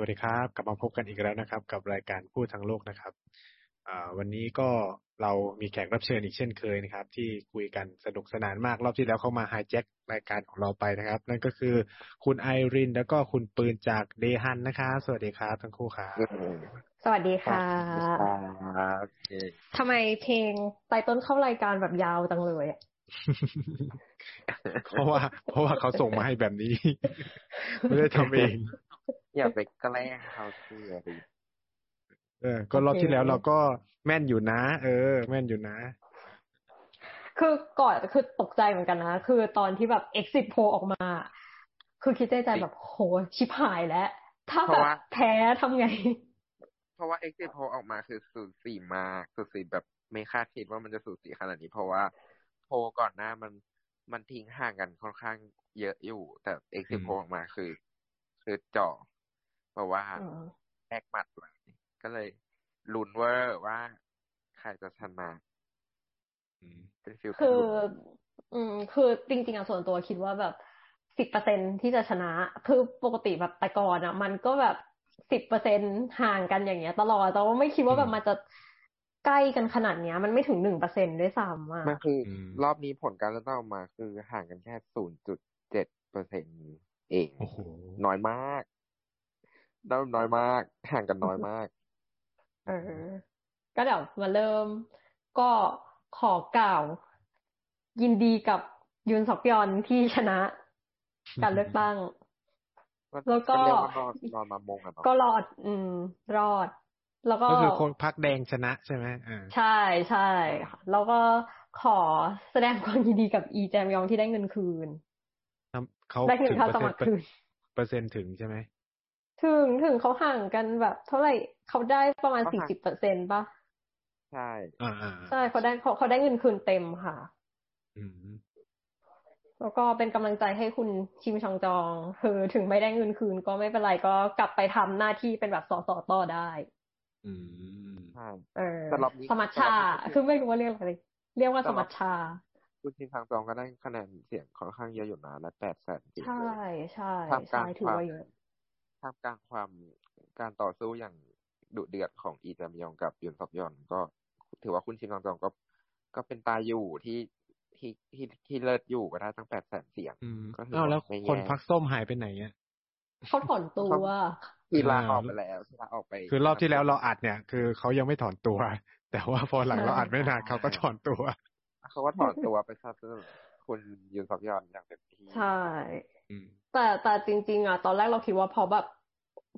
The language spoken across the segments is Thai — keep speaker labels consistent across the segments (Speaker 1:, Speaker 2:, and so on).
Speaker 1: ครับสวัสดีครับ กลับมาพบกันอีกแล้วนะครับ กับรายการพูดทางโลกนะครับวันนี้ก็เรามีแขกรับเชิญอีกเช่นเคยนะครับ ที่คุยกันสนุกสนานมากรอบที่แล้วเข้ามาไฮแจ็ครายการของเราไปนะครับ นั่นก็คือคุณไอรินแล้วก็คุณปืนจากเดฮันนะคะสวัสดีครับทั้งคู่ครับ
Speaker 2: สวัสดีค่ะทำไมเพลงไตต้นเข้ารายการแบบยาวจังเลย
Speaker 1: เพราะว่า เพราะว่าเขาส่งมาให้แบบนี้ ไม่ได้ทำเอง
Speaker 3: อย่าไปแกล้งเขาเสียดิ
Speaker 1: เออ ก็รอบที่แล้วเราก็แม่นอยู่นะ เออ แม่นอยู่นะ
Speaker 2: คือก่อนคือตกใจเหมือนกันนะ คือตอนที่แบบ exit poll ออกมา คือคิดใจใจแบบโหชิบหายแล้ว ถ้าแบบแพ้ทำไง
Speaker 3: เพราะว่า exit poll ออกมาคือสูสีมากสูสีแบบไม่คาดคิดว่ามันจะสูสีขนาดนี้ เพราะว่าโพก่อนหน้ามันมันทิ้งห่างกันค่อนข้างเยอะอยู่ แต่ exit poll ออกมาคือ คือจ่อเพราะว่าแอกหมัดเลยก็เลยลุ้นเวอร์ว่าใครจะชนะ
Speaker 2: คือ อืม คือจริง ๆอะส่วนตัวคิดว่าแบบสิบเปอร์เซ็นที่จะชนะ คือปกติแบบแต่ก่อนอะ มันก็แบบสิบเปอร์เซ็นห่างกันอย่างเงี้ย ตลอดแต่ว่าไม่คิดว่าแบบมันจะใกล้กันขนาดเนี้ย มันไม่ถึงหนึ่งเปอร์เซ็นด้วยซ้ำอะ
Speaker 3: มันคือ รอบนี้ผลการเลือกตั้งออกมาคือห่างกันแค่ศูนย์จุดเจ็ดเปอร์เซ็น เองน้อยมากได้น้อยมาก ห่างกันน้อยมาก
Speaker 2: เออ ก็เดี๋ยวมาเริ่ม ก็ขอกล่าว ยินดีกับยุนสกยอนที่ชนะ การเลือกตั้ง แล้วก็
Speaker 3: รอดมามง
Speaker 2: ก็รอด อืม รอด แล้วก็
Speaker 1: ก็คือคนพักแดงชนะใช่ไหมอ่า
Speaker 2: ใช่ใช่แล้วก็ขอแสดงความยินดีกับอีแจมยองที่ได้เงินคืน
Speaker 1: เขา
Speaker 2: ได้เงินค่าสมัครคืน
Speaker 1: เปอร์เซ็นต์ถึงใช่ไหม
Speaker 2: ถึงถึงเขาห่างกันแบบ เท่าไหร่เขาได้ประมาณสี่สิบเปอร์เซ็นต์ป่ะ
Speaker 3: ใช่
Speaker 2: ใช่เขาได้เขาเขาได้เงินคืนเต็มค่ะแล้วก็เป็นกำลังใจให้คุณชิมชองจองคือถึงไม่ได้เงินคืน ก็ไม่เป็นไรก็กลับไปทำหน้าที่เป็นแบบสอสอต่อได้
Speaker 1: อืม
Speaker 2: เออสมัชชา คือไม่รู้ว่าเรียกอะไร เรียกว่าสมัชชา
Speaker 3: คุณชิมชองจองก็ได้คะแนนเสียงค่อนข้างเยอะอยู่นะและแปดแสน
Speaker 2: ใช่ใช่ใช่ถือว่าเยอะ
Speaker 3: ท่ามกลางความการต่อสู้อย่างดุเดือดของอีจามยองกับยุนซอกยอนก็ ถือว่าคุณชินองจองก็ ก็เป็นตาอยู่ที่ที่ที่ที่เลิศอยู่ก็ได้ตั้งแปดแสนเสียง
Speaker 1: ก็ถือว่าแล้วคนพักส้มหายไปไหนเนี่ย
Speaker 2: เขาถอนตัว
Speaker 3: ที่ลาออกไปแล้วที่ลาออกไป
Speaker 1: คือรอบที่แล้วเราอัดเนี่ย คือเขายังไม่ถอนตัว แต่ว่าพอหลังเราอัดไม่นานเขาก็ถอนตัว
Speaker 3: เขาก็ถอนตัวไปซะคุณยุนซอกยอนอย่างเต็มที่
Speaker 2: ใช่แต่แต่จริง ๆ อะ ตอนแรกเราคิดว่าพอแบบ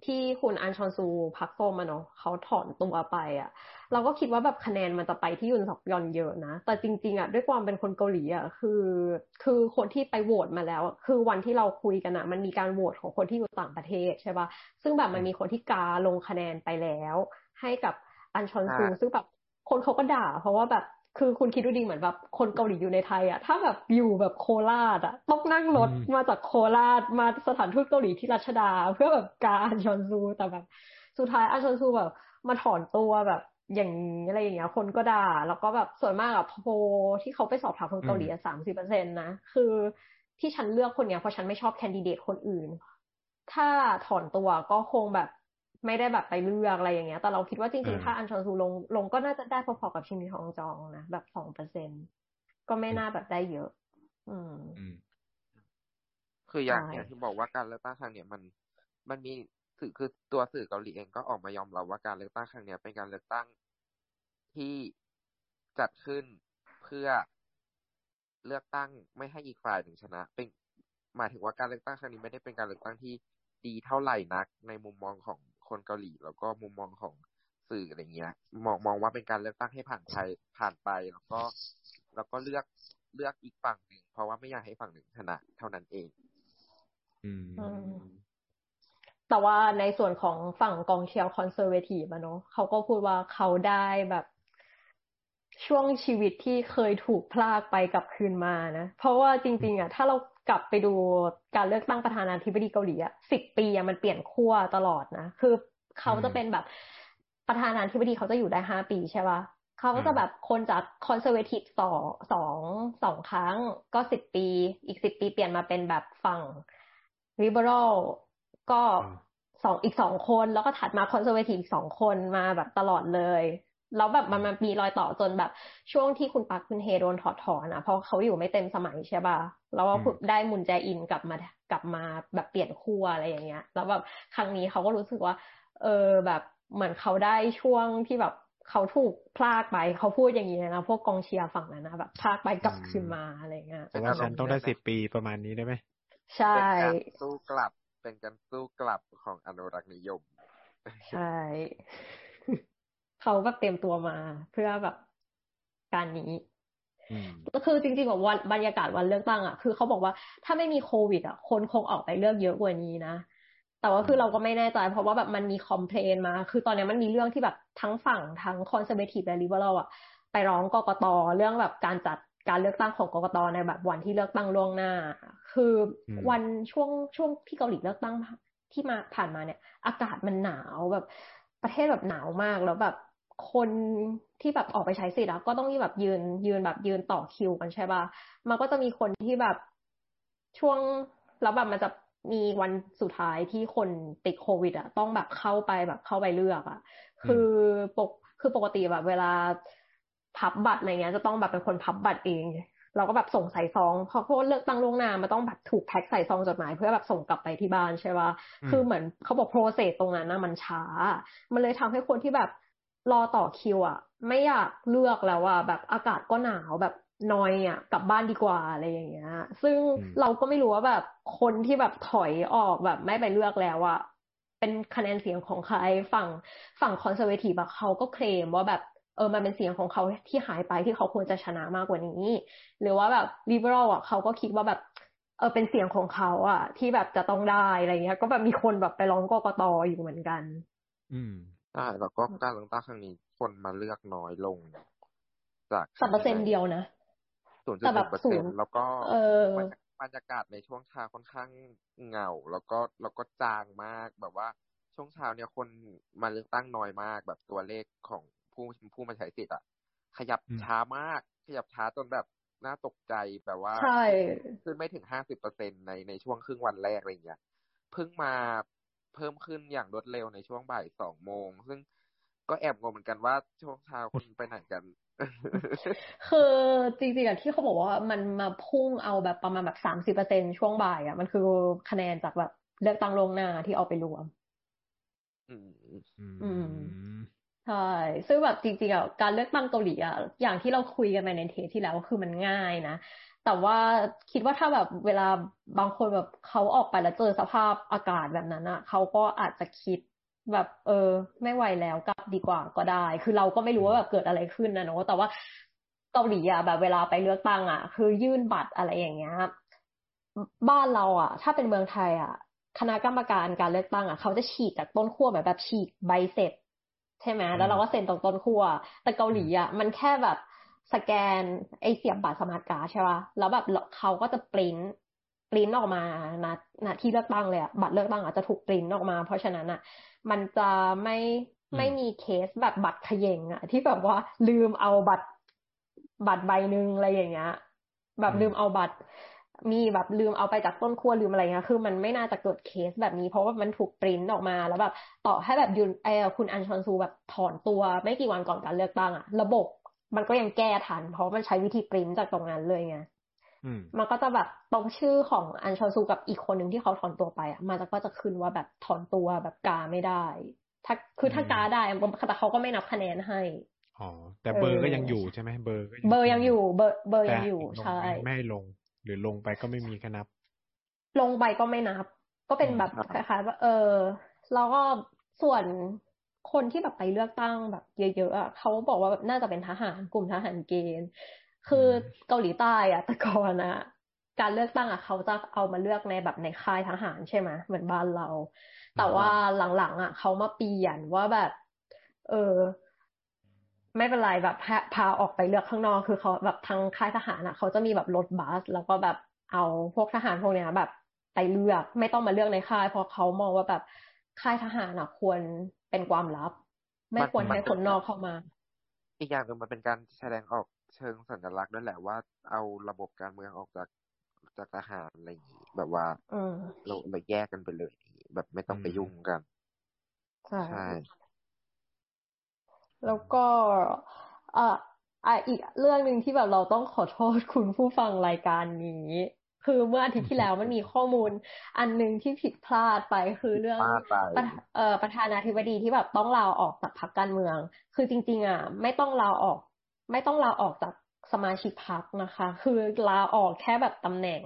Speaker 2: ที่คุณอันชอนซูพักโซมาเนาะเขาถอนตัวไปอะ เราก็คิดว่าแบบคะแนนมันจะไปที่ยุนซอกยอนเยอะนะ แต่จริง ๆอะด้วยความเป็นคนเกาหลีอะคือ คือคนที่ไปโหวตมาแล้ว คือวันที่เราคุยกันอะ มันมีการโหวตของคนที่อยู่ต่างประเทศใช่ปะซึ่งแบบมันมีคนที่กาลงคะแนนไปแล้ว ให้กับอันชอนซูซึ่งแบบคนเขาก็ด่า เพราะว่าแบบ คือคุณคิดดูดีเหมือนแบบคนเกาหลีอยู่ในไทยอะถ้าแบบอยู่แบบโคราชอะต้องนั่งรถมาจากโคราชมาสถานทูตเกาหลีที่รัชดา เพื่อแบบการอันชอนซูแต่แบบ สุดท้ายอันชอนซูแบบมาถอนตัวแบบอย่างอะไรอย่างเงี้ย คนก็ด่า แล้วก็แบบส่วนมากอะโพที่เขาไปสอบถามคนเกาหลีสามสิบเปอร์เซ็นตนะ คือที่ฉันเลือกคนเนี้ยเพราะฉันไม่ชอบแคนดิเดตคนอื่น ถ้าถอนตัวก็คงแบบ ไม่ได้แบบไปเลือกอะไรอย่างเงี้ย แต่เราคิดว่าจริงๆ ถ้าอันชอนซูลงลงก็น่าจะได้พอๆกับชิมิฮองจองนะแบบสองเปอร์เซ็นก็ไม่น่าแบบได้เยอะ อืม
Speaker 3: คืออย่างอย่างที่บอกว่าการเลือกตั้งครั้งเนี้ยมัน มันมีสื่อคือตัวสื่อเกาหลีเองก็ออกมายอมรับว่าการเลือกตั้งครั้งเนี้ยเป็นการเลือกตั้งที่จัดขึ้นเพื่อเลือกตั้งไม่ให้อีกฝ่ายหนึ่งชนะ เป็นหมายถึงว่าการเลือกตั้งครั้งนี้ไม่ได้เป็นการเลือกตั้งที่ดีเท่าไหร่นักในมุมมองของ คนเกาหลี แล้วก็มุมมองของสื่ออะไรเงี้ย มองมองว่าเป็นการเลือกตั้งให้ผ่านไปผ่านไป แล้วก็ แล้วก็เลือกเลือกอีกฝั่งหนึ่งเพราะว่าไม่อยากให้ฝั่งหนึ่งชนะเท่านั้นเอง
Speaker 1: อืม
Speaker 2: แต่ว่าในส่วนของฝั่งกองเชียร์ conservative อะเนาะเขาก็พูดว่าเขาได้แบบช่วงชีวิตที่เคยถูกพรากไปกลับคืนมานะ เพราะว่าจริง ๆอะถ้าเรา กลับไปดูการเลือกตั้งประธานาธิบดีเกาหลีอะสิบปีอะมันเปลี่ยนขั้วตลอดนะ คือเขาจะเป็นแบบประธานาธิบดีเขาจะอยู่ได้ห้าปีใช่ปะเขาก็จะแบบคนจาก conservative สองสองสองครั้งก็สิบปี อีกสิบปีเปลี่ยนมาเป็นแบบฝั่ง liberal ก็สองอีกสองคน แล้วก็ถัดมา conservative อีกสองคนมาแบบตลอดเลย แล้วแบบมันมันมีรอยต่อจนแบบช่วงที่คุณปักกึนเฮโดนถอดถอนอะเพราะเขาอยู่ไม่เต็มสมัยใช่ป่ะแล้วก็ได้มุนแจอินกลับมากลับมาแบบเปลี่ยนขั้วอะไรอย่างเงี้ย แล้วแบบครั้งนี้เขาก็รู้สึกว่า เออแบบเหมือนเขาได้ช่วงที่แบบเขาถูกพลากไปเขาพูดอย่างนี้นะพวกกองเชียร์ฝั่งนั้นนะแบบพลากไปกลับคืนมาอะไรเงี้ย
Speaker 1: แต่ว่าฉันต้องได้สิบปีประมาณนี้ได้ไหม
Speaker 2: ใช่
Speaker 3: เป็นการสู้กลับเป็นการสู้กลับของอนุรักษ์นิยม
Speaker 2: ใช่ เขาแบบเตรียมตัวมา เพื่อแบบการนี้ก็คือจริงๆแบบวันบรรยากาศวันเลือกตั้งอะคือเขาบอกว่าถ้าไม่มีโควิด อะ คนคงออกไปเลือกเยอะกว่านี้นะแต่ว่าคือเราก็ไม่แน่ใจ เพราะว่าแบบมันมี complain มา คือตอนนี้มันมีเรื่องที่แบบทั้งฝั่งทั้ง conservative และ liberal อะไปร้องกกตเรื่องแบบการจัดการเลือกตั้งของกกตในแบบวันที่เลือกตั้งล่วงหน้า คือวันช่วงช่วงที่เกาหลีเลือกตั้งที่มาผ่านมาเนี่ย อากาศมันหนาวแบบประเทศแบบหนาวมากแล้วแบบ คนที่แบบออกไปใช้สิทธิ์อะก็ต้องแบบยืนยืนแบบยืนต่อคิวกันใช่ป่ะมันก็จะมีคนที่แบบช่วงแล้วแบบมันจะมีวันสุดท้ายที่คนติดโควิดอะต้องแบบเข้าไปแบบเข้าไปเลือกอะคือปกคือปกติแบบ เวลาพับบัตรอะไรเงี้ย จะต้องแบบเป็นคนพับบัตรเองเราก็แบบส่งใส่ซองเพราะเพราะเลือกตั้งล่วงหน้ามันต้องแบบถูกแพ็คใส่ซองจดหมายเพื่อแบบส่งกลับไปที่บ้านใช่ป่ะคือเหมือนเขาบอกโปรเซสตรงนั้นนะมันช้า มันเลยทำให้คนที่แบบ รอต่อคิวอะไม่อยากเลือกแล้วอะแบบอากาศก็หนาวแบบนอยอะกลับบ้านดีกว่าอะไรอย่างเงี้ย ซึ่งเราก็ไม่รู้ว่าแบบคนที่แบบถอยออกแบบไม่ไปเลือกแล้วอะเป็นคะแนนเสียงของใครฝั่งฝั่งคอนเซอร์เวทีฟเขาก็เคลมว่าแบบเออมันเป็นเสียงของเขาที่หายไปที่เขาควรจะชนะมากกว่านี้ หรือว่าแบบลิเบอรัลอะเขาก็คิดว่าแบบเออเป็นเสียงของเขาอะ ที่แบบจะต้องได้อะไรเงี้ย ก็แบบมีคนแบบไปร้องกกตอยู่เหมือนกัน
Speaker 3: อืม ใช่แล้วก็การเลือกตั้งครั้งนี้คนมาเลือกน้อยลง
Speaker 2: จากสัเปอร์เซ็นต์เดียวนะ
Speaker 3: ศูนย์จุดหนึ่งเปอร์เซ็นต์แล้วก็บรรยากาศในช่วงเช้าค่อนข้างเหงา แล้วก็แล้วก็จางมากแบบว่าช่วงเช้าเนี่ยคนมาเลือกตั้งน้อยมาก แบบตัวเลขของผู้ผู้มาใช้สิทธิ์อะขยับช้ามาก ขยับช้าจนแบบน่าตกใจแบบว่า
Speaker 2: ใช่
Speaker 3: ขึ้นไม่ถึงห้าสิบเปอร์เซ็นในในช่วงครึ่งวันแรกอะไรเงี้ยเพิ่งมา เพิ่มขึ้นอย่างรวดเร็วในช่วงบ่ายสองโมง ซึ่งก็แอบงงเหมือนกันว่าช่วงเช้าคุณไปไหนกัน
Speaker 2: คือจริงๆอะที่เขาบอกว่ามันมาพุ่งเอาแบบประมาณแบบสามสิบเปอร์เซ็นช่วงบ่ายอะมันคือคะแนนจากแบบเลือกตั้งลงหน้าที่เอาไปรวม
Speaker 3: อืม
Speaker 2: อืมใช่ซึ่งแบบจริงๆอะการเลือกตั้งเกาหลีอะอย่างที่เราคุยกันไปในเทปที่แล้วคือมันง่ายนะ แต่ว่าคิดว่าถ้าแบบเวลาบางคนแบบเขาออกไปแล้วเจอสภาพอากาศแบบนั้นอะเขาก็อาจจะคิดแบบ เออ ไม่ไหวแล้วกลับดีกว่าก็ได้ คือเราก็ไม่รู้ว่าแบบเกิดอะไรขึ้นนะเนาะแต่ว่าเกาหลีอะแบบเวลาไปเลือกตั้งอะคือยื่นบัตรอะไรอย่างเงี้ยบ้านเราอะถ้าเป็นเมืองไทยอะคณะกรรมการการเลือกตั้งอะเขาจะฉีกจากต้นขั้วแบบแบบฉีกใบเสร็จ ใช่ไหมแล้วเราก็เซ็นตรงต้นขั้วแต่เกาหลีอะมันแค่แบบ สแกนไอเสียบบัตร smart card ใช่ป่ะแล้วแบบเขาก็จะ print print ออกมานะนะที่เลือกตั้งเลยอะบัตรเลือกตั้งอาจจะถูกปริ้นออกมา เพราะฉะนั้นอะมันจะไม่ไม่มีเคสแบบบัตรเขย่งอะที่แบบว่าลืมเอาบัตรบัตรใบหนึ่งอะไรอย่างเงี้ย แบบลืมเอาบัตร มีแบบลืมเอาไปจากต้นขั้วลืมอะไรเงี้ยคือมันไม่น่าจะเกิดเคสแบบนี้ เพราะว่ามันถูกปริ้นออกมาแล้วแบบต่อให้แบบยุนไอคุณอันชอนซูแบบถอนตัวไม่กี่วันก่อนการเลือกตั้งอะระบบ มันก็ยังแก้ทัน เพราะมันใช้วิธีปริ้นจากตรงนั้นเลยไงมันก็จะแบบตรงชื่อของอันชอซูกับอีกคนหนึ่งที่เขาถอนตัวไปอะมันก็จะขึ้นว่าแบบถอนตัวแบบกาไม่ได้ ถ้าคือถ้ากาได้แต่เขาก็ไม่นับคะแนนให้
Speaker 1: อ๋อแต่เบอร์ก็ยังอยู่ใช่ไหมเบอร์ก็
Speaker 2: เบอร์ยังอยู่ เบอร์เบอร์ยังอยู่ใช่
Speaker 1: ไม่ให้ลง หรือลงไปก็ไม่มีคนับ
Speaker 2: ลงไปก็ไม่นับ ก็เป็นแบบคล้ายๆว่าเออแล้วก็ส่วน คนที่แบบไปเลือกตั้งแบบเยอะๆอะเขาบอกว่าแบบน่าจะเป็นทหารกลุ่มทหารเกณฑ์ คือเกาหลีใต้อะแต่ก่อนอะการเลือกตั้งอะเขาจะเอามาเลือกในแบบในค่ายทหารใช่ไหมเหมือนบ้านเรา แต่ว่าหลังๆอะเขามาเปลี่ยนว่าแบบ เออไม่เป็นไรแบบพาออกไปเลือกข้างนอก คือเขาแบบทางค่ายทหารอะเขาจะมีแบบรถบัส แล้วก็แบบเอาพวกทหารพวกเนี้ยแบบไปเลือกไม่ต้องมาเลือกในค่ายเพราะเขามองว่าแบบค่ายทหารอะควร เป็นความลับ ไม่ควรให้คนนอกเข้ามา
Speaker 3: อีกอย่างหนึ่งมันเป็นการแสดงออกเชิงสัญลักษณ์ด้วยแหละว่าเอาระบบการเมืองออกจากจากทหารอะไรอย่างนี้แบบว่าเราเราแยกกันไปเลย แบบไม่ต้องไปยุ่งกัน ใช่
Speaker 2: แล้วก็อ่าอ่าอีกเรื่องหนึ่งที่แบบเราต้องขอโทษคุณผู้ฟังรายการนี้ คือเมื่ออาทิตย์ที่แล้วมันมีข้อมูล อันหนึ่งที่ผิดพลาดไปคือเรื่อง
Speaker 3: พลาดไป
Speaker 2: ประเอ่อประธานาธิบดีที่แบบต้องลาออกจากพรรคการเมือง คือจริง ๆ อะ ไม่ต้องลาออก ไม่ต้องลาออกจากสมาชิกพรรคนะคะ คือลาออกแค่แบบตำแหน่ง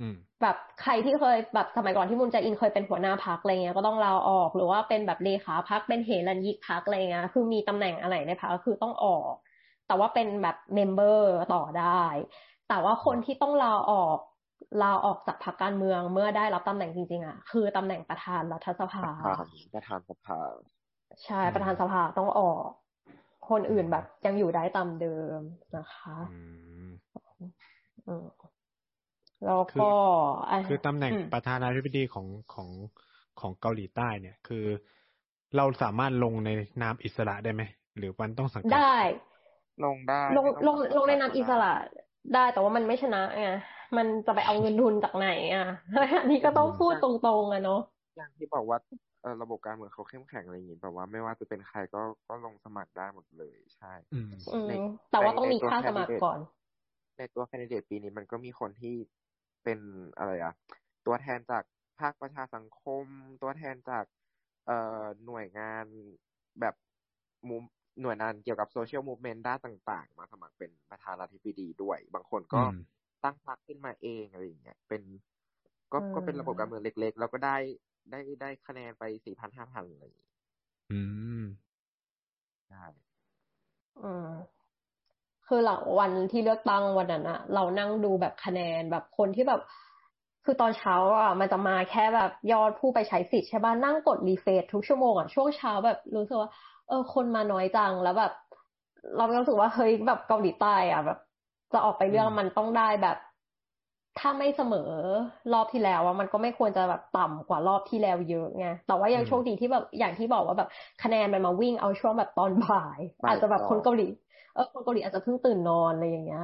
Speaker 1: อืม
Speaker 2: แบบใครที่เคยแบบสมัยก่อนที่มุนแจอินเคยเป็นหัวหน้าพักอะไรเงี้ยก็ต้องลาออกหรือว่าเป็นแบบเลขาพักเป็นเฮรัญยิกพักอะไรเงี้ยคือมีตำแหน่งอะไรในพักก็คือต้องออก แต่ว่าเป็นแบบเมมเบอร์ต่อได้ แต่ว่าคนที่ต้องลาออกลาออกจากพรรคการเมืองเมื่อได้รับตำแหน่งจริงๆอะคือตำแหน่งประธานรัฐสภา
Speaker 3: ประธานประธานสภา
Speaker 2: ใช่ประธานสภาต้องออก คนอื่นแบบยังอยู่ได้ตามเดิมนะคะ
Speaker 1: อืม
Speaker 2: อืมแล้วก็อะ
Speaker 1: คือตำแหน่ง
Speaker 2: อืม
Speaker 1: ประธานาธิบดีของของของเกาหลีใต้เนี่ย คือ เราสามารถลงในนามอิสระได้ไหม หรือมันต้องสังกัด
Speaker 2: ได้
Speaker 3: ลงได้
Speaker 2: ลง
Speaker 3: ไม่
Speaker 2: ล
Speaker 3: ต้อง
Speaker 2: ลงในนามอิสระ ได้แต่ว่ามันไม่ชนะไงมันจะไปเอาเงินทุนจากไหนอะอันนี้ก็ต้องพูดตรงๆอะเนาะ
Speaker 3: อย่างที่บอกว่าเออระบบการเมืองเขาเข้มแข็งอะไรอย่างงี้แบบว่าไม่ว่าจะเป็นใครก็ก็ลงสมัครได้หมดเลยใช่
Speaker 2: แต่ว่าต้องมีค่าสมัครก่อน
Speaker 3: ในตัวแคนดิเดตปีนี้มันก็มีคนที่เป็นอะไรอะตัวแทนจากภาคประชาสังคม ตัวแทนจากเอ่อหน่วยงานแบบมุม หน่วยงานเกี่ยวกับโซเชียลมูฟเมนต์ด้านต่าง ๆ มาสมัครเป็นประธานาธิบดีด้วย บางคนก็
Speaker 1: อืม
Speaker 3: ตั้งพรรคขึ้นมาเองอะไรอย่างเงี้ยเป็นก็
Speaker 2: อืม
Speaker 3: ก็เป็นระบบการเมืองเล็ก ๆ แล้วก็ได้ได้ได้คะแนนไปสี่พันห้าพันอะไรอย่างเงี้ย
Speaker 1: อืม
Speaker 3: ใช่
Speaker 2: อืมคือหลังวันที่เลือกตั้งวันนั้นอะเรานั่งดูแบบคะแนนแบบคนที่แบบ คือตอนเช้าอะมันจะมาแค่แบบยอดผู้ไปใช้สิทธิ์ใช่ป่ะนั่งกดรีเฟรชทุกชั่วโมงอะช่วงเช้าแบบรู้สึกว่า เออ คนมาน้อยจังแล้วแบบ เรารู้สึกว่าเฮ้ยแบบเกาหลีใต้อะแบบ จะออกไปเลือก
Speaker 1: อืม
Speaker 2: มันต้องได้แบบ ถ้าไม่เสมอรอบที่แล้วอะมันก็ไม่ควรจะแบบต่ำกว่ารอบที่แล้วเยอะไงแต่ว่ายังโชคดีที่แบบอย่างที่บอกว่าแบบคะแนนมันมาวิ่งเอาช่วงแบบตอนบ่าย อาจจะแบบคนเกาหลีเออคนเกาหลีอาจจะเพิ่งตื่นนอนอะไรอย่างเงี้ย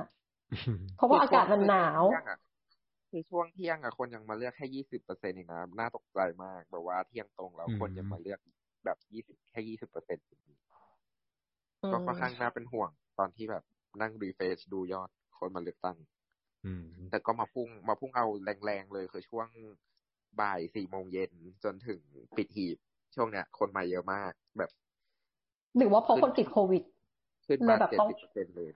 Speaker 2: เพราะว่าอากาศมันหนาว
Speaker 3: คือช่วงเที่ยงอะคนยังมาเลือกแค่ยี่สิบเปอร์เซ็นต์เองนะน่าตกใจมากแบบว่าเที่ยงตรงแล้ว
Speaker 1: อืม
Speaker 3: คนยังมาเลือก แบบยี่สิบแค่ยี่สิบเปอร์เซ็นต์
Speaker 2: อื
Speaker 3: ก็
Speaker 2: ม
Speaker 3: ค่อนข้างน่าเป็นห่วงตอนที่แบบนั่งรีเฟซดูยอดคนมาเลือกตั้ง
Speaker 1: อืม
Speaker 3: แต่ก็มาพุ่งมาพุ่งเอาแรงๆเลยคือช่วงบ่ายสี่โมงเย็นจนถึงปิดหีบ ช่วงเนี้ย คนมาเยอะมากแบบ
Speaker 2: หรือว่าเพราะคนติดโควิด
Speaker 3: ขึ้น
Speaker 2: เล
Speaker 3: มาย
Speaker 2: แบบ
Speaker 3: เจ็ด
Speaker 2: ต้อง
Speaker 3: สิบเปอร์เซ็นต์เลย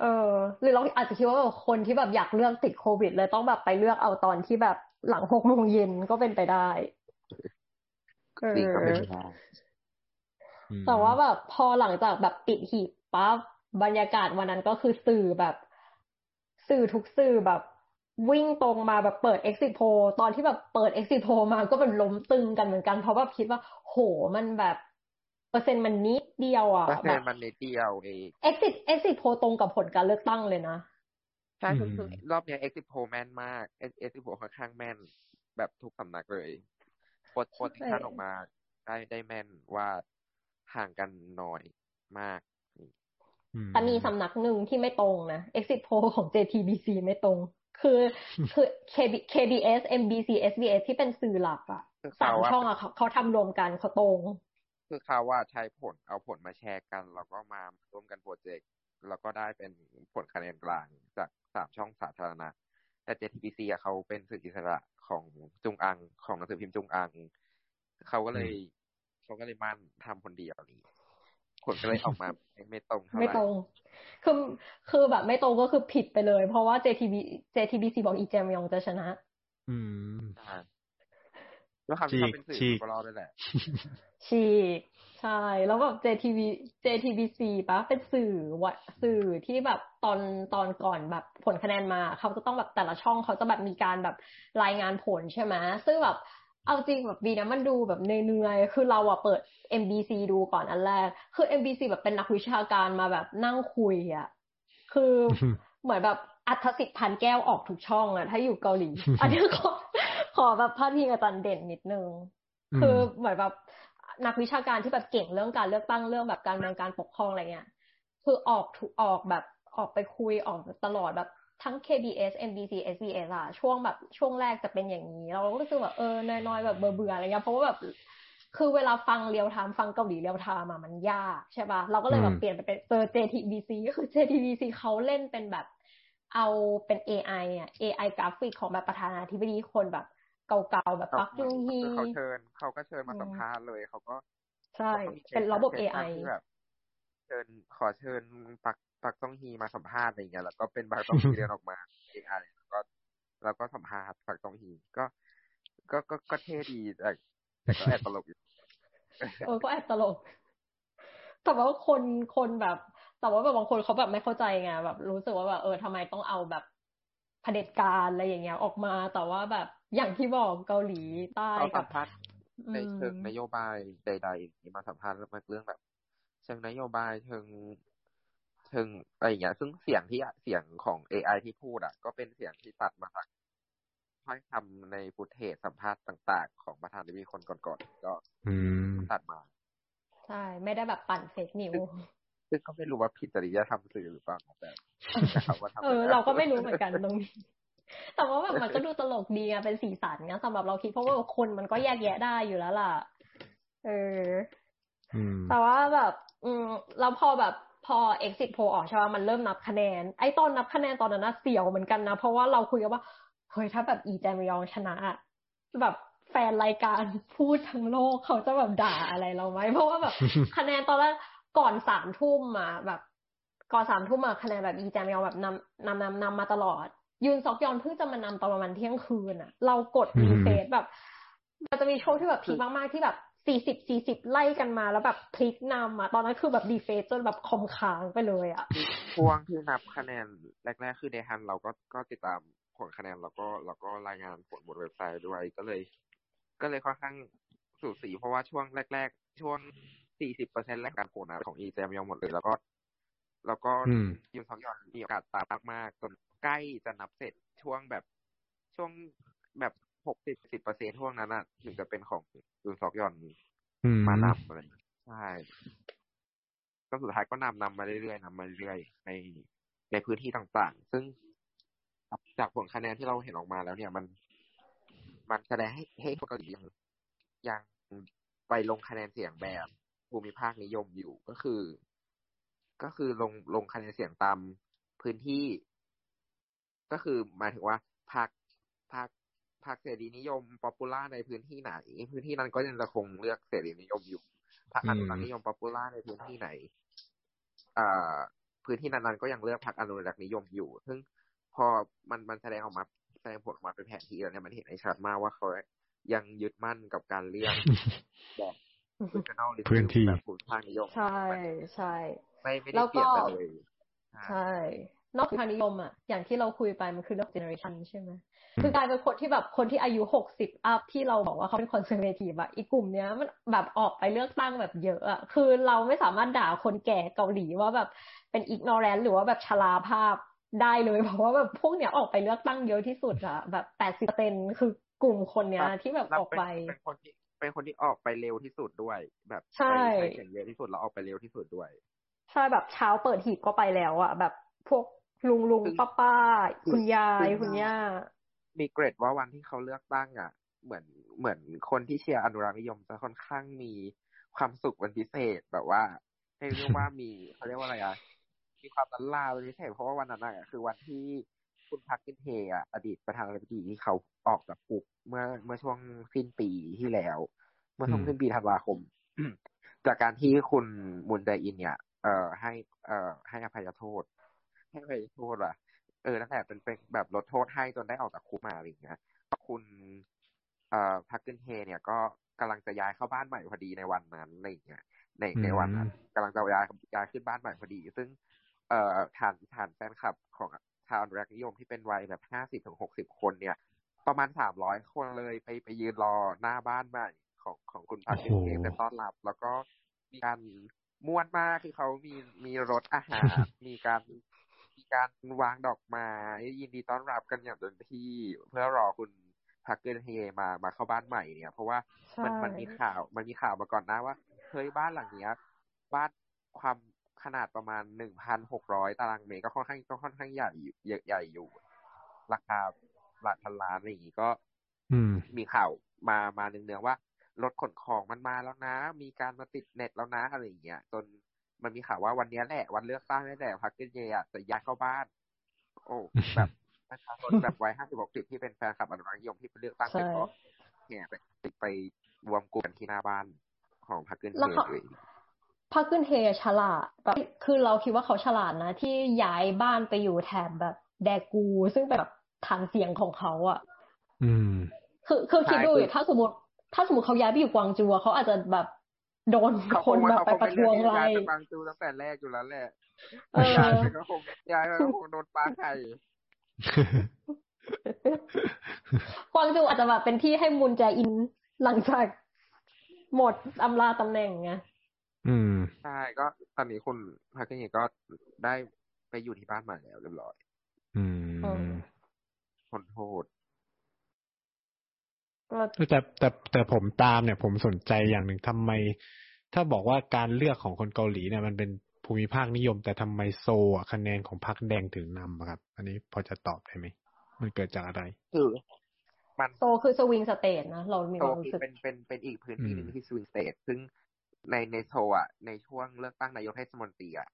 Speaker 2: เออหรือเราอาจจะคิดว่าแบบคนที่แบบอยากเลือกติดโควิด เลยต้องแบบไปเลือกเอาตอนที่แบบหลังหกโมงเย็นก็เป็นไปได้เอ
Speaker 3: จริงก็เป็น
Speaker 2: อ
Speaker 3: ไปได้
Speaker 1: อืม
Speaker 2: แต่ว่าแบบพอหลังจากแบบปิดหีบปั๊บบรรยากาศวันนั้นก็คือสื่อแบบ สื่อทุกสื่อแบบ วิ่งตรงมาแบบเปิด exit poll ตอนที่แบบเปิด exit poll มาก็เป็นล้มตึงกันเหมือนกันเพราะแบบคิดว่า โหมันแบบเปอร์เซ็นต์มันนิดเดียวอะ
Speaker 3: เปอร์
Speaker 2: แบ
Speaker 3: เซ็น
Speaker 2: บ
Speaker 3: ต์มันนิดเดียวเอง
Speaker 2: exit exit poll ตรงกับผลการเลือกตั้งเลยนะ
Speaker 3: ใช่คือคือรอบเนี้ย exit poll แม่นมาก exit poll ค่อนข้างแม่นแบบทุกสำนักเลย โพสโพสที่ท่านออกมา ได้ได้แม่นว่าห่างกันน้อยมาก
Speaker 1: อืม
Speaker 2: แต่มีสำนักหนึ่งที่ไม่ตรงนะ exit poll ของ JTBC ไม่ตรง คือคือ KB KBS MBC SBS ที่เป็นสื่อหลักอะ
Speaker 3: คือ
Speaker 2: สา
Speaker 3: เขา
Speaker 2: ม
Speaker 3: ว่า
Speaker 2: ช่องอะเขาเขาทำรวมกันเขาตรง
Speaker 3: คือเขาว่าใช้ผลเอาผลมาแชร์กัน แล้วก็มาร่วมกันโปรเจกต์แล้วก็ได้เป็นผลคะแนนกลางจากสามช่องสาธารณะ แต่ JTBC อะเขาเป็นสื่ออิสระของจุงอังของหนังสือพิมพ์จุงอังเขาก็เลยเขาก็เลยมั่นทำคนเดียวนี้ผลก็เลยออกมาไม่ไม่ตรงเท่าไห
Speaker 2: ไม่
Speaker 3: ร่
Speaker 2: ตรง คือคือแบบไม่ตรงก็คือผิดไปเลย เพราะว่า JTB JTBC บอกอีแจมยองจะชนะ
Speaker 1: อืม
Speaker 3: ใช่แล้วคำที่เขาเป็นสื่อ
Speaker 1: ฉีก
Speaker 3: มันก็รอดด้วยแหละ
Speaker 2: ฉีก ใช่ แล้วแบบ JTV JTBC ปะเป็นสื่อวะสื่อที่แบบตอนตอนก่อนแบบผลคะแนนมา เขาจะต้องแบบแต่ละช่องเขาจะแบบมีการแบบรายงานผลใช่ไหมซึ่งแบบเอาจริงแบบบีนะมันดูแบบเหนื่อยๆ คือเราอะเปิด MBC ดูก่อนอันแรก คือ MBC แบบเป็นนักวิชาการมาแบบนั่งคุยอะคือเหมือนแบบอัธสิทธิ์พันแก้วออกทุกช่องอะถ้าอยู่เกาหลี อันนี้ขอ ขอแบบพาดพิงอาจารย์เด่นนิดนึง คือเหมือนแบบนักวิชาการที่แบบเก่งเรื่องการเลือกตั้งเรื่องแบบการเมืองการปกครองอะไรเงี้ย คือออกถูออกแบบออกไปคุยออกตลอดแบบทั้ง KBS MBC SBS อะช่วงแบบช่วงแรกจะเป็นอย่างนี้ เราก็รู้สึกแบบเออน้อยๆแบบเบื่อๆอะไรเงี้ยเพราะว่าแบบคือเวลาฟัง real time ฟังเกาหลี real time มันยากใช่ป่ะเราก็เลยแบบเปลี่ยนไปเป็นเจอ JTBC ก็คือ JTBC เขาเล่นเป็นแบบเอาเป็น AI อะ AI กราฟิกของแบบประธานาธิบดีคนแบบ เก่าๆแบบปักจุงฮี
Speaker 3: เขาเชิญเขาก็เชิญมาสัมภาษณ์เลยเขาก็
Speaker 2: ใช่เป็นระบบ AI
Speaker 3: แบบเชิญขอเชิญปักปักจุงฮีมาสัมภาษณ์อะไรเงี้ยแล้วก็เป็นปักจุงฮีเดินออกมา AI แล้วก็แล้วก็สัมภาษณ์ปักจุงฮีก็ก็ก็ก็เท่ดีแต่แต่ก็แอบตลกอยู่
Speaker 2: เออก็แอบตลก แต่ว่าคนคนแบบ แต่ว่าแบบบางคนเขาแบบไม่เข้าใจไงแบบ รู้สึกว่าแบบเออทำไมต้องเอาแบบเผด็จการอะไรอย่างเงี้ยออกมา แต่ว่าแบบ อย่างที่บอกเกาหลีใต้กับ
Speaker 3: ในเชิงนโยบายใดๆที่มาสัมภาษณ์เรื่องแบบเชิงนโยบายเชิงเชิงอะไรอย่างเงี้ยซึ่งเสียงที่เสียงของ AI ที่พูดอะ ก็เป็นเสียงที่ตัดมาจากถ้อยคำในฟุตเทจสัมภาษณ์ต่างๆ ของประธานดิบีคนก่อนๆก็ตัดมา
Speaker 2: ใช่ ไม่ได้แบบปั่นเฟกนิว
Speaker 3: ซึ่งก็ไม่รู้ว่าผิดจริยธรรมสื่อหรือเปล่าแต่
Speaker 2: เขาว่าทำเออ เราก็ไม่รู้เหมือนกันตรงนี้ แต่ว่าแบบมันก็ดูตลกดีอะเป็นสีสันนะสำหรับเราคิดเพราะว่าคนมันก็แยกแยะได้อยู่แล้วล่ะ เออแต่ว่าแบบ อืมแล้วพอแบบพอ exit poll ออกใช่ไหมมันเริ่มนับคะแนน ไอ้ตอนนับคะแนนตอนนั้นน่ะเสียวเหมือนกันนะ เพราะว่าเราคุยกันว่า เฮ้ยถ้าแบบอีแจมยองชนะแบบแฟนรายการพูดทั้งโลกเขาจะแบบด่าอะไรเราไหมเพราะว่าแบบคะแนนตอนแรกก่อนสามทุ่มมาแบบ ก่อนสามทุ่มมาคะแนนแบบอีแจมยองแบบนำนำนำนำมาตลอด ยุนซอกยอลเพิ่งจะมานำตอนประมาณเที่ยงคืนอะเรากด refresh แบบ มันจะมีช่วงที่แบบ peak มากๆที่แบบสี่สิบสี่สิบไล่กันมาแล้วแบบพลิกนำอะตอนนั้นคือแบบ refresh จนแบบคอมค้างไปเลยอะ
Speaker 3: ช่วงที่นับคะแนนแรกๆคือเดฮันเราก็ก็ติดตามผลคะแนนแล้วก็แล้วก็รายงานผลบนเว็บไซต์ด้วยก็เลย ก็เลยค่อนข้างสูสีเพราะว่าช่วงแรก ๆ ช่วงสี่สิบเปอร์เซ็นต์แรกการโผล่ของอีเจมยองหมดเลย แล้วก็ แล้วก็ยูนซอกยอนมีโอกาสตามมากๆจนใกล้จะนับเสร็จช่วงแบบช่วงแบบหกสิบสิบเปอร์เซ็นต์ช่วงนั้นอะถึงจะเป็นของยูนซอกยอนมานำอะไรใช่ก็สุดท้ายก็นำนำมาเรื่อยๆนำมาเรื่อยๆในในพื้นที่ต่างๆ ซึ่งจากผลคะแนนที่เราเห็นออกมาแล้วเนี่ยมัน มันแสดงให้ให้คนเกาหลียังยังไปลงคะแนนเสียงแบบภูมิภาคนิยมอยู่ก็คือ ก็คือลงลงคะแนนเสียงตามพื้นที่ ก็คือหมายถึงว่าพรรคพรรคพรรคเสรีนิยมป๊อปปูล่าในพื้นที่ไหน พื้นที่นั้นก็ยังจะคงเลือกเสรีนิยมอยู่พรรคอนุรักษ์นิยม popular ในพื้นที่ไหนอ่าพื้นที่นั้นๆก็ยังเลือกพรรคอนุรักษ์นิยมอยู่ ซึ่งพอมันมันแสดงออกมาแสดงผลออกมาเป็นแผนที่แล้วเนี่ยมันเห็นในชัดมากว่าเขายังยึดมั่นกับการเลือกแบบ
Speaker 1: พื้นที่
Speaker 3: แบบภูมิภาคนิยม
Speaker 2: ใช่ใช่
Speaker 3: ไม่ไม่ได้เปลี่ยนไปเลย
Speaker 2: ใช่นอกทางนิยมอะอย่างที่เราคุยไปมันคือเรื่อง generation ใช่ไหมคือกลายเป็นคนที่แบบคนที่อายุหกสิบ up ที่เราบอกว่าเขาเป็น conservative อะอีกกลุ่มเนี้ยมันแบบออกไปเลือกตั้งแบบเยอะอะคือเราไม่สามารถด่าคนแก่เกาหลีว่าแบบเป็น ignorant หรือว่าแบบชราภาพได้เลยเพราะว่าแบบพวกเนี้ยออกไปเลือกตั้งเยอะที่สุดอะแบบแปดสิบเปอร์เซ็นต์คือกลุ่มคนเนี้ยที่แบบออกไป
Speaker 3: เป็นคนที่เป็นคนที่ออกไปเร็วที่สุดด้วย แบบ
Speaker 2: ใช่
Speaker 3: เสียงเยอะที่สุดแล้วออกไปเร็วที่สุดด้วย
Speaker 2: ใช่แบบเช้าเปิดหีบก็ไปแล้วอะแบบพวกลุงลุงป้าป้าคุณยายคุณย่า
Speaker 3: มีเกรดว่าวันที่เขาเลือกตั้งอะ เหมือนเหมือนคนที่เชียร์อนุรักษ์นิยมจะค่อนข้างมีความสุขวันพิเศษแบบว่าให้เรียกว่ามีเขาเรียกว่าอะไรอะมีความลันลาเป็นพิเศษเพราะว่าวันนั้นอะคือวันที่คุณพักกินเฮอะอดีตประธานาธิบดีที่เขาออกจากคุกเมื่อเมื่อช่วงสิ้นปีที่แล้ว เมื่อช่วงสิ้นปีธันวาคมจากการที่คุณมุนไดอินเนี่ย เอ่อให้ เอ่อให้อภัยโทษ ให้อภัยโทษอะเออตั้งแต่เป็นเป็นแบบลดโทษให้จนได้ออกจากคุกมาอะไรอย่างเงี้ยคุณ เอ่อพักกินเฮเนี่ยก็กำลังจะย้ายเข้าบ้านใหม่พอดีในวันนั้นอะไรอย่างเงี้ยในในวันนั้นกำลังจะย้ายย้ายขึ้นบ้านใหม่พอดี ซึ่ง เอ่อฐานฐานแฟนคลับของชาวอนุรักษ์นิยมที่เป็นวัยแบบห้าสิบถึงหกสิบคนเนี่ย ประมาณสามร้อยคนเลยไปไปยืนรอหน้าบ้านใหม่ของของคุณพักกินเฮจะต้อนรับ แล้วก็มีการ ม้วนมากคือเขามีมีรถอาหาร มีการมีการวางดอกไม้ยินดีต้อนรับกันอย่างเต็มที่เพื่อรอคุณพักเกินเฮมามาเข้าบ้านใหม่เนี่ย เพราะว่ามันมันมีข่าวมันมีข่าวมาก่อนนะว่าเฮ้ยบ้านหลังเนี้ย บ้านความขนาดประมาณหนึ่งพันหกร้อยตารางเมตรก็ค่อนข้างก็ค่อนข้างใหญ่ใหญ่ใหญ่อยู่ ราคาหลักพันล้านอะไรอย่างนี้ก็มีข่าวมามาเนืองๆว่า รถขนของมันมาแล้วนะ มีการมาติดเน็ตแล้วนะอะไรอย่างเงี้ยจนมันมีข่าวว่าวันนี้แหละ วันเลือกตั้งนี่แหละพรรคเกเยอะจะย้ายเข้าบ้าน โอ้แบบประชาชนแบบวัยห้าสิบหกสิบที่เป็นแฟนคลับอนุรักษ์นิยมที่ไปเลือกตั้งเป็นก็เนี่ยไปไปรวมกลุ่มกันที่หน้าบ้านของพรรคเกเยเลย
Speaker 2: พรรคเกเฮฉลาดแบบคือเราคิดว่าเขาฉลาดนะ ที่ย้ายบ้านไปอยู่แถบแบบแดกู ซึ่งเป็นแบบฐานเสียงของเขาอะ
Speaker 1: อืม
Speaker 2: คือคือคิดดูถ้าสมมติ ถ้าสมมติเขาย้ายไปอยู่กวางจูเขาอาจจะแบบโดนคนแบบไปประท้วงอะไร
Speaker 3: กวางจูตั้งแต่แรกอยู่แล้วแหละ
Speaker 2: เออ
Speaker 3: ย้ายไปก็คงย้ายไปก็คงโดนปลาไข่
Speaker 2: กวางจูอาจจะแบบเป็นที่ให้มุนแจอินหลังจากหมดอำลาตำแหน่งไง
Speaker 1: อืม
Speaker 3: ใช่ก็ตอนนี้คุณพรรคเกเยก็ได้ไปอยู่ที่บ้านใหม่แล้วเรียบร้อย
Speaker 1: อืม
Speaker 3: คนโทษ
Speaker 1: แต่แต่แต่ผมตามเนี่ยผมสนใจอย่างหนึ่งทำไม ถ้าบอกว่าการเลือกของคนเกาหลีเนี่ยมันเป็นภูมิภาคนิยม แต่ทำไมโซอะคะแนนของพรรคแดงถึงนำอะครับ อันนี้พอจะตอบได้ไหมมันเกิดจากอะไร
Speaker 3: คือมัน
Speaker 2: โซคือ swing state นะเรามี
Speaker 3: โซ
Speaker 2: ความรู้
Speaker 3: คือ
Speaker 2: สึก
Speaker 3: เป็นเป็นเป็นอีกพื้นที่หนึ่ง
Speaker 1: อืม
Speaker 3: ที่ swing state ซึ่งในในโซลอะในช่วงเลือกตั้งนายกเทศมนตรีอะ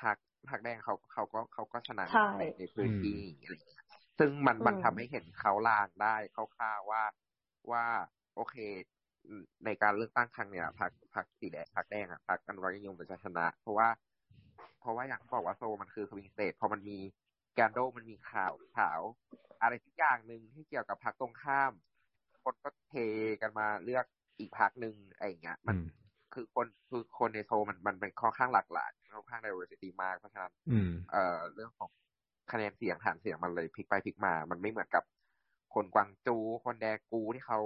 Speaker 3: พรรคพรรคแดงเขาเขาก็เขาก็ชนะ
Speaker 2: ใช่
Speaker 3: ในในพื้นที่อะไรอย่างเงี้ยซึ่งมันมัน
Speaker 2: อืม
Speaker 3: ทำให้เห็นเค้าลางได้คร่าวๆว่า ว่าโอเค ในการเลือกตั้งครั้งเนี้ยพรรคพรรคสีแดงพรรคแดงอะพรรคอนุรักษ์นิยมจะชนะ เพราะว่า เพราะว่าอย่างที่บอกว่าโซลมันคือ swing state พอมันมีแกนโดมันมีข่าวข่าว อะไรสักอย่างหนึ่งที่เกี่ยวกับพรรคตรงข้าม คนก็เทกันมาเลือกอีกพรรคหนึ่งอะไรอย่างเงี้ย มัน
Speaker 1: อืม
Speaker 3: คือคนคือคนในโซลมันมันเป็นค่อนข้างหลากหลายค่อนข้าง diversity มากเพราะฉะนั้น
Speaker 1: อืม
Speaker 3: เอ่อเรื่องของคะแนนเสียงฐานเสียงมันเลยพลิกไปพลิกมา มันไม่เหมือนกับ คนกวางจู คนแดกูที่เขา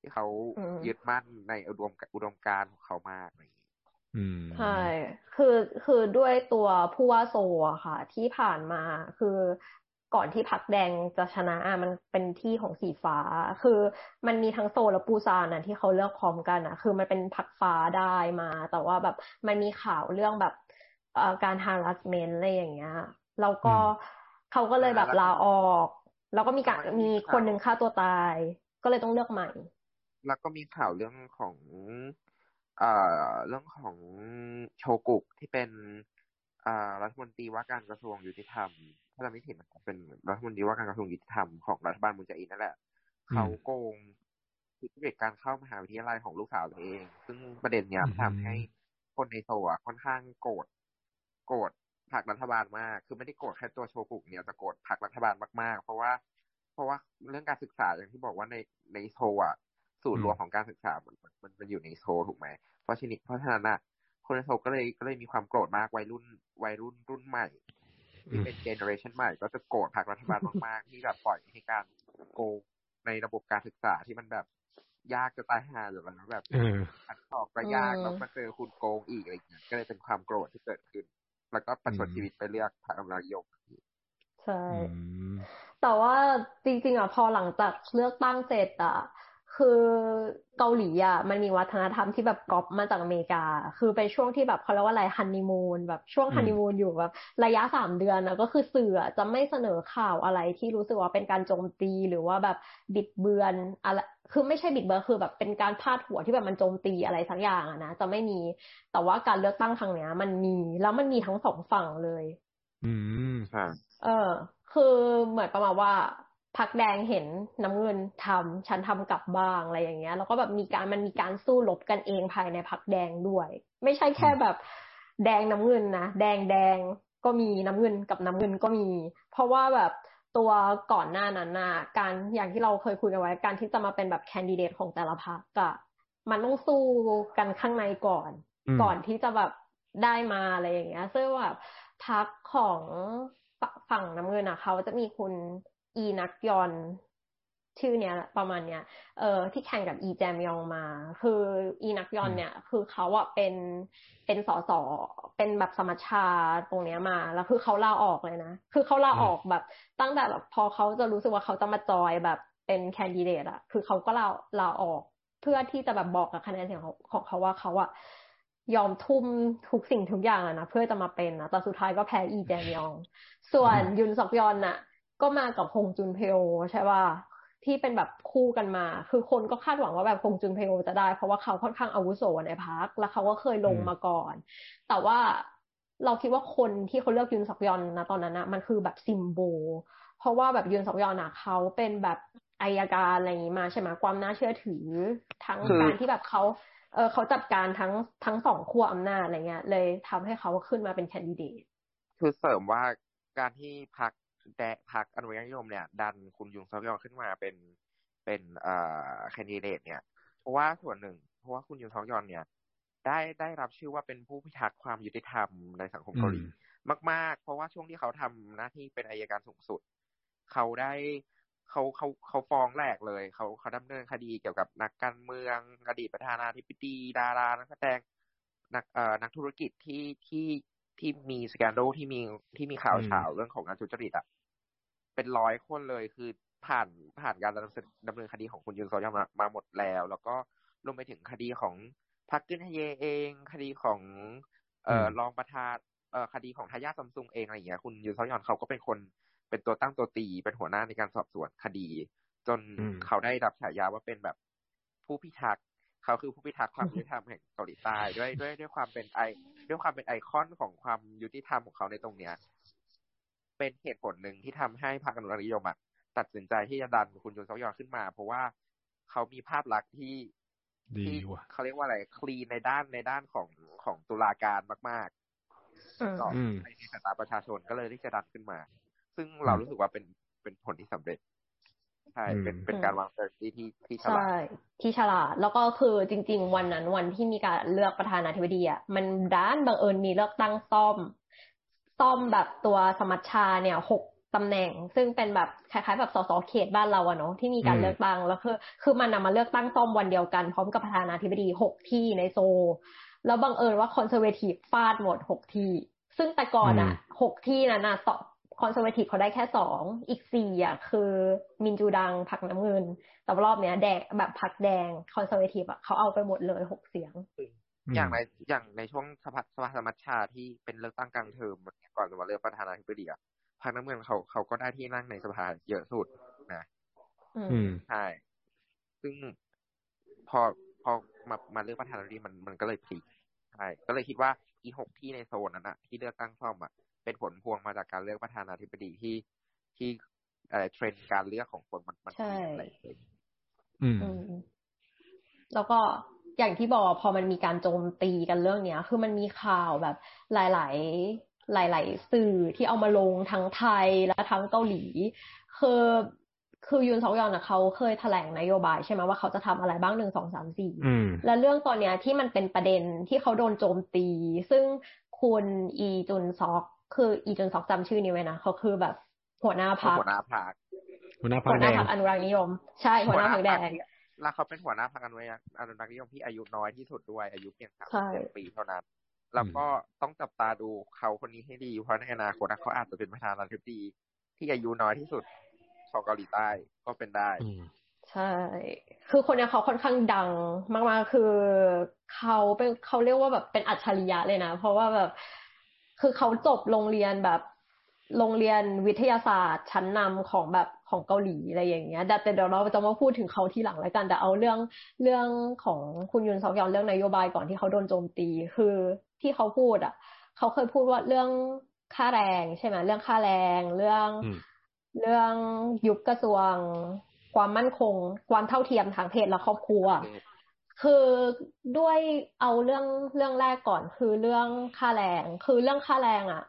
Speaker 3: ที่เขา
Speaker 2: อืม
Speaker 3: ยึดมั่นในอุดมอุดมการณ์ของเขามากอะไรอย่างเงี้ย
Speaker 1: อืม
Speaker 2: ใช่ คือคือด้วยตัวผู้ว่าโซอะค่ะ ที่ผ่านมาคือก่อนที่พักแดงจะชนะอะมันเป็นที่ของสีฟ้า คือมันมีทั้งโซลและปูซานนะที่เขาเลือกพร้อมกันอะคือมันเป็นพักฟ้าได้มา แต่ว่าแบบมันมีข่าวเรื่องแบบเอ่อการ harassment อะไรอย่างเงี้ยแล้วก็
Speaker 1: อืม
Speaker 2: เขาก็เลยแบบ
Speaker 3: อ่าแล้ว
Speaker 2: ลาออก แล้วก็มีการ
Speaker 3: แล้วมันมี
Speaker 2: มี
Speaker 3: ข่าว
Speaker 2: คนหนึ่งฆ่าตัวตาย ก็เลยต้องเลือกใหม่
Speaker 3: แล้วก็มีข่าวเรื่องของเอ่อเรื่องของโชกุกที่เป็นอ่ารัฐมนตรีว่าการกระทรวงยุติธรรมถ้าจำไม่ผิดมันเป็นรัฐมนตรีว่าการกระทรวงยุติธรรมของรัฐบาลมุนแจอินนั่นแหละ
Speaker 1: อืม
Speaker 3: เขาโกงทุจริตการเข้ามหาวิทยาลัยของลูกสาวตัวเอง ซึ่งประเด็นเนี้ย
Speaker 1: อืม
Speaker 3: ทำให้คนในโซลอะค่อนข้างโกรธโกรธ พรรครัฐบาลมาก คือไม่ได้โกรธแค่ตัวโชกุกเนี่ยแต่โกรธพรรครัฐบาลมากๆ เพราะว่า เพราะว่าเรื่องการศึกษาอย่างที่บอกว่าในในโซลอะศูนย์รวมของการศึกษามันมันมันมันอยู่ในโซลถูกไหมเพราะฉะนั้นเพราะฉะนั้นอะคนในโซลก็เลยก็เลยมีความโกรธมากวัยรุ่นวัยรุ่นรุ่นใหม่ที่เป็นเจเนอเรชันใหม่ ก็จะโกรธพรรครัฐบาลมากๆที่แบบปล่อยให้การโกงในระบบการศึกษาที่มันแบบยากจะตายห่าอยู่แล้วแบบ
Speaker 1: เออ
Speaker 3: อันสอบก็ยาก
Speaker 2: อืม
Speaker 3: แล้วมาเจอคุณโกงอีกอะไรอย่างเงี้ยก็เลยเป็นความโกรธที่เกิดขึ้น แล้วก็ประชด
Speaker 1: อืม
Speaker 3: ชีวิตไปเลือกพรรคอนุรักษ์นิยม
Speaker 2: ใช่
Speaker 1: อืม
Speaker 2: แต่ว่าจริงๆอะพอหลังจากเลือกตั้งเสร็จอะ คือเกาหลีอะมันมีวัฒนธรรมที่แบบก๊อปมาจากอเมริกา คือเป็นช่วงที่แบบเขาเรียกว่าอะไรฮันนีมูนแบบช่วง
Speaker 1: อืม
Speaker 2: ฮันนีมูนอยู่แบบระยะสามเดือนนะก็คือสื่ออะจะไม่เสนอข่าวอะไรที่รู้สึกว่าเป็นการโจมตีหรือว่าแบบบิดเบือนอะไรคือไม่ใช่บิดเบือนคือแบบเป็นการพาดหัวที่แบบมันโจมตีอะไรสักอย่างอะนะจะไม่มีแต่ว่าการเลือกตั้งครั้งเนี้ยมันมีแล้วมันมีทั้งสองฝั่งเลย
Speaker 1: อืม
Speaker 3: ค่ะ
Speaker 2: เออ คือเหมือนประมาณว่า พักแดงเห็นน้ำเงินทำฉันทำกลับบ้างอะไรอย่างเงี้ย แล้วก็แบบมีการมันมีการสู้รบกันเองภายในพักแดงด้วย ไม่ใช่แค่แบบ แดงน้ำเงินนะแดงแดงก็มีน้ำเงินกับน้ำเงินก็มี เพราะว่าแบบตัวก่อนหน้านั้นน่ะการอย่างที่เราเคยคุยกันไว้ การที่จะมาเป็นแบบแคนดิเดตของแต่ละพรรคอะมันต้องสู้กันข้างในก่อน
Speaker 1: อืม
Speaker 2: ก่อนที่จะแบบได้มาอะไรอย่างเงี้ยซึ่งแบบพักของฝฝั่งน้ำเงินอะเขาจะมีคุณ อีนักยอนชื่อเนี้ยประมาณเนี้ย เออที่แข่งกับอีแจมยองมา คืออีนักยอนเนี่ย คือเขาอะเป็นเป็นสสเป็นแบบสมัชชาตรงเนี้ยมา แล้วคือเขาลาออกเลยนะ คือเขาลาออกแบบ ตั้งแต่แบบพอเขาจะรู้สึกว่าเขาจะมาจอยแบบเป็นแคนดิเดตอะคือเขาก็ลาลาออก เพื่อที่จะแบบบอกกับคะแนนเสียงของของเขาว่าเขาอะยอมทุ่มทุกสิ่งทุกอย่างอะนะเพื่อจะมาเป็นนะแต่สุดท้ายก็แพ้อีแจมยอง ส่วนยุนซอกยอนน่ะ ก็มากับฮงจุนเพโอใช่ป่ะที่เป็นแบบคู่กันมา คือคนก็คาดหวังว่าแบบคงจุนเพโอจะได้ เพราะว่าเขาค่อนข้างอาวุโสในพักแล้วเขาก็เคยลงมาก่อน แต่ว่าเราคิดว่าคนที่เขาเลือกยุนซอกยอนนะตอนนั้นนะมันคือแบบซิมโบ เพราะว่าแบบยุนซอกยอนอะเขาเป็นแบบอายการอะไรอย่างนี้มาใช่ไหมความน่าเชื่อถือ ทั้งการที่แบบเขาเออเขาจัดการทั้งทั้งสองขั้วอำนาจอะไรเงี้ย เลยทำให้เขาขึ้นมาเป็นแคนดิเดต
Speaker 3: คือเสริมว่าการที่พัก แดพักอนุรักษนิยมเนี่ย ดันคุณยุงซอกยอนขึ้นมาเป็นเป็นเอ่อแคนดิเดตเนี่ยเพราะว่าส่วนหนึ่ง เพราะว่าคุณยุงซอกยอนเนี่ย ได้ได้รับชื่อว่าเป็นผู้พิทักษ์ความยุติธรรมในสังคมเกาหลีมาก ๆ เพราะว่าช่วงที่เขาทำหน้าที่เป็นอายการสูงสุด เขาได้เขาเขาเขาฟ้องแหลกเลย เขาเขาดำเนินคดีเกี่ยวกับนักการเมืองอดีตประธานาธิบดีดารานักแสดงนักเอ่อนักธุรกิจที่ที่ที่มีสแกนโดที่มีที่มีข่าวเฉาเรื่องของการทุจริตอะ เป็นร้อยคนเลยคือผ่านผ่านการดำเนินคดีของคุณยุนซอยมามาหมดแล้ว แล้วก็รวมไปถึงคดีของพักกึนฮเยเอง คดีของเอ่อรองประธานเอ่อคดีของทายาทซัมซุงเองอะไรอย่างเงี้ยคุณยุนซอยอนเขาก็เป็นคนเป็นตัวตั้งตัวตีเป็นหัวหน้าในการสอบสวนคดี จนเขาได้รับฉายาว่าเป็นแบบผู้พิทักษ์เขาคือผู้พิทักษ์ความยุติธรรมแห่งเกาหลีใต้ด้วยด้วยด้วยความเป็นไอ ด้วยความเป็นไอคอนของความยุติธรรมของเขาในตรงเนี้ย เป็นเหตุผลหนึ่งที่ทำให้พรรคอนุรักษ์นิยมตัดสินใจที่จะดันคุณจุนซอกยอนขึ้นมา เพราะว่าเขามีภาพลักษณ์ที่
Speaker 1: ที่
Speaker 3: เขาเรียกว่าอะไรคลีนในด้านในด้านของของตุลาการมากๆก็ในสายตาประชาชนก็เลยที่จะดันขึ้นมา ซึ่งเรารู้สึกว่าเป็นเป็นผลที่สำเร็จใช่เป็นเป็นการวางแผนที่ที่ที่ฉลาด
Speaker 2: ที่ฉลาด แล้วก็คือจริง ๆ วันนั้นวันที่มีการเลือกประธานาธิบดีอะมันด้านบังเอิญมีเลือกตั้งซ่อม ซ่อมแบบตัวสมัชชาเนี่ยหกตำแหน่ง ซึ่งเป็นแบบคล้ายๆแบบสสเขตบ้านเราอะเนาะที่มีการเลือกตั้งแล้วคือ คือมันนำมาเลือกตั้งซ่อมวันเดียวกัน พร้อมกับประธานาธิบดีหกที่ในโซล แล้วบังเอิญว่า conservative ฟาดหมดหกที่ ซึ่งแต่ก่อนอะหกที่นั้นอะ conservative เขาได้แค่สองอีกสี่อะคือมินจูดังพรรคน้ำเงิน แต่รอบเนี้ยแดงแบบพรรคแดง conservative อะเขาเอาไปหมดเลยหกเสียง
Speaker 3: อย่างในอย่างในช่วงสภาสภาสมัชชาที่เป็นเลือกตั้งกลางเทอมก่อนจะมาเลือกประธานาธิบดีอะพักน้ำเงินเขาเขาก็ได้ที่นั่งในสภาเยอะสุดนะใช่ซึ่งพอพอมามาเลือกประธานาธิบดีมันมันก็เลยพลิกใช่ก็เลยคิดว่าอีหกที่ในโซนนั้นอะที่เลือกตั้งซ่อมอะเป็นผลพวงมาจากการเลือกประธานาธิบดีที่ที่อะไรเทรนด์การเลือกของคนมันมัน
Speaker 2: เปลี่
Speaker 3: ยน
Speaker 2: ไปอืม แล้วก็ อย่างที่บอกพอมันมีการโจมตีกันเรื่องเนี้ย คือมันมีข่าวแบบหลาย ๆ หลาย ๆ สื่อที่เอามาลงทั้งไทยและทั้งเกาหลี คือคือยุนซอกยอนอะเขาเคยแถลงนโยบายใช่ไหมว่าเขาจะทำอะไรบ้างหนึ่งสองสามสี่และเรื่องตอนเนี้ยที่มันเป็นประเด็นที่เขาโดนโจมตี ซึ่งคุณอีจุนซอก คืออีจนซอกจำชื่อนี้ไว้นะเขาคือแบบหัวหน้าพัก
Speaker 3: หัวหน้าพัก
Speaker 1: หัวหน้า
Speaker 2: พักหัวหน้าพักอนุรักษ์นิยม ใช่หัวหน้าพักแดง
Speaker 3: แล้วเขาเป็นหัวหน้าพักอนุรักษ์อนุรักษ์นิยมที่อายุน้อยที่สุดด้วยอายุเพียงสามสิบปีเท่านั้น แล้วก็ต้องจับตาดูเขาคนนี้ให้ดี เพราะในอนาคตเขาอาจจะเป็นประธานาธิบดีที่อายุน้อยที่สุดของเกาหลีใต้ก็เป็นได้
Speaker 2: ใช่ คือคนเนี้ยเขาค่อนข้างดังมากๆ คือเขาเป็นเขาเรียกว่าแบบเป็นอัจฉริยะเลยนะ เพราะว่าแบบ คือเขาจบโรงเรียนแบบ โรงเรียนวิทยาศาสตร์ชั้นนำของแบบ ของเกาหลีอะไรอย่างเงี้ยแต่เดี๋ยวเราจะมาพูดถึงเขาที่หลังแล้วกัน แต่เอาเรื่องเรื่องของคุณยุนซอกยอนเรื่องนโยบายก่อนที่เขาโดนโจมตี คือที่เขาพูดอะ เขาเคยพูดว่าเรื่องค่าแรงใช่ไหมเรื่องค่าแรงเรื่องเรื่องยุบกระทรวง ความมั่นคง ความเท่าเทียมทางเพศและครอบครัว คือด้วยเอาเรื่องเรื่องแรกก่อนคือเรื่องค่าแรง คือเรื่องค่าแรงอะ่ะ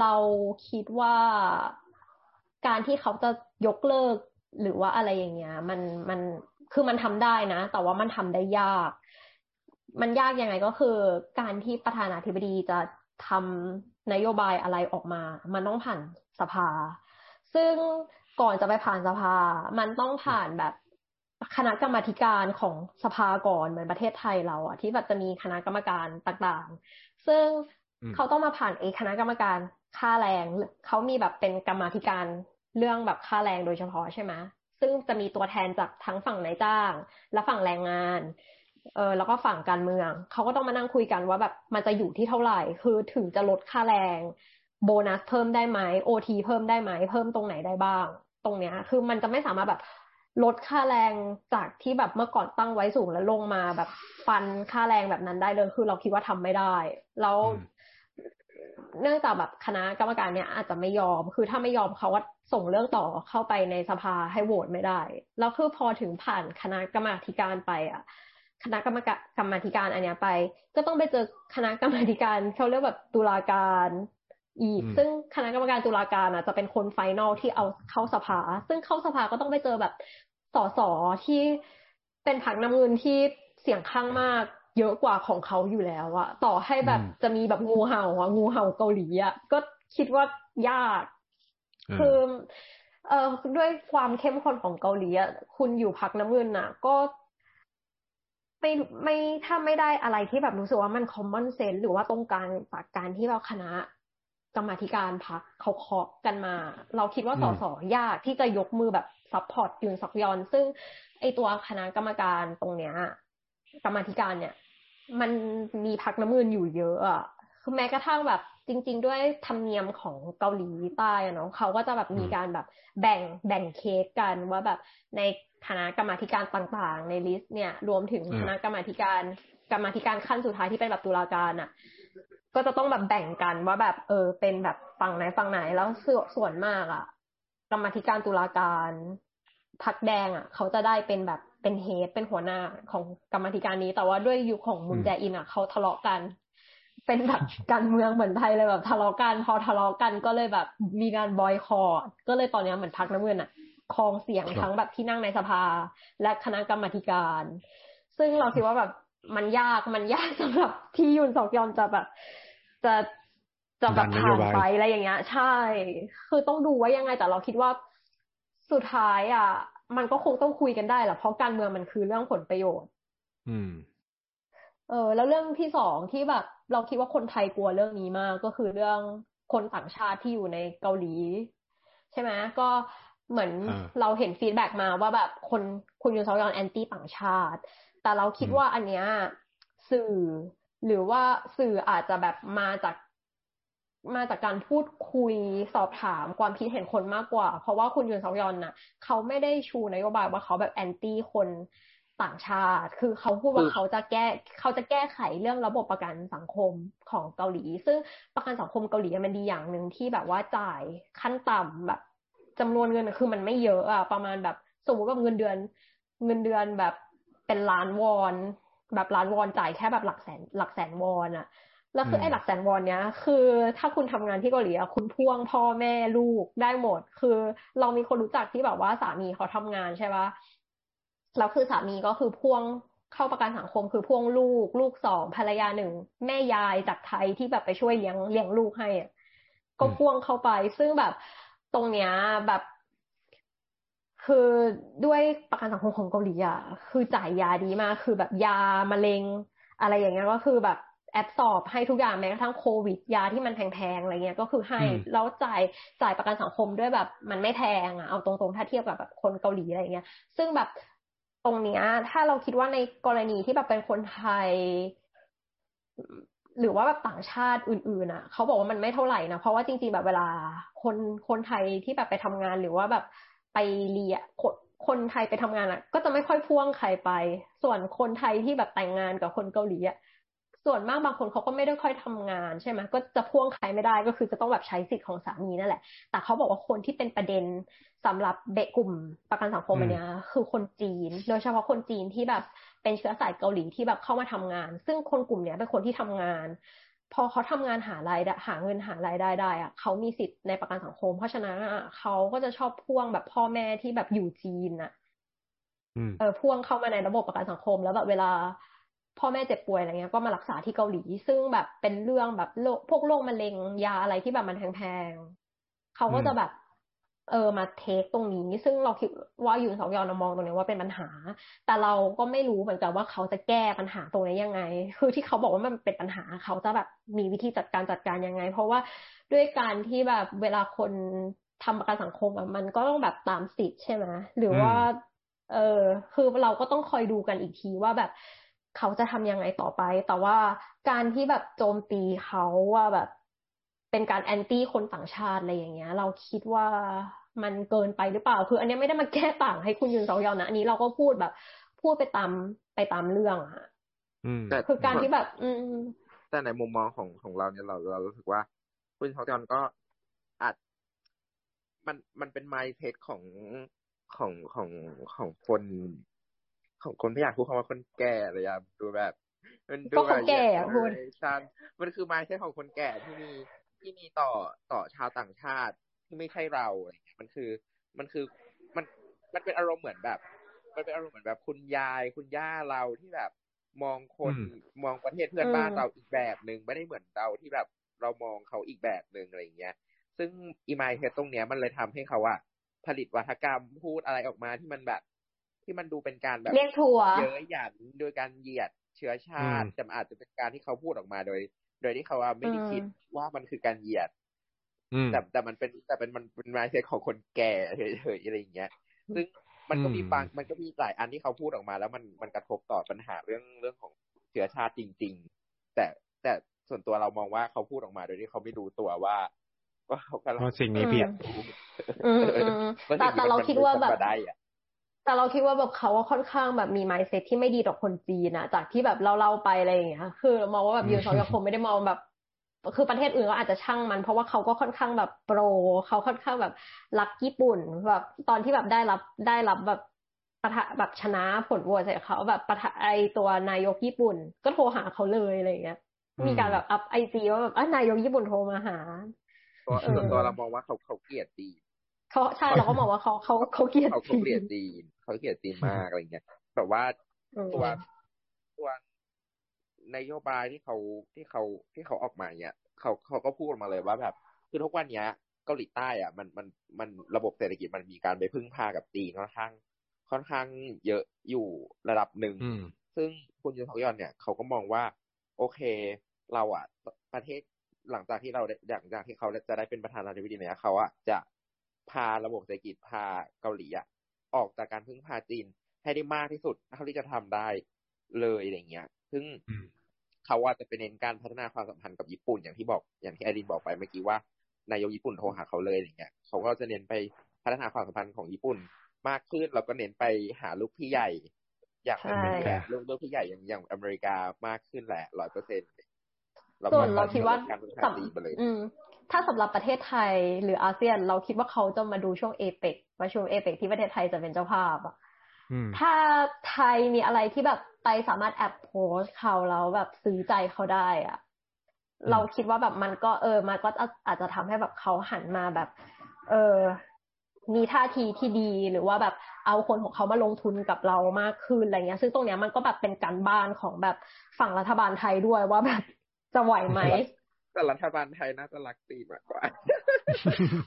Speaker 2: เราคิดว่า การที่เขาจะยกเลิกหรือว่าอะไรอย่างเงี้ย มันมันคือมันทำได้นะ แต่ว่ามันทำได้ยาก มันยากยังไงก็คือ การที่ประธานาธิบดีจะทำนโยบายอะไรออกมา มันต้องผ่านสภา ซึ่งก่อนจะไปผ่านสภา มันต้องผ่านแบบคณะกรรมาการของสภาก่อนเหมือนประเทศไทยเราอะที่แบบจะมีคณะกรรมการต่างๆ ซึ่งเขาต้องมาผ่านเอคณะกรรมการค่าแรง เขามีแบบเป็นกรรมาการ เรื่องแบบค่าแรงโดยเฉพาะใช่ไหมซึ่งจะมีตัวแทนจากทั้งฝั่งนายจ้าง และฝั่งแรงงานเออแล้วก็ฝั่งการเมือง เขาก็ต้องมานั่งคุยกันว่าแบบมันจะอยู่ที่เท่าไหร่ คือถึงจะลดค่าแรง โบนัสเพิ่มได้ไหมโอทีเพิ่มได้ไหมเพิ่มตรงไหนได้บ้าง ตรงเนี้ย คือมันจะไม่สามารถแบบลดค่าแรงจากที่แบบเมื่อก่อนตั้งไว้สูงแล้วลงมาแบบฟันค่าแรงแบบนั้นได้เลยคือเราคิดว่าทำไม่ได้ แล้ว เนื่องจากแบบคณะกรรมการเนี่ยอาจจะไม่ยอม คือถ้าไม่ยอมเขาว่าส่งเรื่องต่อเข้าไปในสภาให้โหวตไม่ได้ แล้วคือพอถึงผ่านคณะกรรมการไปอะ คณะกรรมการกรรมธิการอันเนี้ยไป ก็ต้องไปเจอคณะกรรมการเขาเรียกแบบตุลาการอีก ซึ่งคณะกรรมการตุลาการอะจะเป็นคน final ที่เอาเข้าสภา ซึ่งเข้าสภาก็ต้องไปเจอแบบสสที่เป็นพรรคน้ำเงินที่เสียงข้างมาก เยอะกว่าของเขาอยู่แล้วอะต่อให้แบบจะมีแบบงูเห่าอะงูเห่าเกาหลีอะก็คิดว่ายาก คือเอ่อด้วยความเข้มข้นของเกาหลีอะคุณอยู่พรรคน้ำเงินอะก็ไม่ไม่ถ้าไม่ได้อะไรที่แบบรู้สึกว่ามัน common sense หรือว่าตรงกลางจากการที่เราคณะกรรมาธิการพรรคเขาเคาะกันมา เราคิดว่าสสยากที่จะยกมือแบบ support ยุนซอกยอล ซึ่งไอตัวคณะกรรมการตรงเนี้ยกรรมาธิการเนี่ย มันมีพรรคน้ำเงินอยู่เยอะอะคือแม้กระทั่งแบบจริง ๆ ด้วยธรรมเนียมของเกาหลีใต้เนาะเขาก็จะแบบมีการแบบแบ่งแบ่งเค้กกันว่าแบบในคณะกรรมการต่างๆ ใน list เนี่ย รวมถึงคณะกรรมการกรรมการขั้นสุดท้ายที่เป็นแบบตุลาการอะ ก็จะต้องแบบแบ่งกันว่าแบบ เออ เป็นแบบฝั่งไหนฝั่งไหนแล้วส่วนมากอะกรรมการตุลาการพักแดงอะ เขาจะได้เป็นแบบ เป็นเฮดเป็นหัวหน้าของกรรมธิการนี้ แต่ว่าด้วยยุคของมุนแจอินอะเขาทะเลาะกัน เป็นแบบการเมืองเหมือนไทยเลยแบบ ทะเลาะกันพอทะเลาะกันก็เลยแบบมีการบอยคอร์ก็เลยตอนนี้เหมือนพักน้ำเงินอะครองเสียงทั้งแบบที่นั่งในสภา และคณะกรรมการ ซึ่งเราคิดว่าแบบมันยากมันยากสำหรับที่ยุนสอกยอนจะแบบ จะจะแบบผ่านไปอะไรอย่างเงี้ย ใช่ คือต้องดูว่ายังไงแต่เราคิดว่าสุดท้ายอะ มันก็คงต้องคุยกันได้แหละเพราะการเมืองมันคือเรื่องผลประโยชน์
Speaker 1: อืม
Speaker 2: เออ แล้วเรื่องที่สองที่แบบ เราคิดว่าคนไทยกลัวเรื่องนี้มากก็คือเรื่องคนต่างชาติที่อยู่ในเกาหลี ใช่ไหมก็เหมือนเราเห็น feedback มาว่าแบบคนคุณยุนซอกยอล anti ต่างชาติ แต่เราคิดว่าอันเนี้ยสื่อหรือว่าสื่ออาจจะแบบมาจาก มาจากการพูดคุยสอบถามความคิดเห็นคนมากกว่า เพราะว่าคุณยุนซอกยอลน่ะ เขาไม่ได้ชูนโยบายว่าเขาแบบ anti คนต่างชาติ คือเขาพูดว่าเขาจะแก้เขาจะแก้ไขเรื่องระบบประกันสังคมของเกาหลี ซึ่งประกันสังคมเกาหลีมันดีอย่างหนึ่งที่แบบว่าจ่ายขั้นต่ำแบบจำนวนเงินคือมันไม่เยอะอะประมาณแบบสมมติว่าเงินเดือน เงินเดือนแบบเป็นล้านวอน แบบล้านวอนจ่ายแค่แบบหลักแสนหลักแสนวอนอะ แล้วคือไอ้หลักแสนวอนเนี้ย คือถ้าคุณทำงานที่เกาหลีอะคุณพ่วงพ่อแม่ลูกได้หมด คือเรามีคนรู้จักที่แบบว่าสามีเขาทำงานใช่ปะแล้วคือสามีก็คือพ่วงเข้าประกันสังคมคือพ่วงลูก ลูกสองภรรยาหนึ่งแม่ยายจากไทยที่แบบไปช่วยเลี้ยงเลี้ยงลูกให้อะก็พ่วงเข้าไป ซึ่งแบบตรงเนี้ยแบบคือด้วยประกันสังคมของเกาหลีอะคือจ่ายยาดีมาก คือแบบยามะเร็ง อะไรอย่างเงี้ยก็คือแบบ แอบสอบให้ทุกอย่างแม้กระทั่งโควิด ยาที่มันแพงๆอะไรเงี้ยก็คือให้แล้วจ่ายจ่ายประกันสังคมด้วยแบบ มันไม่แพงอะเอาตรงๆถ้าเทียบกับแบบคนเกาหลีอะไรเงี้ย ซึ่งแบบตรงเนี้ย ถ้าเราคิดว่าในกรณีที่แบบเป็นคนไทย หรือว่าแบบต่างชาติอื่นๆอะเขาบอกว่ามันไม่เท่าไหร่นะเพราะว่าจริง ๆ แบบเวลาคนคนไทยที่แบบไปทำงานหรือว่าแบบไปเรียนคนไทยไปทำงานอะ ก็จะไม่ค่อยพ่วงใครไป ส่วนคนไทยที่แบบแต่งงานกับคนเกาหลีอะ ส่วนมากบางคนเขาก็ไม่ได้ค่อยทำงานใช่ไหมก็จะพ่วงใครไม่ได้ก็คือจะต้องแบบใช้สิทธิ์ของสามีนั่นแหละ แต่เขาบอกว่าคนที่เป็นประเด็นสำหรับเด็กกลุ่มประกันสังคมอันนี้คือคนจีน โดยเฉพาะคนจีนที่แบบเป็นเชื้อสายเกาหลีที่แบบเข้ามาทำงาน ซึ่งคนกลุ่มเนี้ยเป็นคนที่ทำงาน พอเขาทำงานหารายได้หาเงินหารายได้ได้อะเขามีสิทธิ์ในประกันสังคม เพราะฉะนั้นเขาก็จะชอบพ่วงแบบพ่อแม่ที่แบบอยู่จีนอะเออพ่วงเข้ามาในระบบประกันสังคม แล้วแบบเวลา พ่อแม่เจ็บป่วยอะไรเงี้ยก็มารักษาที่เกาหลี ซึ่งแบบเป็นเรื่องแบบโรคพวกโรคมะเร็งยาอะไรที่แบบมันแพงๆเขาก็จะแบบ เออมาเทคตรงนี้ ซึ่งเราคิดว่าอยู่สองยอนมองตรงนี้ว่าเป็นปัญหา แต่เราก็ไม่รู้เหมือนกันว่าเขาจะแก้ปัญหาตรงนี้ยังไง คือที่เขาบอกว่ามันเป็นปัญหาเขาจะแบบมีวิธีจัดการจัดการยังไง เพราะว่าด้วยการที่แบบเวลาคนทำประกันสังคมอะมันก็ต้องแบบตามสิทธิ์ใช่ไหมหรือว่า เออคือเราก็ต้องคอยดูกันอีกทีว่าแบบ เขาจะทำยังไงต่อไป แต่ว่าการที่แบบโจมตีเขาว่าแบบ เป็นการแอนตี้คนต่างชาติอะไรอย่างเงี้ย เราคิดว่ามันเกินไปหรือเปล่า คือ อันนี้ไม่ได้มาแก้ต่างให้คุณยุนซอกยอนนะอันนี้เราก็พูดแบบ พูดไปตามไปตามเรื่องอะ
Speaker 3: แต่
Speaker 2: คือการที่แบบ อืม
Speaker 3: แต่ในมุมมองของของเราเนี่ยเราเรารู้สึกว่า คุณซอกยอนก็อาจมันมันเป็นไมซ์เทสของของของของคน ของคนไม่อยากพูดคำว่าคนแก่เลยอะดูแบบ
Speaker 2: มันดูแบบแก่คุณ
Speaker 3: ชันมันคือ mindset ของคนแก่ที่มีที่มีต่อต่อชาวต่างชาติที่ไม่ใช่เราอะไรเงี้ยมันคือมันคือมันมันเป็นอารมณ์เหมือนแบบ มันเป็นอารมณ์เหมือนแบบคุณยายคุณย่าเราที่แบบมองคนมองประเทศเพื่อนบ้านเราอีกแบบหนึ่งไม่ได้เหมือนเราที่แบบเรามองเขาอีกแบบหนึ่งอะไรเงี้ย ซึ่งอี mindset ตรงเนี้ยมันเลยทำให้เขาอะผลิตวัฒกรรมพูดอะไรออกมาที่มันแบบ ที่มันดูเป็นการแบบ
Speaker 2: เรียกทัว
Speaker 3: เยอะหยันโดยการเหยียดเชื้อชาติแต่อาจจะเป็นการที่เขาพูดออกมาโดย โดยที่เขาว่าไม่ได้คิดว่ามันคือการเหยียดแต่แต่มันเป็นแต่เป็นมันเป็นไมล์เทสของคนแก่เฉยๆอะไรอย่างเงี้ย ซึ่งมันก็มีบางมันก็มีหลายอันที่เขาพูดออกมา แล้วมันมันกระทบต่อปัญหาเรื่องเรื่องของเชื้อชาติจริง ๆ แต่แต่ส่วนตัวเรามองว่าเขาพูดออกมาโดยที่เขาไม่รู้ตัวว่าว่าเขากำลัง
Speaker 1: สิ่งนี้เพีย
Speaker 2: งแต่แต่เราคิดว่าแบบ แต่เราคิดว่าแบบเขาว่าค่อนข้างแบบมีไมซ์เซ็ตที่ไม่ดีต่อคนจีนอะจากที่แบบเล่าๆไปอะไรอย่างเงี้ย คือมองว่าแบบยูซอยคงไม่ได้มองแบบ คือประเทศอื่นก็อาจจะช่างมัน เพราะว่าเขาก็ค่อนข้างแบบโปรเขาค่อนข้างแบบรักญี่ปุ่นแบบตอนที่แบบได้รับได้รับแบบประทะแบบชนะผลโหวตใส่เขาแบบประทะไอตัวนายกญี่ปุ่น ก็โทรหาเขาเลยอะไรเงี้ย มีการแบบอัพไอจีว่าแบบนายกญี่ปุ่นโทรมาหา
Speaker 3: ตัวส่วนตัวเรามองว่าเขาเขาเกลียดดี
Speaker 2: เขาใช่เราก็มองว่าเขาเขาเขาเกลียด
Speaker 3: เขาเกลียดดีเขาเกลียดดีมากอะไรเงี้ยแต่ว่าตัวตัวนโยบายที่เขาที่เขาที่เขาออกมาเนี่ยเขาเขาก็พูดมาเลยว่าแบบ คือทุกวันเนี้ยเกาหลีใต้อะมันมันมันระบบเศรษฐกิจมันมีการไปพึ่งพากับจีนค่อนข้าง ค่อนข้างเยอะอยู่ระดับหนึ่งซึ่งคุณยูทอกยอนเนี่ยเขาก็มองว่า โอเค เราอะประเทศหลังจากที่เราหลังจากที่เขาจะได้เป็นประธานาธิบดีเนี่ยเขาอะจะ พาระบบเศรษฐกิจพาเกาหลีอะออกจากการพึ่งพาจีนให้ได้มากที่สุดเท่าที่จะทำได้เลยอะไรเงี้ย ซึ่งเขาว่าจะเป็นเน้นการพัฒนาความสัมพันธ์กับญี่ปุ่นอย่างที่บอกอย่างที่ไอรินบอกไปเมื่อกี้ว่านายกญี่ปุ่นโทรหาเขาเลยอย่างเงี้ยเขาก็จะเน้นไปพัฒนาความสัมพันธ์ของญี่ปุ่นมากขึ้นเราก็เน้นไปหาลูกพี่ใหญ่ อย่างอเมริกาลูกลูกพี่ใหญ่อย่างอย่างอเมริกามากขึ้นแหละร้อยเปอร์เซ็นต์
Speaker 2: ส่วนเราคิดว่าสำ ถ้าสำหรับประเทศไทยหรืออาเซียน เราคิดว่าเขาจะมาดูช่วงเอเปกประชุมเอเปกที่ประเทศไทยจะเป็นเจ้าภาพอะถ้าไทยมีอะไรที่แบบไปสามารถแอปโพสเขาแล้วแบบซื้อใจเขาได้อะเราคิดว่าแบบมันก็เออ มันก็อาจจะทำให้แบบเขาหันมาแบบ เออ มีท่าทีที่ดีหรือว่าแบบเอาคนของเขามาลงทุนกับเรามากขึ้นอะไรเงี้ย ซึ่งตรงเนี้ยมันก็แบบเป็นการบ้านของแบบฝั่งรัฐบาลไทยด้วยว่าแบบจะไหวไหม
Speaker 3: แต่รัฐบาลไทยน่าจะรักตีมากกว่า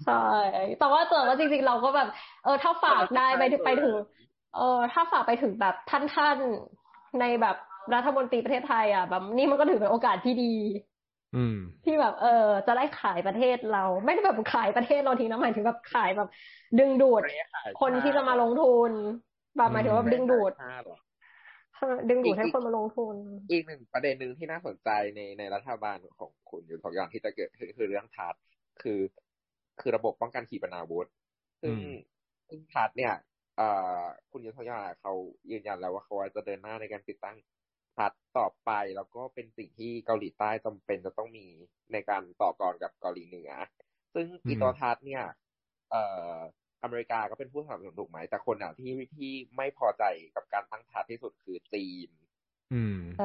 Speaker 2: ใช่ แต่ว่าเจอว่าจริงๆ เราก็แบบ เออ ถ้าฝากได้ไปถึงไปถึง เออ ถ้าฝากไปถึงแบบท่านๆ ในแบบรัฐมนตรีประเทศไทย อะ แบบนี่มันก็ถือเป็นโอกาสที่ดีที่แบบ เออ จะได้ขายประเทศเรา ไม่ได้แบบขายประเทศเราทีนะหมายถึงแบบขายแบบ ดึงดูด คนที่จะมาลงทุนแบบหมายถึงว่าดึงดูด ดึงดูดให้คนมาลงทุน
Speaker 3: อีกหนึ่งประเด็นหนึ่งที่น่าสนใจในในรัฐบาลของคุณอยู่ทองยอนที่จะเกิดคือคือเรื่องทัดคือ คือระบบป้องกันขีปนาวุธ ซึ่งซึ่งทัดเนี่ยเอ่อคุณยุทธยาเขายืนยันแล้วว่าเขาจะเดินหน้าในการติดตั้งพัดต่อไปแล้วก็เป็นสิ่งที่เกาหลีใต้จำเป็นจะต้องมีในการต่อกรกับเกาหลีเหนือ ซึ่งอีตัวทัดเนี่ย เอ่อ อเมริกาก็เป็นผู้สนับสนุนถูกไหม แต่คนอะที่ที่ไม่พอใจกับการตั้งทัดที่สุดคือจีน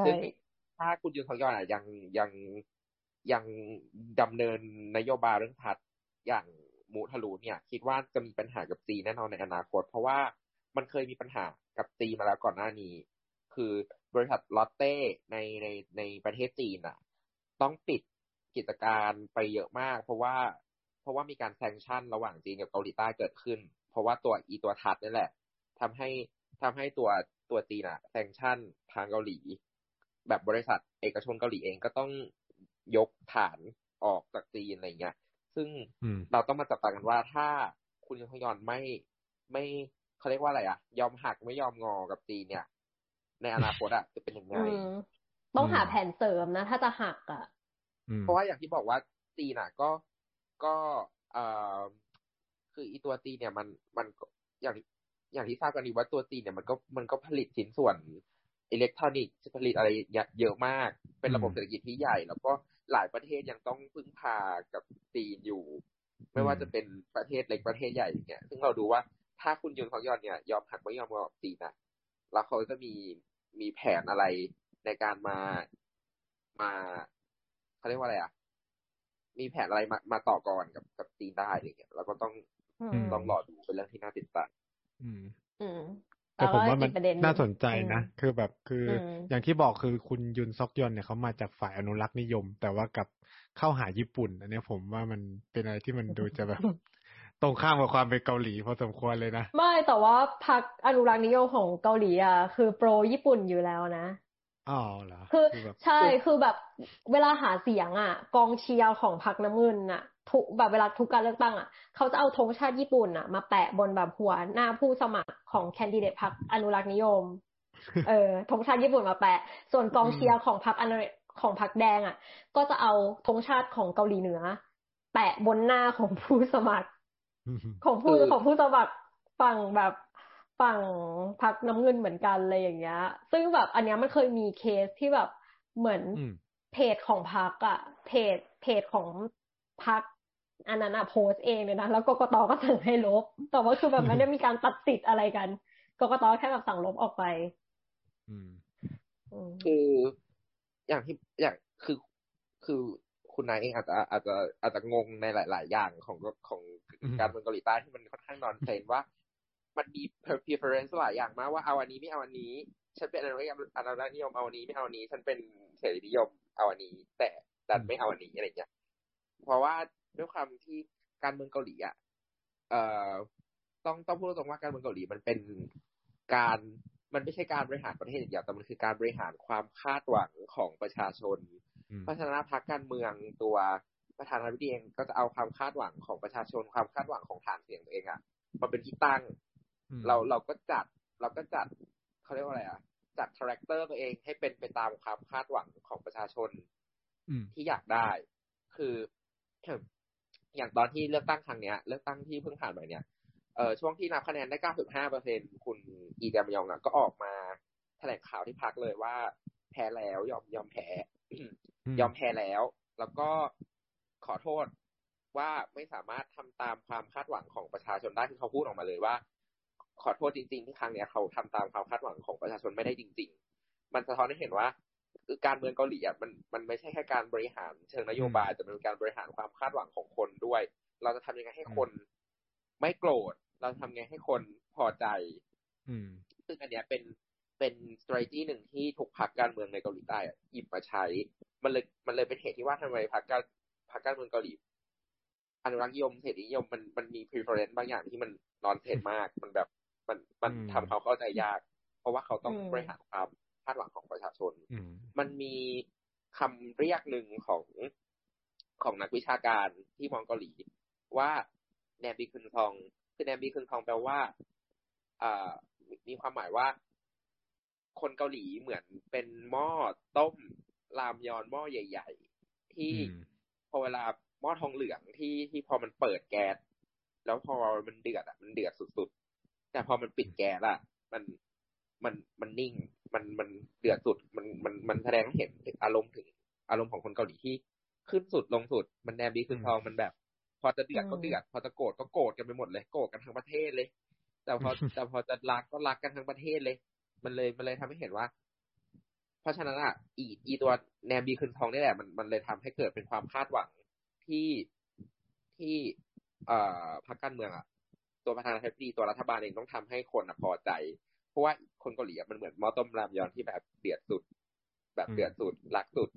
Speaker 3: ซึ่งถ้าคุณยุนทยอนอะยังยังยังดำเนินนโยบายเรื่องทัดอย่างมูทะลุเนี่ย คิดว่าจะมีปัญหากับจีนแน่นอนในอนาคต เพราะว่ามันเคยมีปัญหากับจีนมาแล้วก่อนหน้านี้ คือบริษัทลอตเต้ในในในประเทศจีนอะ ต้องปิดกิจการไปเยอะมาก เพราะว่าเพ ราะว่ามีการแซงชั่นระหว่างจีนกับเกาหลีใต้เกิดขึ้น เพราะว่าตัวอีตัวทัดนี่แหละทำให้ทำให้ตัวตัวจีนอะแซงชั่นทางเกาหลี แบบบริษัทเอกชนเกาหลีเองก็ต้องยกฐานออกจากจีนอะไรเงี้ย ซึ่งเราต้องมาจับตากันว่าถ้าคุณยงยอนไม่ไม่เขาเรียกว่าอะไรอะยอมหักไม่ยอมงอกับจีนเนี่ย ในอนาคตอะจะเป็นยังไง
Speaker 2: ต้องหาแผนเสริมนะ ถ้าจะหักอะ
Speaker 3: เพราะว่าอย่างที่บอกว่าจีนอะก็ ก็เอ่อคืออีตัวจีนเนี่ยมันมันอย่างอย่างที่ทราบกันดีว่าตัวจีนเนี่ยมันก็มันก็ผลิตชิ้นส่วนอิเล็กทรอนิกส์ผลิตอะไรเยอะมาก เป็นระบบเศรษฐกิจที่ใหญ่ แล้วก็หลายประเทศยังต้องพึ่งพากับจีนอยู่ ไม่ว่าจะเป็นประเทศเล็กประเทศใหญ่เนี่ยซึ่งเราดูว่าถ้าคุณยุนของยอนเนี่ย ยอมหักไม่ยอมกับจีนนะแล้วเขาจะมีมีแผนอะไรในการมามาเขาเรียกว่าอะไรอะ มีแผนอะไรมามาต่อกรกับกับจีนได้อะไรเงี้ยเราก็ต้องต้องรอดูเป็นเรื่องที่น่าติดตาม
Speaker 1: อืม
Speaker 2: อืม
Speaker 1: แต่ผมว่ามันน่าสนใจนะ คือแบบคืออย่างที่บอกคือคุณยุนซอกยอนเนี่ยเขามาจากฝ่ายอนุรักษ์นิยม แต่ว่ากับเข้าหาญี่ปุ่น อันนี้ผมว่ามันเป็นอะไรที่มันดูจะแบบ ตรงข้ามกับความเป็นเกาหลีพอสมควรเลยนะ
Speaker 2: ไม่แต่ว่าพรรคอนุรักษ์นิยมของเกาหลีอะคือโปรญี่ปุ่นอยู่แล้วนะ
Speaker 1: อ๋อเหรอ
Speaker 2: คือใช่คือแบบเวลาหาเสียงอะ กองเชียร์ของพรรคน้ำเงินอะทุกแบบเวลาทุกการเลือกตั้งอะเขาจะเอาธงชาติญี่ปุ่นอะ มาแปะบนแบบหัวหน้าผู้สมัครของแคนดิเดตพรรคอนุรักษ์นิยม เออธงชาติญี่ปุ่นมาแปะ ส่วนกองเชียร์ของพรรคอนุของพรรคแดงอะ ก็จะเอาธงชาติของเกาหลีเหนือ แปะบนหน้าของผู้สมัคร ของผู้ของผู้สมัครฝั่งแบบ ฝั่งพักน้ำเงินเหมือนกันอะไรอย่างเงี้ย ซึ่งแบบอันเนี้ยมันเคยมีเคสที่แบบเหมือนเพจของพักอะเพจเพจของพักอันนั้นอะโพสเองเลยนะแล้วกกตก็สั่งให้ลบ แต่ว่าคือแบบไม่ได้มีการตัดสิทธิ์อะไรกันกกตแค่แบบสั่งลบออกไป
Speaker 3: คืออย่างที่อย่างคือคือคุณนายเองอาจจะอาจจะอาจจะงงในหลาย ๆ อย่างของของการเมืองเกาหลีใต้ที่มันค่อนข้างนอนเทรนว่า มันมี preference หลายอย่างมากว่าเอาอันนี้ไม่เอาอันนี้ ฉันเป็นอนุรักษ์อนุรักษ์นิยมเอาอันนี้ไม่เอาอันนี้ ฉันเป็นเสรีนิยมเอาอันนี้ แต่ดันไม่เอาอันนี้อะไรเงี้ยเพราะว่าด้วยความที่การเมืองเกาหลีอะเอ่อต้องต้องพูดตรงว่าการเมืองเกาหลีมันเป็นการมันไม่ใช่การบริหารประเทศอย่างเดียวแต่มันคือการบริหารความคาดหวังของประชาชน เพราะฉะนั้นพรรคการเมืองตัวประธานาธิบดีเองก็จะเอาความคาดหวังของประชาชนความคาดหวังของฐานเสียงตัวเองอะมาเป็นที่ตั้ง เราเราก็จัดเราก็จัดเขาเรียกว่าอะไรอะจัด character ตัวเองให้เป็นไปตามความคาดหวังของประชาชนที่อยากได้ คืออย่างตอนที่เลือกตั้งครั้งเนี้ย เลือกตั้งที่เพิ่งผ่านไปเนี่ยเออช่วงที่นับคะแนนได้เก้าสิบห้าเปอร์เซ็นคุณอีแดมยองอะก็ออกมาแถลงข่าวที่พักเลยว่า แพ้แล้วยอมยอมแพ้ยอมแพ้แล้ว แล้วก็ขอโทษว่าไม่สามารถทำตามความคาดหวังของประชาชนได้ที่เขาพูดออกมาเลยว่า ขอโทษจริงๆที่ครั้งนี้เขาทำตามความคาดหวังของประชาชนไม่ได้จริง ๆ มันสะท้อนให้เห็นว่าคือการเมืองเกาหลีอะมันมันไม่ใช่แค่การบริหารเชิงนโยบายแต่เป็นการบริหารความคาดหวังของคนด้วย เราจะทำยังไงให้คน ไม่โกรธ เราทำไงให้คนพอใจ
Speaker 1: อืม
Speaker 3: ซึ่งอันเนี้ยเป็นเป็น strategy หนึ่งที่ทุกพรรคการเมืองในเกาหลีใต้หยิบมาใช้ มันเลยมันเลยเป็นเหตุที่ว่าทำไมพรรคการพรรคการเมืองเกาหลีอนุรักษ์นิยมเสรีนิยมมันมันมี preference บางอย่างที่มันนอนเทนมาก มันแบบ มันมันทำเขาเข้าใจยาก เพราะว่าเขาต้องบริหารความคาดหวังของประชาชน มันมีคำเรียกหนึ่งของของนักวิชาการที่มองเกาหลี ว่าแนมบีคึนทอง คือแนมบีคึนทองแปลว่าอ่ามีความหมายว่า คนเกาหลีเหมือนเป็นหม้อต้มรามยอนหม้อใหญ่ ๆ ที่พอเวลาหม้อทองเหลืองที่ที่พอมันเปิดแก๊สแล้วพอมันเดือดอะมันเดือดสุด แต่พอมันปิดแก๊สอะมันมันมันนิ่ง มันมันเดือดสุด มันมันมันแสดงให้เห็นอารมณ์ถึงอารมณ์ของคนเกาหลีที่ขึ้นสุดลงสุด มันแนมดีขึ้นทองมันแบบ พอจะเดือดก็เดือด พอจะโกรธก็โกรธกันไปหมดเลย โกรธกันทั้งประเทศเลย แต่พอแต่พอจะรักก็รักกันทั้งประเทศเลย มันเลยมันเลยทำให้เห็นว่า เพราะฉะนั้นอะอีอีตัว 냄비근성 นี่แหละ มันมันเลยทำให้เกิดเป็นความคาดหวังที่ที่ เอ่อพรรคการเมืองอะ ตัวประธานาธิบดีตัวรัฐบาลเองต้องทำให้คนพอใจ เพราะว่าคนเกาหลีมันเหมือนหม้อต้มรามยอนที่แบบเดือดสุด แบบเดือดสุดรักสุด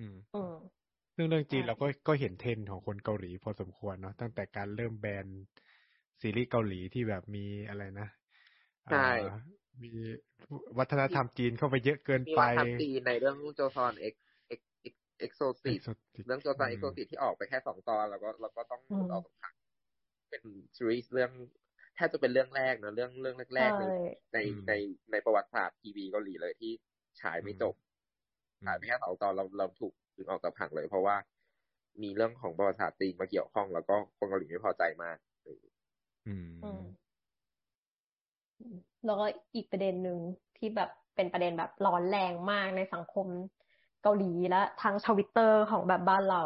Speaker 1: อืมซึ่งเรื่องจีนเราก็ก็เห็นเทรนของคนเกาหลีพอสมควรเนาะตั้งแต่การเริ่มแบนซีรีส์เกาหลีที่แบบมีอะไรนะ
Speaker 3: ใช่
Speaker 1: มีวัฒนธรรมจีนเข้าไปเยอะเกินไป
Speaker 3: มีวัฒนธรรมจีนในเรื่องโจซอน Ex Ex Exorcist เรื่องโจซอน Exorcist ที่ออกไปแค่สองตอน แล้วก็เราก็ต้องออกผัง เป็นซีรีส์เรื่องแทบจะเป็นเรื่องแรกนะเรื่องเรื่องแรกๆในในในในประวัติศาสตร์ทีวีเกาหลีเลยที่ฉายไม่จบฉายไปแค่สองตอนเราเราถูกดึงออกจากผังเลย เพราะว่ามีเรื่องของประวัติศาสตร์จีนมาเกี่ยวข้องแล้วก็คนเกาหลีไม่พอใจมาก
Speaker 1: อืม
Speaker 2: อืมแล้วก็อีกประเด็นหนึ่งที่แบบเป็นประเด็นแบบร้อนแรงมากในสังคมเกาหลีและทั้งทวิตเตอร์ของแบบบ้านเรา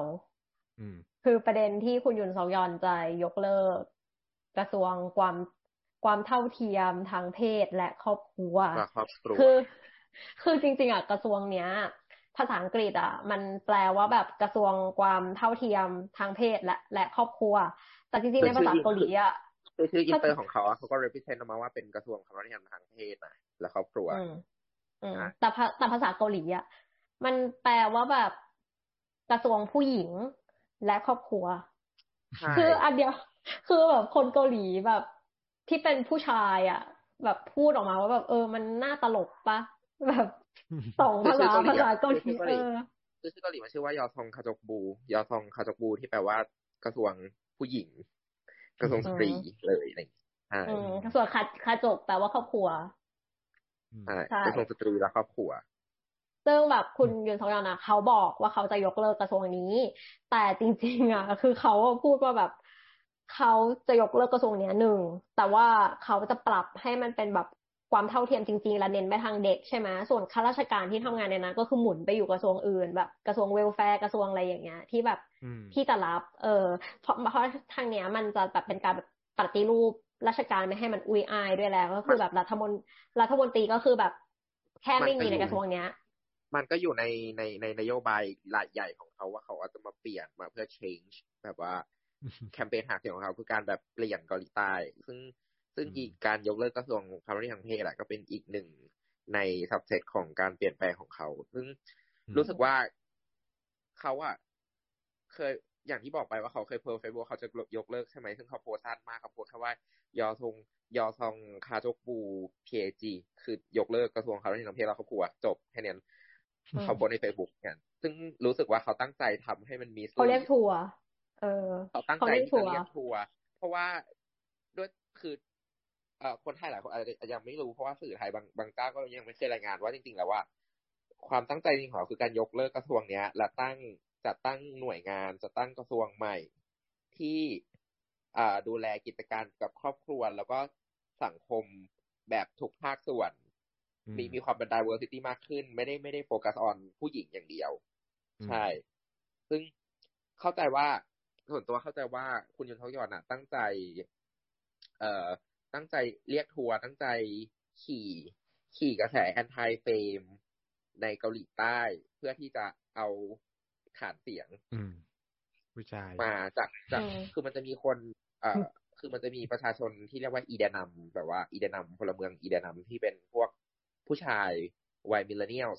Speaker 1: อืม
Speaker 2: คือประเด็นที่คุณยุนซอกยอนจะยกเลิก กระทรวงความความเท่าเทียมทางเพศและครอบครัว
Speaker 3: ว่าครอบครัว
Speaker 2: คือ คือจริง ๆอะกระทรวงเนี้ย ภาษาอังกฤษอะ มันแปลว่าแบบกระทรวงความเท่าเทียมทางเพศและ และครอบครัว แต่จริงๆในภาษาเกาหลีอะ
Speaker 3: คือชื่ออินเตอร์ของเขาอะเขาก็ represent ออกมาว่าเป็นกระทรวงความเท่าเทียมทางเพศนะและครอบครัว
Speaker 2: อืมอืม
Speaker 3: อะ
Speaker 2: แต่ภาแต่ภาษาเกาหลีอะมันแปลว่าแบบกระทรวงผู้หญิง และครอบครัว
Speaker 3: ใช่
Speaker 2: คืออันเดียว คือแบบคนเกาหลีแบบ ที่เป็นผู้ชายอะ แบบพูดออกมาว่าแบบเออ มันน่าตลกปะแบบสองภาษาภาษาเกาหลีเออ
Speaker 3: คือชื่อเกาหลีมันชื่อว่า 여성가족부 여성가족부 ที่แปลว่ากระทรวงผู้หญิง กระทรวงสตรีเลยอะไรอย่างเงี้ยใช่
Speaker 2: อืมส่วน 가 가족 แปลว่าครอบครัว
Speaker 1: อืม
Speaker 3: ใช่
Speaker 2: ใช่
Speaker 3: กระทรวงสตรีและครอบครัว
Speaker 2: ซึ่งแบบคุณยุนซอกยอลนะเขาบอกว่าเขาจะยกเลิกกระทรวงนี้ แต่จริง ๆอะคือเขาพูดว่าแบบเขาจะยกเลิกกระทรวงเนี้ยหนึ่งแต่ว่าเขาจะปรับให้มันเป็นแบบความเท่าเทียมจริงๆ และเน้นไปทางเด็กใช่ไหมส่วนข้าราชการที่ทำงานในนั้นก็คือหมุนไปอยู่กระทรวงอื่น แบบกระทรวงเวลแฟร์กระทรวงอะไรอย่างเงี้ย ที่แบบ
Speaker 1: อืม
Speaker 2: ที่จะรับ เออเพราะเพราะทางเนี้ยมันจะแบบเป็นการแบบปฏิรูปราชการไม่ให้มันอุ้ยอายด้วยแล้ว ก็คือแบบรัฐมนรัฐมนตรีก็คือแบบแค่ไม่มีในกระทรวงเนี้ย
Speaker 3: มันก็อยู่ในในในนโยบายหลายใหญ่ของเขาว่าเขาอาจจะมาเปลี่ยนมาเพื่อ change แบบว่าแคมเปญหาเสียงของเขาคือการแบบเปลี่ยนเกาหลีใต้ ซึ่งซึ่ง
Speaker 1: อืม
Speaker 3: อีกการยกเลิกกระทรวงความเท่าคมทางเพศแหละก็เป็นอีกหนึ่งใน subset ของการเปลี่ยนแปลงของเขา ซึ่ง
Speaker 1: อืม
Speaker 3: รู้สึกว่าเขาอะเคยอย่างที่บอกไปว่าเขาเคยโพสต์เฟซบุ๊กเขาจะยกเลิกใช่ไหมซึ่งเขาโพสต์สั้นมากเขาโพสต์แค่ว่า 여성 여성가족부 폐지 คือยกเลิกกระทรวงความเท่าเทียมทางเพศและครอบครัวจบแค่นั้น
Speaker 2: อืม
Speaker 3: เขาโพสต์ในเฟซบุ๊กกันซึ่งรู้สึกว่าเขาตั้งใจทำให้มันมี
Speaker 2: เขาเรียกทัวร์เออ
Speaker 3: เขาตั้ง
Speaker 2: เขา
Speaker 3: ใจ
Speaker 2: เรียก
Speaker 3: ที่
Speaker 2: ทั
Speaker 3: จะ
Speaker 2: วร์
Speaker 3: เรียกทัวร์เพราะว่าด้วยคือเอ่อคนไทยหลายคนอาจจะยังไม่รู้เพราะว่าสื่อไทยบางบางเจ้าก็ยังไม่เคยรายงานว่าจริงๆแล้วว่า ความตั้งใจจริงของเขาคือการยกเลิกกระทรวงเนี้ย และตั้งจัดตั้งหน่วยงานจะตั้งกระทรวงใหม่ ที่อ่าดูแลกิจการกับครอบครัว แล้วก็สังคมแบบทุกภาคส่วน
Speaker 1: อื ม
Speaker 3: มีมีความเป็น diversity มากขึ้น ไม่ได้ไม่ได้ focus on ผู้หญิงอย่างเดียว
Speaker 1: อืม
Speaker 3: ใช่ ซึ่งเข้าใจว่าส่วนตัวเข้าใจว่าคุณยุนซอกยอลอะ ตั้งใจ เอ่อ ตั้งใจเรียกทัวร์ตั้งใจขี่ ขี่กระแส anti-fem ในเกาหลีใต้ เพื่อที่จะเอาฐานเสียง
Speaker 1: อืมผู้ชาย
Speaker 3: มาจากจาก
Speaker 2: อืม
Speaker 3: คือมันจะมีคน เอ่อ คือมันจะมีประชาชนที่เรียกว่า 이대남 แบบว่า 이대남 พลเมือง 이대남 ที่เป็นพวก ผู้ชายวัย millennial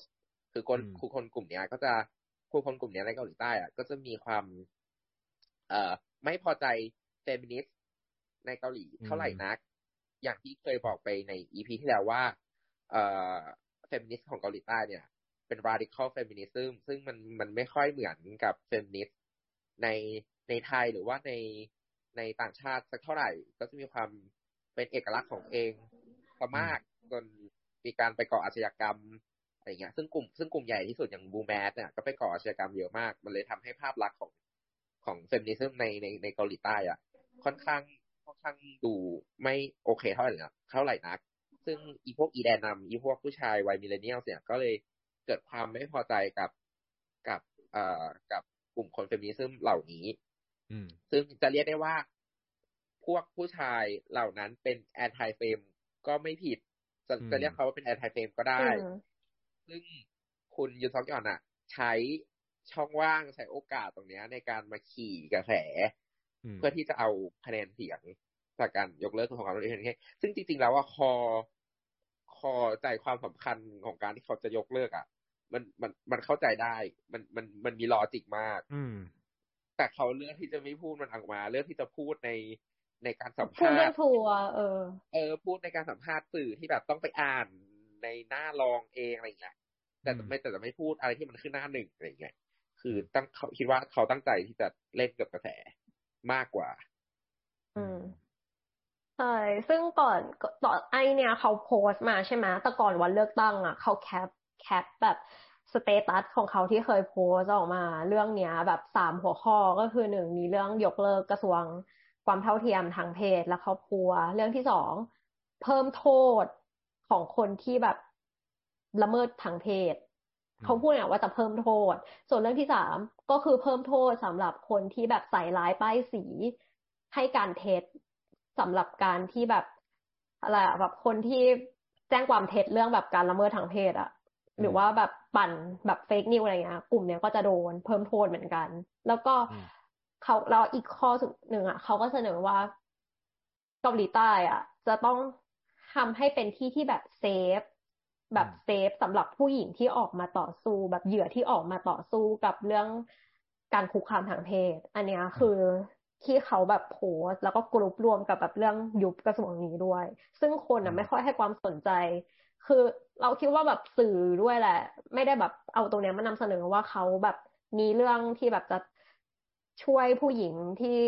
Speaker 3: คือคน
Speaker 1: อืม
Speaker 3: คือคนกลุ่มเนี้ยก็จะคือคนกลุ่มเนี้ยในเกาหลีใต้อะก็จะมีความ เอ่อ ไม่พอใจเฟมินิสต์ในเกาหลีเท่าไหร่นัก อย่างที่เคยบอกไปใน EP ที่แล้วว่า เอ่อเฟมินิสต์ของเกาหลีใต้เนี่ย เป็น radical feminism ซึ่งมันมันไม่ค่อยเหมือนกับเฟมินิสต์ในในไทยหรือว่าในในต่างชาติสักเท่าไหร่ ก็จะมีความเป็นเอกลักษณ์ของเองซะมากจน มีการไปก่ออาชญากรรมอะไรเงี้ย ซึ่งกลุ่มซึ่งกลุ่มใหญ่ที่สุดอย่างบูแมสเนี่ยก็ไปก่ออาชญากรรมเยอะมาก มันเลยทำให้ภาพลักษณ์ของของ feminism ในในในเกาหลีใต้อะ ค่อนข้างค่อนข้างดูไม่โอเคเท่าไหร่นะเท่าไหร่นัก ซึ่งอีพวก 이대남 อีพวกผู้ชายวัย millennial เนี่ยก็เลยเกิดความไม่พอใจกับกับเอ่อกับกลุ่มคน feminism เหล่านี้
Speaker 1: อืม
Speaker 3: ซึ่งจะเรียกได้ว่าพวกผู้ชายเหล่านั้นเป็น anti-fem ก็ไม่ผิด จะ
Speaker 1: อืม
Speaker 3: จะเรียกเขาว่าเป็น anti-fem ก็ได้
Speaker 2: อืม
Speaker 3: ซึ่งคุณยุนซอกยอลอะ ใช้ช่องว่างใช้โอกาสตรงเนี้ยในการมาขี่กระแส
Speaker 1: อืม
Speaker 3: เพื่อที่จะเอาคะแนนเสียงจากการยกเลิกของการลดเอนซึ่งจริง ๆ แล้วว่าคอคอใจความสำคัญของการที่เขาจะยกเลิกอะ มันมันมันเข้าใจได้ มันมันมันมีลอจิกมาก
Speaker 1: อืม
Speaker 3: แต่เขาเลือกที่จะไม่พูดมันออกมา เลือกที่จะพูดใน ในการสัม
Speaker 2: พูด
Speaker 3: ภา
Speaker 2: เรีย
Speaker 3: ษ
Speaker 2: ก
Speaker 3: ณ์
Speaker 2: ทัวร์เออ
Speaker 3: เออ พูดในการสัมภาษณ์สื่อที่แบบต้องไปอ่านในหน้ารองเองอะไรอย่างเงี้ยแต่
Speaker 1: อืม
Speaker 3: ไม่แต่จะไม่พูดอะไรที่มันขึ้นหน้าหนึ่งอะไรอย่างเงี้ยคือตั้งเขาคิดว่าเขาตั้งใจที่จะเล่นกับกระแสมากกว่า
Speaker 2: อืมใช่ซึ่งก่อนต่อนไอเนี่ยเขาโพสต์มาใช่ไหมแต่ก่อนวันเลือกตั้งอะเขาแคปแคปแบบสเตตัสของเขาที่เคยโพสต์ออกมา เรื่องเนี้ย แบบสามหัวข้อก็คือหนึ่งมีเรื่องยกเลิกกระทรวง ความเท่าเทียมทางเพศและครอบครัว เรื่องที่สองเพิ่มโทษของคนที่แบบละเมิดทางเพศเขาพูดเนี่ยว่าจะเพิ่มโทษ ส่วนเรื่องที่สามก็คือเพิ่มโทษสำหรับคนที่แบบใส่ร้ายป้ายสีให้การเท็จสำหรับการที่แบบอะไรแบบคนที่แจ้งความเท็จเรื่องแบบการละเมิดทางเพศอะหรือว่าแบบปั่นแบบ fake news อะไรเงี้ยกลุ่มเนี้ยก็จะโดนเพิ่มโทษเหมือนกัน แล้วก็ เขาแล้วอีกข้อหนึ่งอะเขาก็เสนอว่าเกาหลีใต้อะ จะต้องทำให้เป็นที่ที่แบบ safeแบบเซฟสำหรับผู้หญิงที่ออกมาต่อสู้แบบเหยื่อที่ออกมาต่อสู้กับเรื่องการคุกคามทางเพศ อันนี้คือที่เขาแบบโพสแล้วก็กรุ๊ปรวมกับแบบเรื่องยุบกระทรวงนี้ด้วย ซึ่งคนอะไม่ค่อยให้ความสนใจ คือเราคิดว่าแบบสื่อด้วยแหละ ไม่ได้แบบเอาตรงนี้มานำเสนอว่าเขาแบบมีเรื่องที่แบบจะ ช่วยผู้หญิงที่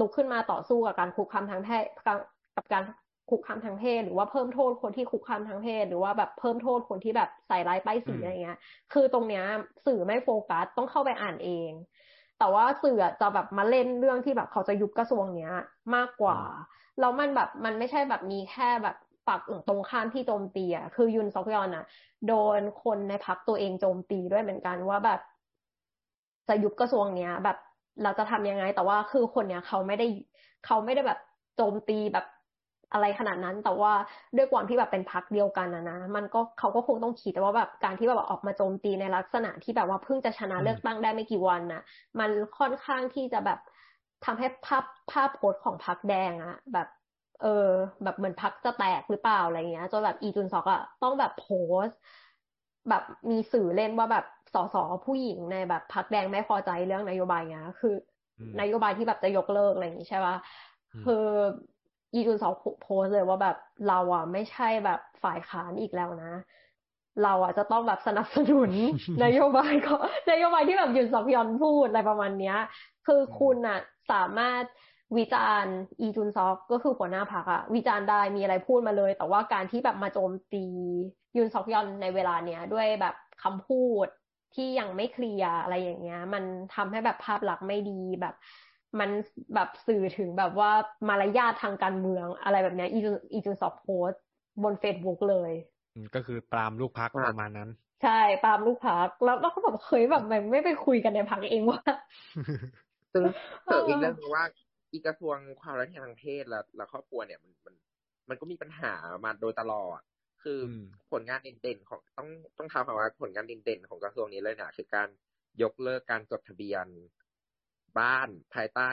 Speaker 2: ลุกขึ้นมาต่อสู้กับการคุกคามทางเพศกับการคุกคามทางเพศหรือว่าเพิ่มโทษคนที่คุกคามทางเพศ หรือว่าแบบเพิ่มโทษคนที่แบบใส่ร้ายป้ายสีอะไรเงี้ย คือตรงเนี้ยสื่อไม่โฟกัสต้องเข้าไปอ่านเอง แต่ว่าสื่อจะแบบมาเล่นเรื่องที่แบบเขาจะยุบกระทรวงเนี้ยมากกว่าแล้วมันแบบมันไม่ใช่แบบมีแค่แบบฝักตรงข้ามที่โจมตีอะคือยุนซอกยอนอะ โดนคนในพักตัวเองโจมตีด้วยเหมือนกันว่าแบบจะยุบกระทรวงเนี้ย แบบ เราจะทำยังไง แต่ว่าคือคนเนี้ยเขาไม่ได้เขาไม่ได้แบบโจมตีแบบอะไรขนาดนั้น แต่ว่าด้วยความที่แบบเป็นพักเดียวกันนะนะมันก็เขาก็คงต้องคิดว่าแบบการที่แบบออกมาโจมตีในลักษณะที่แบบว่าเพิ่งจะชนะเลือกตั้งได้ไม่กี่วันน่ะมันค่อนข้างที่จะแบบทำให้ภาพภาพโพสของพักแดงอะแบบ เออ แบบเหมือนพักจะแตกหรือเปล่าอะไรเงี้ยจนแบบอีจุนซอกอะต้องแบบโพสแบบมีสื่อเล่นว่าแบบ สสผู้หญิงในแบบพักแดงไม่พอใจเรื่องนโยบายเงี้ยคือนโยบายที่แบบจะยกเลิกอะไรอย่างนี้ใช่ป่ะคืออีจุนสองโพสเลยว่าแบบเราอะไม่ใช่แบบฝ่ายค้านอีกแล้วนะ เราอะจะต้องแบบสนับสนุนนโยบายก็นโยบายที่แบบยุนสองยอนพูดอะไรประมาณเนี้ย คือคุณอะสามารถวิจารณ์อีจุนซอกก็คือหัวหน้าพักอะวิจารณ์ได้มีอะไรพูดมาเลย แต่ว่าการที่แบบมาโจมตียุนซอกยอนในเวลาเนี้ย ด้วยแบบคำพูด ที่ยังไม่เคลียร์อะไรอย่างเงี้ย มันทำให้แบบภาพลักษณ์ไม่ดีแบบ มันแบบสื่อถึงแบบว่ามารยาททางการเมืองอะไรแบบเนี้ยอีจูอีจูสอบโพสบนเฟซบุ๊กเลย
Speaker 1: ก็คือปรามลูกพักประมาณนั้น
Speaker 2: ใช่ปรามลูกพักแล้วแล้วเขาแบบเคยแบบมันไม่ไปคุยกันในพักเองว่า
Speaker 3: ซึ่งเสริมอีกเรื่องว่า อีกระทรวงความรักทางเพศและและครอบครัวเนี่ยมันมันมันก็มีปัญหามาโดยตลอด คือผลงานเด่นๆของต้องต้องทำคำว่าผลงานเด่นๆของกระทรวงนี้เลยเนี่ยคือการยกเลิกการจดทะเบียน บ้านภายใต้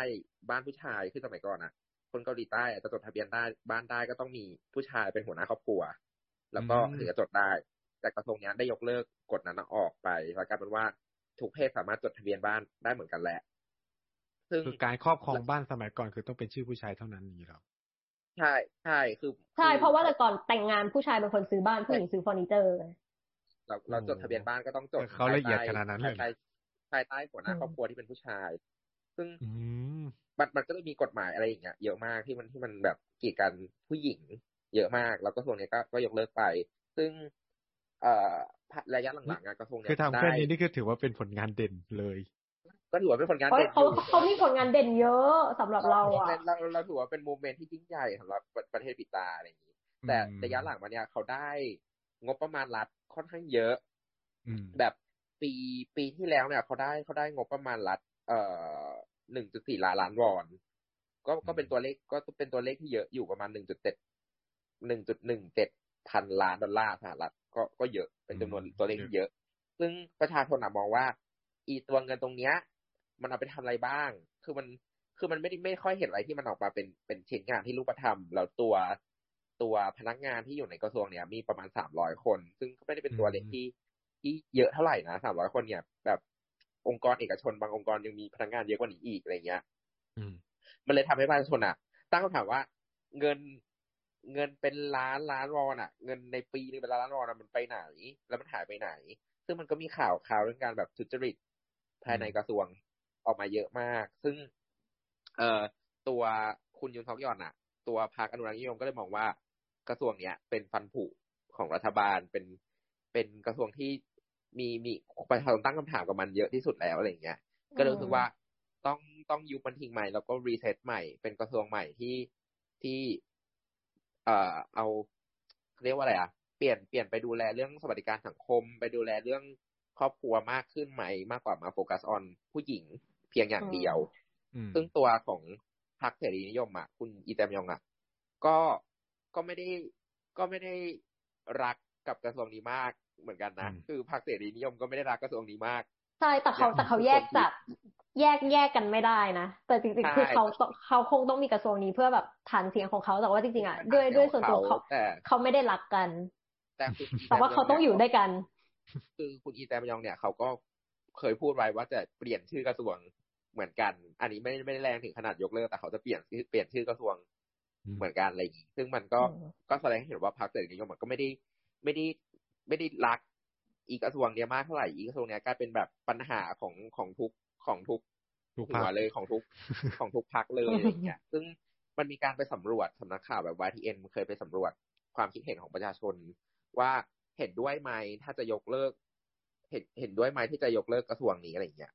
Speaker 3: บ้านผู้ชายคือสมัยก่อนอะ คนเกาหลีใต้จะจดทะเบียนได้บ้านได้ก็ต้องมีผู้ชายเป็นหัวหน้าครอบครัว แล้วก็ถึงจะจดได้ แต่กระทรวงนี้ได้ยกเลิกกฎนั้นออกไปแล้วกลายเป็นว่าทุกเพศสามารถจดทะเบียนบ้านได้เหมือนกันแหละ
Speaker 1: ซึ่งคือการครอบครองบ้านสมัยก่อนคือต้องเป็นชื่อผู้ชายเท่านั้นนี่หรอ
Speaker 3: ใช่ใช่คือ
Speaker 2: ใช่เพราะว่าแต่ก่อนแต่งงานผู้ชายเป็นคนซื้อบ้านผู้หญิงซื้อเฟอร์นิเจอร์
Speaker 3: เราเราจดทะเบียนบ้านก็ต้องจด
Speaker 1: เขาละเอียดขนาดนั้นเลย
Speaker 3: ภายใต้หัวหน้าครอบครัวที่เป็นผู้ชาย ซึ่งมันมันก็จะมีกฎหมายอะไรอย่างเงี้ยเยอะมากที่มันที่มันแบบกีดกันผู้หญิง เยอะมาก แล้วก็ส่วนนี้ก็ก็ยกเลิกไป ซึ่ง เอ่อระยะหลังๆกระทรวงเนี้
Speaker 1: ยคือทำแค่นี้นี่คือถือว่าเป็นผลงานเด่นเลย
Speaker 3: ก็ถือว่าเป็นผลงานเด่น
Speaker 2: เขาเขามีผลงานเด่นเยอะสำหรับเราอะ
Speaker 3: เราเราถือว่าเป็นโมเมนต์ที่ยิ่งใหญ่สำหรับประเทศปิตาอะไรอย่างนี้ แต่ระยะหลังมาเนี่ยเขาได้งบประมาณรัฐค่อนข้างเยอะแบบปีปีที่แล้วเนี่ย เขาได้เขาได้งบประมาณรัฐเอ่อหนึ่งจุดสี่ล้านล้านวอน ก็ก็เป็นตัวเลขก็เป็นตัวเลขที่เยอะอยู่ประมาณหนึ่งจุดเจ็ดหนึ่งจุดหนึ่งเจ็ดพันล้านดอลลาร์สหรัฐก็ก็เยอะเป็นจำนวนตัวเลขที่เยอะ ซึ่งประชาชนมองว่า อีตัวเงินตรงเนี้ย มันเอาไปทำอะไรบ้าง คือมันคือมันไม่ได้ไม่ค่อยเห็นอะไรที่มันออกมาเป็นเป็นชิ้นงานที่รูปธรรมแล้วตัวตัวพนักงานที่อยู่ในกระทรวงเนี้ยมีประมาณสามร้อยคน ซึ่งไม่ได้เป็นตัวเลขที่ที่เยอะเท่าไหร่นะสามร้อยคนเนี่ยแบบองค์กรเอกชนบางองค์กรยังมีพนักงานเยอะกว่านี้อีกอะไรเงี้ยมันเลยทำให้ประชาชนอะ ตั้งคำถามว่าเงินเงินเป็นล้านล้านวอนอะ เงินในปีนึงเป็นล้านล้านวอนมันไปไหน แล้วมันหายไปไหน ซึ่งมันก็มีข่าวข่าวเรื่องการแบบทุจริตภายในกระทรวง ออกมาเยอะมาก ซึ่ง เอ่อตัวคุณยุนทอกยอนอะตัวพรรคอนุรักษ์นิยมก็เลยมองว่ากระทรวงเนี้ย เป็นฟันผุของรัฐบาลเป็นเป็นกระทรวงที่มีมีประชาชนตั้งคำถามกับมันเยอะที่สุดแล้วอะไรเงี้ย ก็รู้สึกว่าต้องต้องยุบมันทิ้งใหม่แล้วก็ reset ใหม่ เป็นกระทรวงใหม่ที่ที่ เอ่อเอาเรียกว่าอะไรอะเปลี่ยนเปลี่ยนไปดูแลเรื่องสวัสดิการสังคม ไปดูแลเรื่องครอบครัวมากขึ้นไหมมากกว่ามา focus on ผู้หญิง เพียงอย่างเดียว ซึ่งตัวของพรรคเสรีนิยมอะคุณอีแจมยองอะ ก็ก็ไม่ได้ก็ไม่ได้รักกับกระทรวงนี้มากเหมือนกันนะคือพรรคเสรีนิยมก็ไม่ได้รักกระทรวงนี้มาก
Speaker 2: ใช่แต่เขาแต่เขาแยกจากแยกแยกกันไม่ได้นะ แต่จริงๆคือเขาเขาคงต้องมีกระทรวงนี้เพื่อแบบฐานเสียงของเขาแต่ว่าจริงๆอะด้วยด้วยส่วนตัวเขาเขาไม่ได้รักกัน
Speaker 3: แต่
Speaker 2: แต่ว่าเขาต้องอยู่ด้วยกัน
Speaker 3: คือคุณอีแตมยองเนี่ยเขาก็เคยพูดไว้ว่าจะเปลี่ยนชื่อกระทรวง เหมือนกัน อันนี้ไม่ไม่ได้แรงถึงขนาดยกเลิกแต่เขาจะเปลี่ยนเปลี่ยนชื่อกระทรวงเหมือนกันอะไรอย่างนี้ซึ่งมันก็ก็แสดงให้เห็นว่าพรรคเสรีนิยมก็ไม่ได้ไม่ได้ไม่ได้รักอีกระทรวงเนี้ยมากเท่าไหร่อีกระทรวงเนี้ยกลายเป็นแบบปัญหาของของทุกของทุกหัวเลยของทุกของทุกพักเลยอะไรเงี้ย ซึ่งมันมีการไปสำรวจสำนักข่าวแบบ YTN เคยไปสำรวจความคิดเห็นของประชาชน ว่าเห็นด้วยไหมถ้าจะยกเลิก เห็นเห็นด้วยไหมที่จะยกเลิกกระทรวงนี้อะไรเงี้ย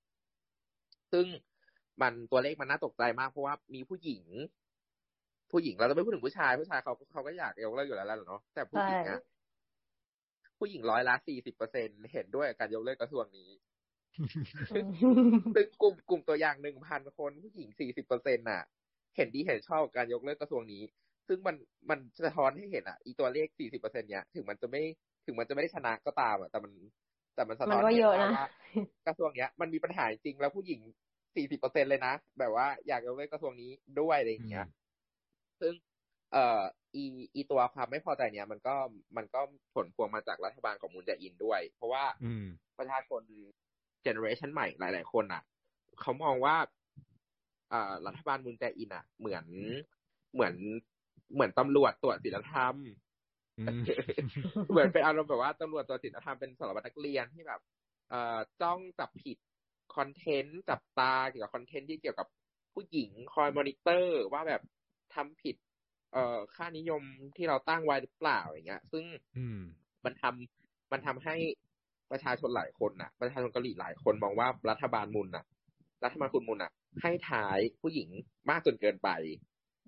Speaker 3: ซึ่งมันตัวเลขมันน่าตกใจมากเพราะว่ามีผู้หญิง ผู้หญิงเราจะไม่พูดถึงผู้ชาย ผู้ชายเขาเขาก็อยากยกเลิกอยู่แล้วแหละเนาะแต่ผู้หญิงอะผู้หญิงร้อยละสี่สิบเปอร์เซ็นเห็นด้วยการยกเลิกกระทรวงนี้ซึ่งกลุ่มกลุ่มตัวอย่างหนึ่งพันคนผู้หญิงสี่สิบเปอร์เซ็นน่ะ เห็นดีเห็นชอบการยกเลิกกระทรวงนี้ ซึ่งมันมันสะท้อนให้เห็นอะ อีตัวเลขสี่สิบเปอร์เซ็นเนี้ย ถึงมันจะไม่ถึงมันจะไม่ได้ชนะก็ตามอะแต่มัน แต่มันสะท้อน
Speaker 2: ให้เห็นว่า
Speaker 3: กระทรวงเนี้ยมันมีปัญหาจริงแล้วผู้หญิงสี่สิบเปอร์เซ็นต์เลยนะ แบบว่าอยากยกเลิกกระทรวงนี้ด้วยอะไรอย่างเงี้ย ซึ่ง เอ่ออีอีตัวความไม่พอใจเนี้ยมันก็มันก็ผลพวงมาจากรัฐบาลของมุนแจอินด้วย เพราะว่าประชาชน generation ใหม่หลาย ๆ คนอะเขามองว่าอ่ารัฐบาลมุนแจอินอะ เหมือนเหมือนเหมือนตำรวจตรวจศีลธรรม เหมือนเป็นอารมณ์แบบว่าตำรวจตรวจศีลธรรมเป็นสารวัตรนักเรียนที่แบบ เอ่อจ้องจับผิด content จับตาเกี่ยวกับ content ที่เกี่ยวกับผู้หญิงคอยมอนิเตอร์ว่าแบบทำผิด เอ่อค่านิยมที่เราตั้งไว้หรือเปล่าอย่างเงี้ย ซึ่งมันทำมันทำให้ประชาชนหลายคนน่ะ ประชาชนเกาหลีหลายคนมองว่ารัฐบาลมุนน่ะ รัฐบาลคุณมุนน่ะ ให้ท้ายผู้หญิงมากจนเกินไป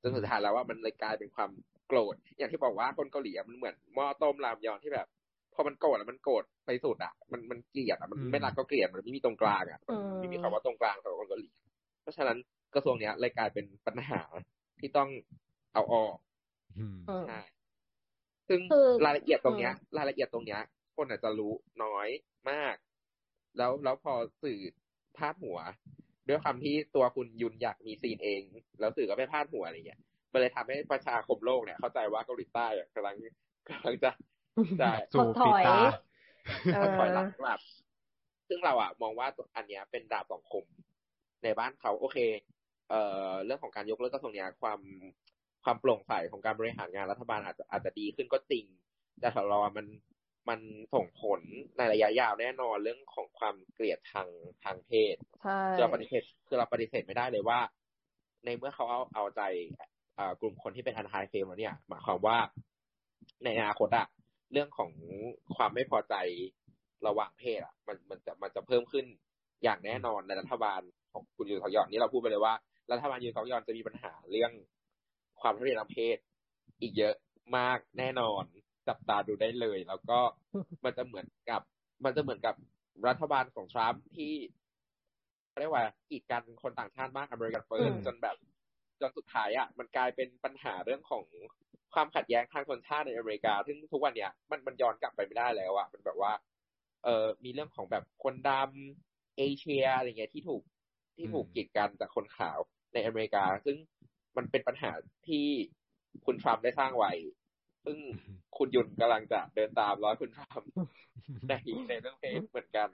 Speaker 3: จนสุดท้ายแล้วว่ามันเลยกลายเป็นความ โกรธอย่างที่บอกว่าคนเกาหลีมันเหมือนหม้อต้มรามยอนที่แบบ พอมันโกรธแล้วมันโกรธไปสุดอะ มันมันเกลียดอะมันไม่รักก็เกลียดมันไม่มีตรงกลางอะไม่มีคำว่าตรงกลางสำหรับคนเกาหลี เพราะฉะนั้นกระทรวงเนี้ยเลยกลายเป็นปัญหาที่ต้องเอาออกใช่ซึ่งรายละเอียดตรงเนี้ย รายละเอียดตรงเนี้ย คนอาจจะรู้น้อยมาก แล้วแล้วพอสื่อพาดหัว ด้วยคำที่ตัวคุณยุนอยากมีซีนเอง แล้วสื่อก็ไปพาดหัวอะไรเงี้ย มันเลยทำให้ประชาคมโลกเนี่ยเข้าใจว่าเกาหลีใต้กำลังกำลังจะจะ
Speaker 2: สู่ปีตา
Speaker 3: ถอยหลังกลับ ซึ่งเราอะมองว่าอันเนี้ยเป็นดาบสองคม ในบ้านเขาโอเค เอ่อเรื่องของการยกเลิกกระทรวงเนี้ยความความโปร่งใสของการบริหารงานรัฐบาลอาจจะอาจจะดีขึ้นก็จริง แต่สำหรับมันมันส่งผลในระยะยาวแน่นอนเรื่องของความเกลียดทางทางเพศคือเราปฏิเสธคือเราปฏิเสธไม่ได้เลยว่า ในเมื่อเขาเอาเอาใจ กลุ่มคนที่เป็นอันไฮเฟมแล้วเนี่ยหมายความว่าในอนาคตอะเรื่องของความไม่พอใจระหว่างเพศอะมันมันจะมันจะเพิ่มขึ้นอย่างแน่นอนในรัฐบาลของคุณยูนเขายอนนี่เราพูดไปเลยว่ารัฐบาลยูนเขายอนจะมีปัญหาเรื่องความทุเรศทางเพศ อีกเยอะมากแน่นอนจับตาดูได้เลย แล้วก็มันจะเหมือนกับ มันจะเหมือนกับรัฐบาลของทรัมป์ที่เรียกว่ากีดกันคนต่างชาติมาก American first จนแบบ จนสุดท้ายอะมันกลายเป็นปัญหาเรื่องของความขัดแย้งทางชนชาติในอเมริกา ซึ่งทุกวันเนี้ยมันมันย้อนกลับไปไม่ได้แล้วอะมันแบบว่า เออมีเรื่องของแบบคนดำเอเชียอะไรเงี้ยที่ถูกที่ถูกกีดกันจากคนขาวในอเมริกา ซึ่งมันเป็นปัญหาที่คุณทรัมป์ได้สร้างไว้ ซึ่งคุณยุนกำลังจะเดินตามรอยคุณทำในในเรื่องเพศเหมือนกัน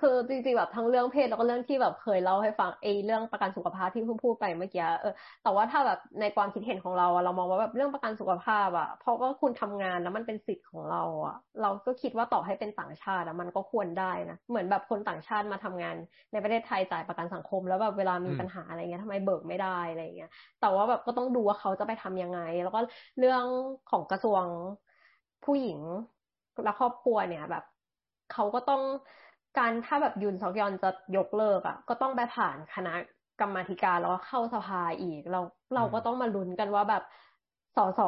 Speaker 2: คือจริงๆแบบทั้งเรื่องเพศแล้วก็เรื่องที่แบบเคยเล่าให้ฟังเอเรื่องประกันสุขภาพที่เพิ่งพูดไปเมื่อกี้เออแต่ว่าถ้าแบบในความคิดเห็นของเราเรามองว่าแบบเรื่องประกันสุขภาพอะเพราะว่าคุณทำงานแล้วมันเป็นสิทธิ์ของเราอะเราก็คิดว่าต่อให้เป็นต่างชาติอะมันก็ควรได้นะเหมือนแบบคนต่างชาติมาทำงาน ในประเทศไทยจ่ายประกันสังคม แล้วแบบเวลามีปัญหาอะไรเงี้ยทำไมเบิกไม่ได้อะไรเงี้ย แต่ว่าแบบก็ต้องดูว่าเขาจะไปทำยังไง แล้วก็เรื่องของกระทรวงผู้หญิงและครอบครัวเนี่ยแบบเขาก็ต้อง การถ้าแบบยุนซอกยอนจะยกเลิกอะ ก็ต้องไปผ่านคณะกรรมาธิการแล้วก็เข้าสภาอีก เราเราก็ต้องมาลุ้นกันว่าแบบสส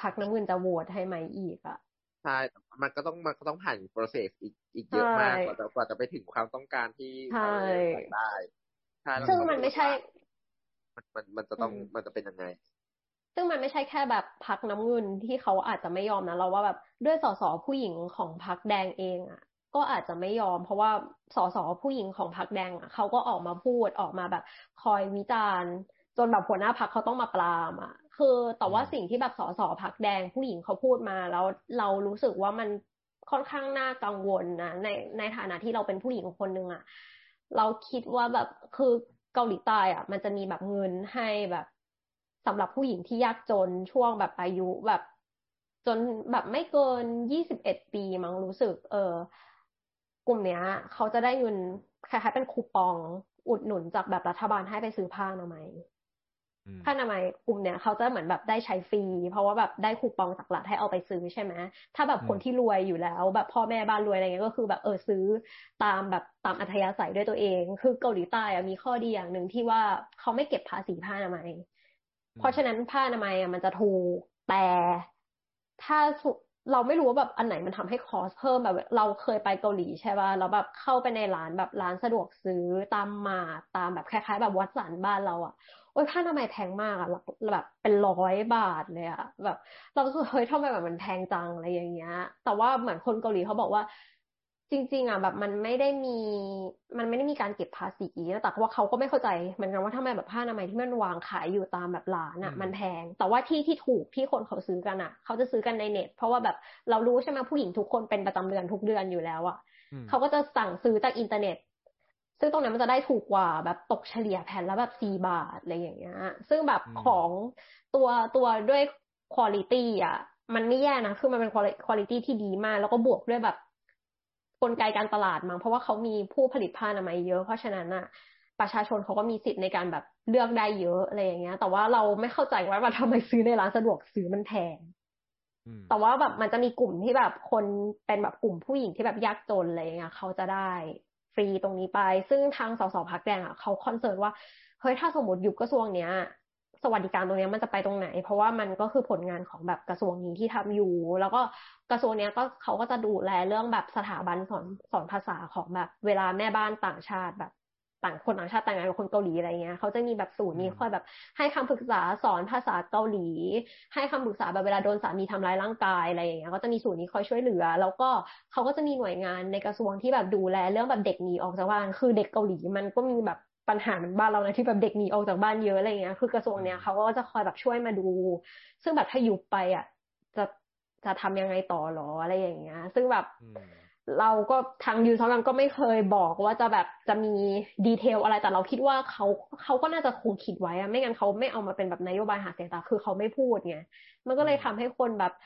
Speaker 2: พักน้ำเงินจะโหวตให้ไหมอีกอะ
Speaker 3: ใช่มันก็ต้องมันก็ต้องผ่านโปรเซสอีกอีกเยอะมากกว่าจะกว่าจะไปถึงความต้องการที่เราได้
Speaker 2: ใช่ซึ่งมันไม่ใช่
Speaker 3: มันมันมันจะต้องมันจะเป็นยังไง
Speaker 2: ซึ่งมันไม่ใช่แค่แบบพักน้ำเงินที่เขาอาจจะไม่ยอมนะเราว่าแบบด้วยสสผู้หญิงของพักแดงเองอะ ก็อาจจะไม่ยอม เพราะว่าสสผู้หญิงของพักแดงอะเขาก็ออกมาพูดออกมาแบบ คอยวิจารณ์จนแบบหัวหน้าพักเขาต้องมาปรามอะ คือแต่ว่าสิ่งที่แบบสสพักแดงผู้หญิงเขาพูดมาแล้วเรารู้สึกว่ามันค่อนข้างน่ากังวลนะในในฐานะที่เราเป็นผู้หญิงคนหนึ่งอะเราคิดว่าแบบคือเกาหลีใต้อะ มันจะมีแบบเงินให้แบบสำหรับผู้หญิงที่ยากจนช่วงแบบอายุแบบ จนแบบไม่เกินยี่สิบเอ็ดปีมั้งรู้สึก เออ กลุ่มเนี้ย เขาจะได้เงินคล้ายๆเป็นคูปองอุดหนุนจากแบบรัฐบาลให้ไปซื้อผ้าอนามัยผ้าอนามัยกลุ่มเนี้ยเขาจะเหมือนแบบได้ใช้ฟรี เพราะว่าแบบได้คูปองจากรัฐให้เอาไปซื้อใช่ไหมถ้าแบบคนที่รวยอยู่แล้ว แบบพ่อแม่บ้านรวยอะไรเงี้ยก็คือแบบเออซื้อตามแบบตามอัธยาศัยด้วยตัวเอง คือเกาหลีใต้อะมีข้อดีอย่างหนึ่งที่ว่าเขาไม่เก็บภาษีผ้าอนามัย เพราะฉะนั้นผ้าอนามัยอะมันจะถูกแต่ถ้า เราไม่รู้ว่าแบบอันไหนมันทำให้คอสเพิ่มแบบ เราเคยไปเกาหลีใช่ป่ะเราแบบเข้าไปในร้านแบบร้านสะดวกซื้อตามมาตามแบบคล้ายๆ แบบวัดสันบ้านเราอะโอ้ยผ้าอนามัยแพงมากอะแบบเป็นร้อยบาทเลยอะแบบ เราสึกเฮ้ยทำไมแบบมันแพงจังอะไรอย่างเงี้ย แต่ว่าเหมือนคนเกาหลีเขาบอกว่า จริง ๆ อะ แบบมันไม่ได้มี มันไม่ได้มีการเก็บภาษีนะแต่ว่าเขาก็ไม่เข้าใจเหมือนกันว่าทำไมแบบผ้าอนามัยที่มันวางขายอยู่ตามแบบร้านอะ มันแพง แต่ว่าที่ที่ถูกที่คนเขาซื้อกันอะ เขาจะซื้อกันในเน็ต เพราะว่าแบบเรารู้ใช่ไหมผู้หญิงทุกคนเป็นประจำเดือนทุกเดือนอยู่แล้วอะเขาก็จะสั่งซื้อจากอินเทอร์เน็ต ซึ่งตรงนั้นมันจะได้ถูกกว่าแบบตกเฉลี่ยแผ่นละแบบสี่บาทอะไรอย่างเงี้ย ซึ่งแบบของตัวตัวด้วย quality อะ มันไม่แย่นะ คือมันเป็น quality ที่ดีมาก แล้วก็บวกด้วยแบบ กลไกการตลาดมั้งเพราะว่าเขามีผู้ผลิตผ้าอนามัยเยอะ เพราะฉะนั้นอะประชาชนเขาก็มีสิทธิ์ในการแบบเลือกได้เยอะอะไรอย่างเงี้ย แต่ว่าเราไม่เข้าใจว่าว่าทำไมซื้อในร้านสะดวกซื้อมันแพงแต่ว่าแบบมันจะมีกลุ่มที่แบบคนเป็นแบบกลุ่มผู้หญิงที่แบบยากจนอะไรเงี้ยเขาจะได้ฟรีตรงนี้ไป ซึ่งทางสส.พรรคแดงอะเขา concern ว่าเฮ้ยถ้าสมมติยุบกระทรวงเนี้ย สวัสดิการตรงนี้มันจะไปตรงไหน เพราะว่ามันก็คือผลงานของแบบกระทรวงนี้ที่ทำอยู่ แล้วก็กระทรวงนี้ก็เขาก็จะดูแลเรื่องแบบสถาบันสอนสอนภาษาของแบบเวลาแม่บ้านต่างชาติแบบต่างคนต่างชาติต่างงานกับคนเกาหลีอะไรเงี้ยเขาจะมีแบบศูนย์นี้คอยแบบ ให้คำปรึกษาสอนภาษาเกาหลี ให้คำปรึกษาแบบเวลาโดนสามีทำร้ายร่างกายอะไรอย่างเงี้ยก็จะมีศูนย์นี้คอยช่วยเหลือ แล้วก็เขาก็จะมีหน่วยงานในกระทรวงที่แบบดูแลเรื่องแบบเด็กหนีออกจากบ้านคือเด็กเกาหลีมันก็มีแบบ ปัญหาเหมือนบ้านเรานะที่แบบเด็กหนีออกจากบ้านเยอะอะไรเงี้ย คือกระทรวงเนี้ยเขาก็จะคอยแบบช่วยมาดู ซึ่งแบบถ้ายุบไปอะ จะจะทำยังไงต่อหรออะไรอย่างเงี้ย ซึ่งแบบเราก็ทางยูซอนก็ไม่เคยบอกว่าจะแบบจะมีดีเทลอะไรแต่เราคิดว่าเขาเขาก็น่าจะคงคิดไว้อะไม่งั้นเขาไม่เอามาเป็นแบบนโยบายหาเสียงแต่คือเขาไม่พูดไงมันก็เลยทำให้คนแบบโ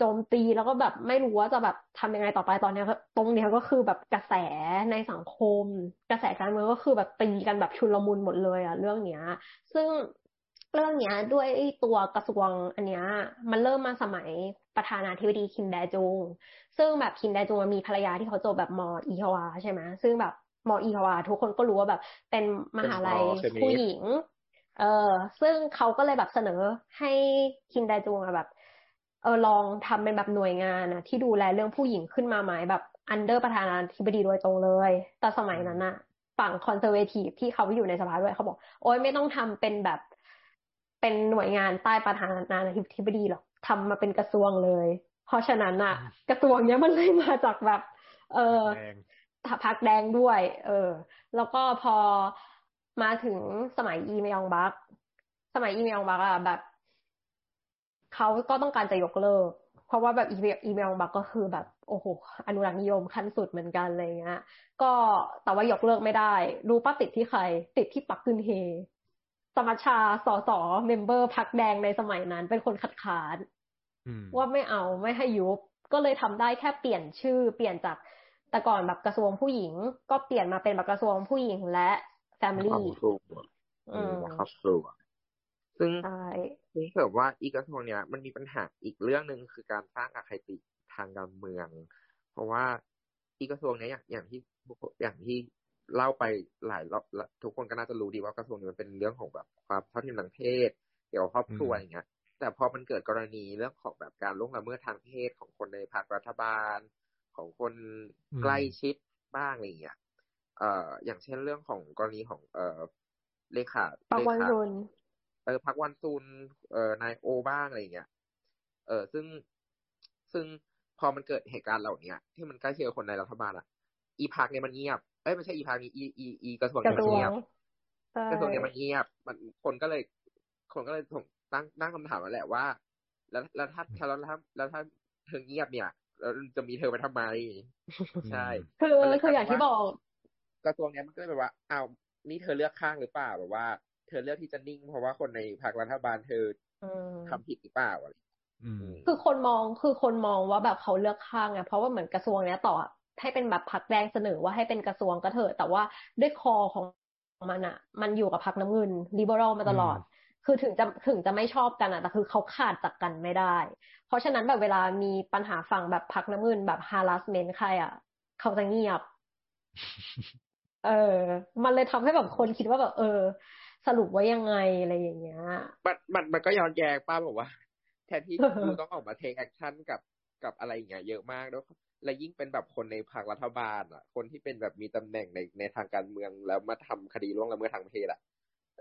Speaker 2: จมตีแล้วก็แบบไม่รู้ว่าจะแบบทำยังไงต่อไปตอนนี้ตรงเนี้ยก็คือแบบกระแสในสังคม กระแสการเมืองก็คือแบบตีกันแบบชุลมุนหมดเลยอะเรื่องเนี้ย ซึ่งเรื่องเนี้ยด้วยตัวกระทรวงอันเนี้ยมันเริ่มมาสมัยประธานาธิบดีคิมแดจง ซึ่งแบบคิมแดจงมีภรรยาที่เขาจบแบบมออีฮวาใช่ไหมซึ่งแบบมออีฮวาทุกคนก็รู้ว่าแบบเป็นมหาลัยผู้หญิง เออซึ่งเขาก็เลยแบบเสนอให้คิมแดจงแบบ เออลองทำเป็นแบบหน่วยงานนะที่ดูแลเรื่องผู้หญิงขึ้นมาไหมแบบ under ประธานาธิบดีโดยตรงเลย แต่สมัยนั้นอะฝั่ง conservative ที่เขาอยู่ในสภาด้วยเขาบอก โอ้ยไม่ต้องทำเป็นแบบเป็นหน่วยงานใต้ประธานาธิบดีหรอกทำมาเป็นกระทรวงเลย เพราะฉะนั้นอะกระทรวงเนี้ยมันเลยมาจากแบบ เออพรรคแดงด้วย เออ แล้วก็พอมาถึงสมัยอีมยองบักสมัยอีมยองบักอะแบบ เขาก็ต้องการจะยกเลิก เพราะว่าแบบอีมยองบักก็คือแบบโอ้โหอนุรักษ์นิยมขั้นสุดเหมือนกันอะไรเงี้ย ก็แต่ว่ายกเลิกไม่ได้ รู้ป่ะติดที่ใคร ติดที่ปักกึนเฮ สมัชชาสอสอ member พรรคแดงในสมัยนั้น เป็นคนคัดค้านว่าไม่เอาไม่ให้ยุบก็เลยทำได้แค่เปลี่ยนชื่อ เปลี่ยนจากแต่ก่อนแบบกระทรวงผู้หญิง ก็เปลี่ยนมาเป็นแบบกระทรวงผู้หญิงและแฟมิลี่
Speaker 3: ครอบครัว ซึ่งซึ่งเกิดว่าอีกกระทรวงเนี้ยมันมีปัญหาอีกเรื่องหนึ่งคือการสร้างอคติทางการเมือง เพราะว่าที่กระทรวงเนี้ยอย่างอย่างที่อย่างที่เล่าไปหลายรอบทุกคนก็น่าจะรู้ดีว่ากระทรวงนี้มันเป็นเรื่องของแบบความเท่าเทียมทางเพศ เกี่ยวกับครอบครัวอย่างเงี้ย แต่พอมันเกิดกรณีเรื่องของแบบการล่วงละเมิดทางเพศของคนในพรรครัฐบาล ของคนใกล้ชิดบ้างอะไรเงี้ยเอ่ออย่างเช่นเรื่องของกรณีของ เอ่อเลขา
Speaker 2: เลขา
Speaker 3: เออพักวันซูนเอ่อนายโอบ้างอะไรเงี้ยเออซึ่งซึ่งพอมันเกิดเหตุการณ์เหล่านี้ที่มันใกล้เคียงคนในรัฐบาลอะ อีพักเนี่ยมันเงียบเอ้ยไม่ใช่อีพักนี้อีอีอีกระทรวงเนี่ยมันเงียบกระทรวงเนี่ยมันเงียบ มันคนก็เลย คนก็เลยถงตั้งตั้งคำถามมาแหละว่า แล้วแล้วถ้าแล้วถ้าแล้วถ้าเธอเงียบเนี่ยแล้วจะมีเธอไปทำไม ใช่
Speaker 2: คือคืออย่างที่บอก
Speaker 3: กระทรวงเนี้ยมันก็เลยแบบว่าอ้าวนี่เธอเลือกข้างหรือเปล่าแบบว่า เธอเลือกที่จะนิ่ง เพราะว่าคนในพรรครัฐบาลเธอทำผิดหรือเปล่าอะไร
Speaker 2: คือคนมองคือคนมองว่าแบบเขาเลือกข้างไงเพราะว่าเหมือนกระทรวงเนี้ยต่อให้เป็นแบบพักแดงเสนอว่าให้เป็นกระทรวงก็เถอะแต่ว่าด้วยคอของมันอะมันอยู่กับพักน้ำเงินliberal มาตลอด คือถึงจะถึงจะไม่ชอบกันอะแต่คือเขาขาดจากกันไม่ได้ เพราะฉะนั้นแบบเวลามีปัญหาฝั่งแบบพรรคน้ำเงินแบบ harassment ใครอะเขาจะเงียบ เออ มันเลยทำให้แบบคนคิดว่าแบบเออ สรุปว่ายังไงอะไรอย่างเงี้ย
Speaker 3: มันมันมันก็ย้อนแย้งป่ะบอกว่า แทนที่คุณต้องออกมา take action กับกับอะไรอย่างเงี้ยเยอะมากแล้วและยิ่งเป็นแบบคนในพรรครัฐบาล อะ คนที่เป็นแบบมีตำแหน่งในในทางการเมืองแล้วมาทำคดีล่วงละเมิดทางเพศอะ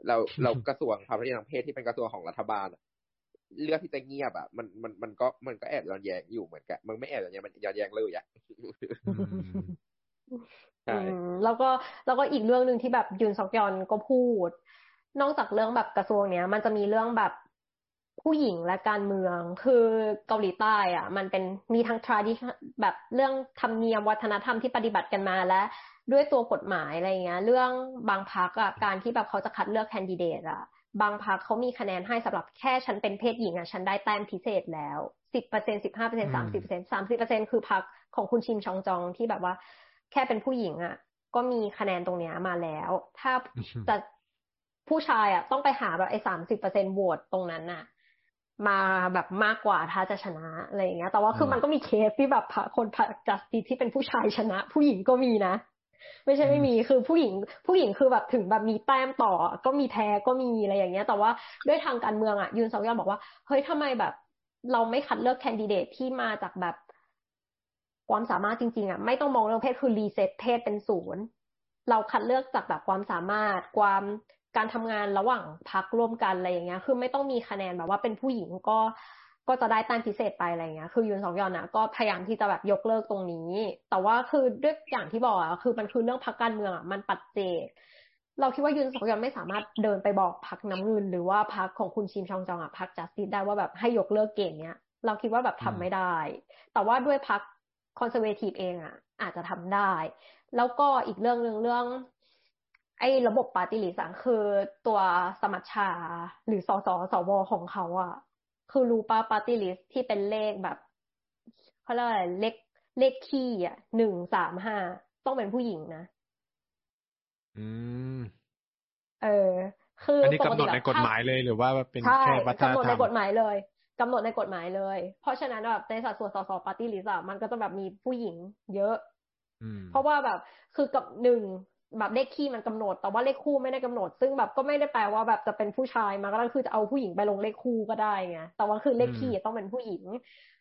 Speaker 3: เราเรากระทรวงความพัฒนาทางเพศที่เป็นกระทรวงของรัฐบาลเลือกที่จะเงียบอะมันมันมันก็มันก็แอบย้อนแย้งอยู่เหมือนกันมันไม่แอบย้อนแย้งมันย้อนแย้งเลยอะ
Speaker 2: ใช่แล้วก็แล้วก็อีกเรื่องหนึ่งที่แบบยุนซอกยอนก็พูด นอกจากเรื่องแบบกระทรวงเนี้ย มันจะมีเรื่องแบบผู้หญิงและการเมือง คือเกาหลีใต้อะ มันเป็นมีทั้ง tradition แบบเรื่องธรรมเนียมวัฒนธรรมที่ปฏิบัติกันมาและด้วยตัวกฎหมายอะไรเงี้ย เรื่องบางพรรคอะการที่แบบเขาจะคัดเลือก candidate อะ บางพรรคเขามีคะแนนให้สำหรับแค่ฉันเป็นเพศหญิงอะฉันได้แต้มพิเศษแล้วสิบเปอร์เซ็นต์สิบห้าเปอร์เซ็นต์สามสิบเปอร์เซ็นต์สามสิบเปอร์เซ็นต์คือพรรคของคุณชิมซังจองที่แบบว่า แค่เป็นผู้หญิงอะ ก็มีคะแนนตรงเนี้ยมาแล้ว ถ้าจะ ผู้ชายอะต้องไปหาแบบไอ้สามสิบเปอร์เซ็นต์โหวตตรงนั้นน่ะ มาแบบมากกว่าถ้าจะชนะอะไรอย่างเงี้ย แต่ว่าคือมันก็มีเคสที่แบบคนจัสติที่เป็นผู้ชายชนะ ผู้หญิงก็มีนะ ไม่ใช่ไม่มีคือผู้หญิง ผู้หญิงคือแบบถึงแบบมีแต้มต่อ ก็มีแพ้ก็มีอะไรอย่างเงี้ย แต่ว่าด้วยทางการเมืองอะยุนซอกยอลบอกว่าเฮ้ยทำไมแบบ เราไม่คัดเลือก candidate ที่มาจากแบบความสามารถจริงๆอะไม่ต้องมองเรื่องเพศคือ reset เพศเป็นศูนย์เราคัดเลือกจากแบบความสามารถความ การทำงานระหว่างพรรคร่วมกันอะไรอย่างเงี้ย คือไม่ต้องมีคะแนนแบบว่าเป็นผู้หญิงก็ก็จะได้แต้มพิเศษไปอะไรเงี้ย คือยุนซอกยอลนะก็พยายามที่จะแบบยกเลิกตรงนี้ แต่ว่าคือด้วยอย่างที่บอกอะคือมันคือเรื่องพรรคการเมืองอะมันปัจเจก เราคิดว่ายุนซอกยอลไม่สามารถเดินไปบอกพรรคน้ำเงินหรือว่าพรรคของคุณชิมซังจองอะพรรค Justice ได้ว่าแบบให้ยกเลิกเกณฑ์เนี้ย เราคิดว่าแบบทำไม่ได้ แต่ว่าด้วยพรรค conservative เองอะอาจจะทำได้ แล้วก็อีกเรื่องหนึ่งเรื่อง ไอ้ระบบปาร์ตี้ลิสต์คือตัวสมัชชาหรือสสสวของเขาอะคือรู้ปะปาร์ตี้ลิสต์ที่เป็นเลขแบบเขาเรียกอะไรเลขเลขคี่อะหนึ่งสามห้าต้องเป็นผู้หญิงนะ
Speaker 1: อืม
Speaker 2: เออ คือ
Speaker 1: อันนี้กำหนดในกฎหมายเลยหรือว่าเป็นแค่วัฒนธรรม
Speaker 2: กำหนดในกฎหมายเลยกำหนดในกฎหมายเลย เพราะฉะนั้นแบบในสัดส่วนสสปาร์ตี้ลิสต์มันก็จะแบบมีผู้หญิงเยอะเพราะว่าแบบคือกับหนึ่ง แบบเลขคี่มันกำหนด แต่ว่าเลขคู่ไม่ได้กำหนด ซึ่งแบบก็ไม่ได้แปลว่าแบบจะเป็นผู้ชายมาก็ได้คือจะเอาผู้หญิงไปลงเลขคู่ก็ได้ไงแต่ว่าคือเลขคี่ต้องเป็นผู้หญิง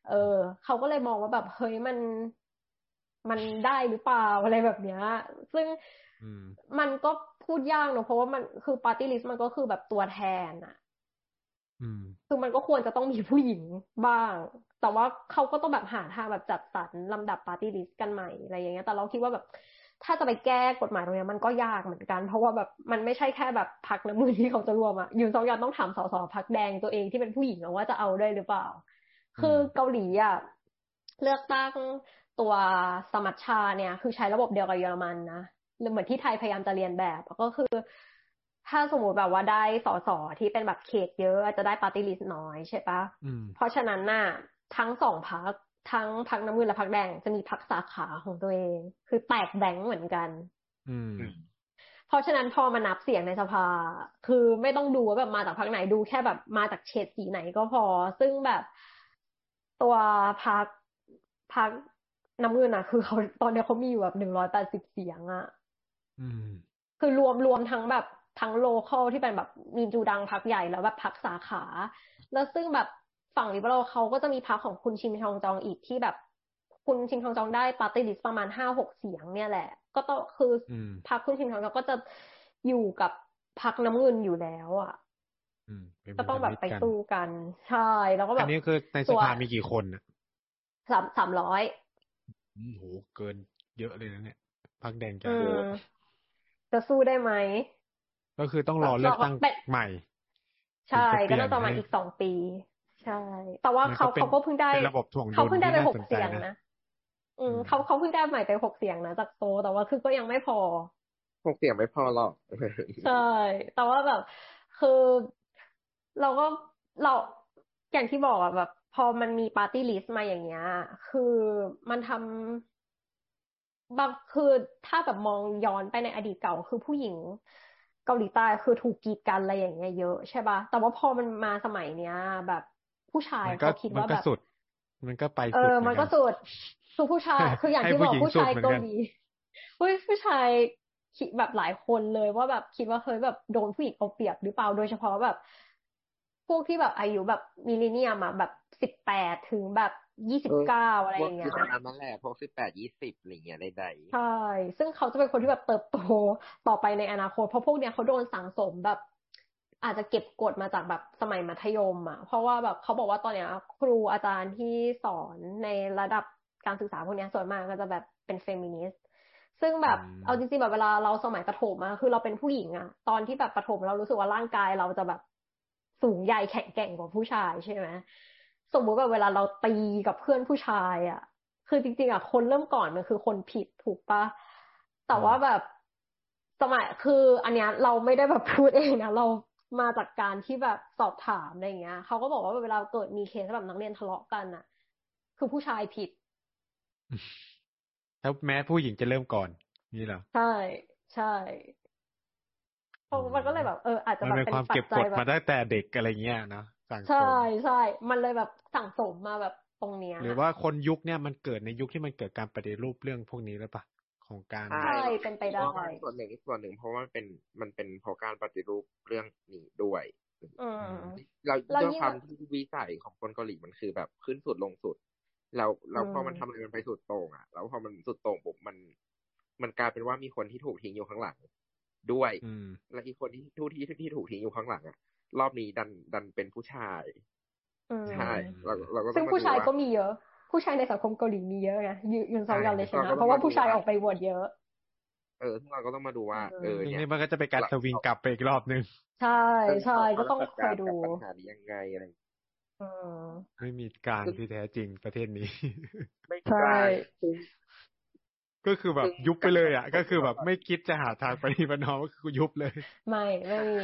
Speaker 2: เออเขาก็เลยมองว่าแบบเฮ้ยมันมันได้หรือเปล่าอะไรแบบเนี้ย ซึ่งมันก็พูดยากเนอะเพราะว่ามันคือปาร์ตี้ลิสต์มันก็คือแบบตัวแทนอะคือมันก็ควรจะต้องมีผู้หญิงบ้าง แต่ว่าเขาก็ต้องแบบหาทางแบบจัดสรรลำดับปาร์ตี้ลิสต์กันใหม่อะไรอย่างเงี้ย แต่เราคิดว่าแบบ ถ้าจะไปแก้กฎหมายตรงนี้มันก็ยากเหมือนกัน เพราะว่าแบบมันไม่ใช่แค่แบบพรรคน้ำเงินที่เขาจะยอมอะยุนซอกยอลต้องถามสสพรรคแดงตัวเองที่เป็นผู้หญิงว่าจะเอาได้หรือเปล่า คือเกาหลีอะเลือกตั้งตัวสมัชชาเนี่ย คือใช้ระบบเดียวกับเยอรมันนะเหมือนที่ไทยพยายามจะเรียนแบบก็คือ ถ้าสมมติแบบว่าได้สสที่เป็นแบบเขตเยอะจะได้ปาร์ตี้ลิสต์น้อยใช่ปะเพราะฉะนั้นน่ะทั้งสองพัก ทั้งพักน้ำเงินและพักแดงจะมีพักสาขาของตัวเอง คือแตกแบงเหมือนกัน
Speaker 1: อืม
Speaker 2: เพราะฉะนั้นพอมานับเสียงในสภา คือไม่ต้องดูว่าแบบมาจากพักไหนดูแค่แบบมาจากเฉดสีไหนก็พอ ซึ่งแบบตัวพักพักน้ำเงินอะ คือเขาตอนนี้เขามีอยู่แบบหนึ่งร้อยแปดสิบเสียงอะ
Speaker 1: อืม
Speaker 2: คือรวมรวมทั้งแบบทั้งโลคอลที่เป็นแบบมีจูดังพักใหญ่แล้วแบบพักสาขา แล้วซึ่งแบบ ฝั่งลิเบอรัลเขาก็จะมีพักของคุณชิมชองจองอีกที่แบบ คุณชิมชองจองได้ปาร์ตี้ลิสต์ประมาณห้าหกเสียง เนี่ยแหละ ก็ต้องคืออ
Speaker 1: ม
Speaker 2: พักคุณชิมชองจองก็จะอยู่กับพักน้ำเงินอยู่แล้วอะ
Speaker 1: อืมเป็น
Speaker 2: ก็ต้องแบบไป
Speaker 1: พันธมิตรกัน
Speaker 2: สู้กันใช่แล้วก็แบ
Speaker 1: อั
Speaker 2: บ
Speaker 1: นนี้คือในส
Speaker 2: ตัว
Speaker 1: ภามีกี่คนอะ
Speaker 2: สามสามร้อย
Speaker 1: อืมโหเกินเยอะเลยนะเนี่ยพักแดงจะ
Speaker 2: อืมจะสู้ได้ไหม
Speaker 1: ก็คือต้องรอเลือกตั้ง
Speaker 2: แบบ
Speaker 1: ใหม่
Speaker 2: ใช่
Speaker 1: ถึงจะเปลี่
Speaker 2: ก็
Speaker 1: ยน
Speaker 2: น่าจะประมาณ
Speaker 1: ให้
Speaker 2: อีกสองปีใช่ แต่ว่า
Speaker 1: มัน
Speaker 2: เขา
Speaker 1: ก็เป็น
Speaker 2: เขาก็เพิ่งได้
Speaker 1: เป็นระบบถ่วงดุล
Speaker 2: เขาเพิ่งได้ไป
Speaker 1: ที่น่า
Speaker 2: หก
Speaker 1: สนใจ
Speaker 2: เสียง
Speaker 1: นะ
Speaker 2: นะอืม
Speaker 1: อืม
Speaker 2: เขาเขาเพิ่งได้ใหม่ไปหกเสียงนะจากโซ แต่ว่าคือก็ยังไม่พอ
Speaker 3: หกเสียงไม่พอหรอก
Speaker 2: ใช่แต่ว่าแบบ คือ เราก็เราอย่างที่บอกอะแบบ พอมันมีปาร์ตี้ลิสต์มาอย่างเงี้ย คือมันทำบางคือถ้าแบบมองย้อนไปในอดีตเก่าคือผู้หญิงเกาหลีใต้คือถูกกีดกันอะไรอย่างเงี้ยเยอะใช่ป่ะ แต่ว่าพอมันมาสมัยเนี้ย แบบ ผู้ชาย
Speaker 1: มันก็
Speaker 2: เขาคิด
Speaker 1: มัน
Speaker 2: ว่า
Speaker 1: ก็
Speaker 2: แบบ
Speaker 1: สุดมันก็ไป
Speaker 2: เอ
Speaker 1: สุด
Speaker 2: อ
Speaker 1: เห
Speaker 2: มั
Speaker 1: มื
Speaker 2: น
Speaker 1: อน
Speaker 2: ก็
Speaker 1: กัน
Speaker 2: สุดคือผู้ชาย คืออย่าง
Speaker 1: ให้
Speaker 2: ที่บ
Speaker 1: ผู้
Speaker 2: อก
Speaker 1: หญิง
Speaker 2: ผู้
Speaker 1: สุด
Speaker 2: ชาย
Speaker 1: เหมือน
Speaker 2: เกา
Speaker 1: กัน
Speaker 2: หลีเฮ้ยผู้ชายคิดแบบหลายคนเลยว่าแบบคิดว่าเฮ้ยแบบโดนผู้หญิงเอาเปรียบหรือเปล่าโดยเฉพาะแบบ พวกที่แบบอายุแบบ millennium อะแบบสิบแปดถึงแบบยี่สิบเก้าอะไร
Speaker 3: พวก
Speaker 2: ย่างเงี้
Speaker 3: ที่ประมาณนั้นแหละพวกสิบแปดยี่สิบอะไรเงี้ยใด
Speaker 2: ใช่ ซึ่งเขาจะเป็นคนที่แบบเติบโตต่อไปในอนาคต เพราะพวกเนี้ยเขาโดนสั่งสมแบบ อาจจะเก็บกดมาจากแบบสมัยมัธยมอะ เพราะว่าแบบเขาบอกว่าตอนเนี้ย ครูอาจารย์ที่สอนในระดับการศึกษาพวกเนี้ยส่วนมากก็จะแบบเป็นเฟมินิสต์ซึ่งแบบ
Speaker 1: อืม
Speaker 2: เอาจริงๆแบบเวลาเราสมัยประถมอะคือเราเป็นผู้หญิงอะตอนที่แบบประถมเรารู้สึกว่าร่างกายเราจะแบบสูงใหญ่แข็งแกร่งกว่าผู้ชายใช่ไหมสมมุติแบบเวลาเราตีกับเพื่อนผู้ชายอะคือจริงๆอะคนเริ่มก่อนมันคือคนผิดถูกปะแต่ว่าแบบสมัยคือ อันเนี้ยเราไม่ได้แบบพูดเองนะเรา มาจากการที่แบบสอบถามอะไรอย่างเงี้ยเขาก็บอกว่าเวลาเกิดมีเคสแบบนักเรียนทะเลาะกันอะคือผู้ชายผิด
Speaker 1: แล้วแม้ผู้หญิงจะเริ่มก่อน นี่เหรอ
Speaker 2: ใช่ใช่เพราะมันก็เลยแบบเอออาจจะ
Speaker 1: มัน
Speaker 2: แบบ
Speaker 1: เป็น
Speaker 2: เป็น
Speaker 1: ความ
Speaker 2: ปั
Speaker 1: เก็
Speaker 2: จ
Speaker 1: บ
Speaker 2: จั
Speaker 1: ก
Speaker 2: ย
Speaker 1: ด
Speaker 2: แบ
Speaker 1: มา
Speaker 2: บ
Speaker 1: ตั้งแต่เด็กอะไรเงี้ยนะสั่งส
Speaker 2: ใช่
Speaker 1: ม
Speaker 2: ใช่มันเลยแบบสั่งสมมาแบบตรงเนี้ย
Speaker 1: หรือว่าคนยุคเนี่ยมันเกิดในยุคที่มันเกิดการปฏิรูปเรื่องพวกนี้หรือเปล่า ของการ
Speaker 3: ๆ
Speaker 2: ใช่เป็นไปได้
Speaker 3: เพราะว่าส่วนหนึ่งส่วนหนึ่งเพราะว่ามันเป็นมันเป็นเพราะการปฏิรูปเรื่องนี้ด้วย
Speaker 2: อืม
Speaker 3: เรา
Speaker 2: แล้ว
Speaker 3: ด้วย
Speaker 2: ยิ่ง
Speaker 3: ความ
Speaker 2: แบบ
Speaker 3: ที่วิสัยของคนเกาหลีมันคือแบบขึ้นสุดลงสุดแล้วแล้วพอ
Speaker 2: อืม
Speaker 3: มันทำอะไรมันไปสุดโต่งอะแล้วพอมันสุดโต่งปุ๊บมัน มันกลายเป็นว่ามีคนที่ถูกทิ้งอยู่ข้างหลัง ด้วย
Speaker 1: อืม
Speaker 3: และอีกคนที่ที่ที่ที่ถูกทิ้งอยู่ข้างหลังอะรอบนี้ดันดันเป็นผู้ชาย
Speaker 2: อืม
Speaker 3: ใช่เราเราก็ต้
Speaker 2: ซึ่
Speaker 3: องงมา
Speaker 2: ผู้
Speaker 3: ดู
Speaker 2: ชาย
Speaker 3: ว่า
Speaker 2: ก็มีเยอะ ผู้ชายในสังคมเกาหลีมีเยอะไงยูยุนซองยอนเลยช
Speaker 3: ใช่
Speaker 2: นะ
Speaker 3: เราก็ต้อง
Speaker 2: เพราะว่า
Speaker 3: มาดู
Speaker 2: ผู้ชาย
Speaker 3: ว่า
Speaker 2: ออกไปโหวตเยอะ
Speaker 3: เออซึ่งเราก็ต้องมาดูว่า เออ
Speaker 1: ซึ่ง
Speaker 3: เนี่ย
Speaker 1: นี่มันก็จะเป็นการ
Speaker 3: เรา
Speaker 1: สวิงกลับไปอีกรอบนึง
Speaker 2: ใช่ใช่
Speaker 3: เรา
Speaker 2: ก็ต้อง
Speaker 3: จัด
Speaker 2: คอยา
Speaker 3: ร
Speaker 2: ดู
Speaker 3: กับปัญหานี้ยังไงอะไร
Speaker 2: อืม
Speaker 1: ไม่มีกลางที่แท้จริงประเทศนี้
Speaker 3: ไม่
Speaker 2: ใช่
Speaker 3: กลางซึ่ง
Speaker 1: ก็คือแบบ
Speaker 3: ซึ่ง
Speaker 1: ยุบไปเลยอะ
Speaker 3: การ
Speaker 1: ก็คือแบบไม่คิดจะหาทางปฏิบัติน้อมก็คือยุบเลย
Speaker 2: ไม่ไม่มี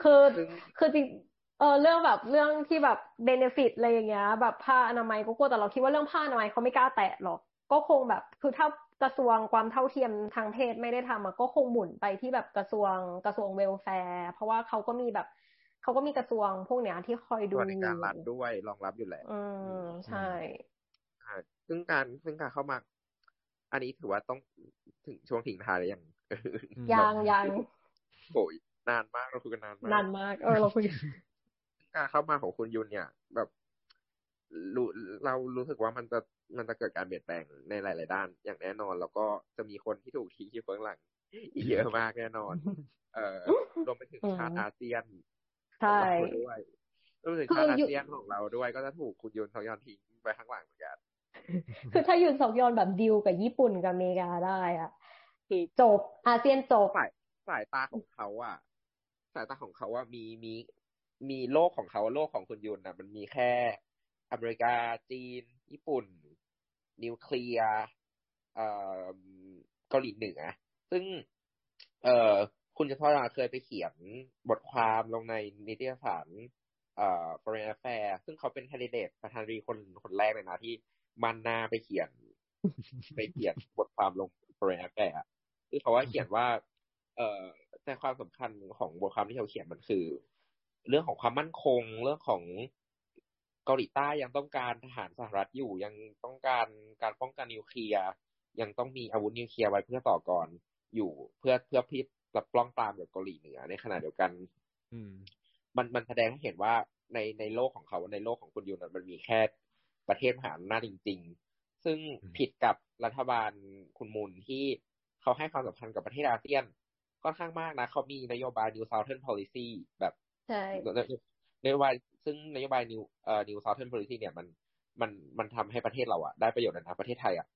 Speaker 2: คือ
Speaker 3: ซึ่ง
Speaker 2: คือจริง เออเรื่องแบบเรื่องที่แบบเบเนฟิตอะไรอย่างเงี้ย แบบผ้าอนามัยก็กลัวแต่เราคิดว่าเรื่องผ้าอนามัยเขาไม่กล้าแตะหรอก ก็คงแบบคือถ้ากระทรวงความเท่าเทียมทางเพศไม่ได้ทำอะก็คงหมุนไปที่แบบกระทรวงกระทรวงเวลแฟร์เพราะว่าเขาก็มีแบบเขาก็มีกระทรวงพวกเนี้ยที่คอยดู
Speaker 3: สวัสดิการรัฐด้วยรองรับอยู่แล้ว
Speaker 2: อืมใช่
Speaker 3: ใช่ซึ่งการซึ่งการเข้ามา อันนี้ถือว่าต้องถึงช่วงทิ้งท้ายแล้วยัง
Speaker 2: ยังยัง
Speaker 3: โอ้ยนานมากเราคุยกันนานมาก
Speaker 2: นานมากเออเราคุย
Speaker 3: การเข้ามาของคุณยุนเนี่ย แบบรู้เรารู้สึกว่ามันจะมันจะเกิดการเปลี่ยนแปลงในหลาย ๆ ด้าน อย่างแน่นอน แล้วก็จะมีคนที่ถูกทิ้งอยู่เบื้องหลังอีกเยอะมากแน่นอน เอ่อรวมไปถึง
Speaker 2: อืม
Speaker 3: ชาติอาเซียน
Speaker 2: ใช่
Speaker 3: ของเราด้วยรวมไปถึง
Speaker 2: คือ
Speaker 3: ชาติอา
Speaker 2: ยุ
Speaker 3: เซียนของเราด้วย ก็จะถูกคุณยุนทอยอนทิ้งไปข้างหลังเหมือนกัน
Speaker 2: คือถ้ายุนซอกยอนแบบดิวกับญี่ปุ่นกับอเมริกาได้อะคือจบอาเซียนจบ
Speaker 3: สายสายตาของเขาอะสายตาของเขาว่ามีมี มีโลกของเขาโลกของคุณยุนอะมันมีแค่อเมริกาจีน ญี่ปุ่น นิวเคลียร์เอ่อเกาหลีเหนือ ซึ่ง เอ่อคุณจะทอดเคยไปเขียนบทความลงในนิตยสารเอ่อ Foreign Affairs ซึ่งเขาเป็นแคนดิเดตประธานาธิบดีคนคนแรกเลยนะ ที่มันหน้าไปเขียน ไปเขียนบทความลง Foreign Affairs อะคือเขาว่าเขียนว่า เอ่อใจความสำคัญของบทความที่เขาเขียนมันคือ เรื่องของความมั่นคง เรื่องของเกาหลีใต้ยังต้องการทหารสหรัฐอยู่ยังต้องการการป้องกันนิวเคลียร์ยังต้องมีอาวุธนิวเคลียร์ไว้เพื่อต่อกรอยู่เพื่อเพื่อพิษกับปล้องปรามกับเกาหลีเหนือในขณะเดียวกัน
Speaker 1: อืม
Speaker 3: มันมันแสดงให้เห็นว่าในในโลกของเขาในโลกของคุณยูนมันมีแค่ประเทศมหาอำนาจจริง ๆ ซึ่ง
Speaker 1: อืม
Speaker 3: ผิดกับรัฐบาลคุณมุนที่เขาให้ความสำคัญกับประเทศอาเซียนค่อนข้างมากนะ เขามีนโยบาย New Southern Policy แบบ
Speaker 2: ใช่
Speaker 3: นโยบายซึ่งนโยบาย New เอ่อ New Southern Policy เนี่ยมันมันมันทำให้ประเทศเราอะได้ประโยชน์นะประเทศไทยอะ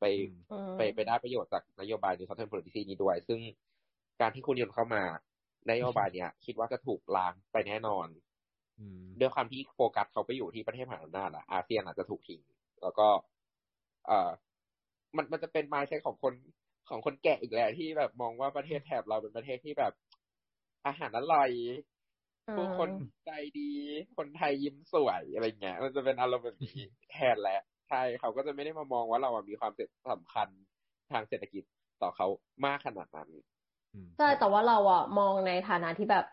Speaker 3: ไป
Speaker 1: อืม
Speaker 2: อืม
Speaker 3: ไปไปได้ประโยชน์จากนโยบาย New Southern Policy นี้ด้วย ซึ่งการที่คุณยนต์เข้ามานโยบายเนี้ยคิดว่าจะถูกล้างไปแน่นอน
Speaker 1: อืม
Speaker 3: ด้วยความที่โฟกัสเขาไปอยู่ที่ประเทศมหาอำนาจอะอาเซียนอาจจะถูกทิ้งแล้วก็ เอ่อมันมันจะเป็นมายใช้ของคนของคนแก่อีกแหละที่แบบมองว่าประเทศแถบเราเป็นประเทศที่แบบ อาหารอร่อย
Speaker 2: อืม
Speaker 3: ผู้คนใจดี คนไทยยิ้มสวยอะไรเงี้ย มันจะเป็นอารมณ์แบบนี้แทนแหละใช่เขาก็จะไม่ได้มามองว่าเราอะมีความสำคัญทางเศรษฐกิจต่อเขามากขนาดนั้น
Speaker 1: อืม
Speaker 2: ใช่แต่ว่าเราอะมองในฐานะที่แบบ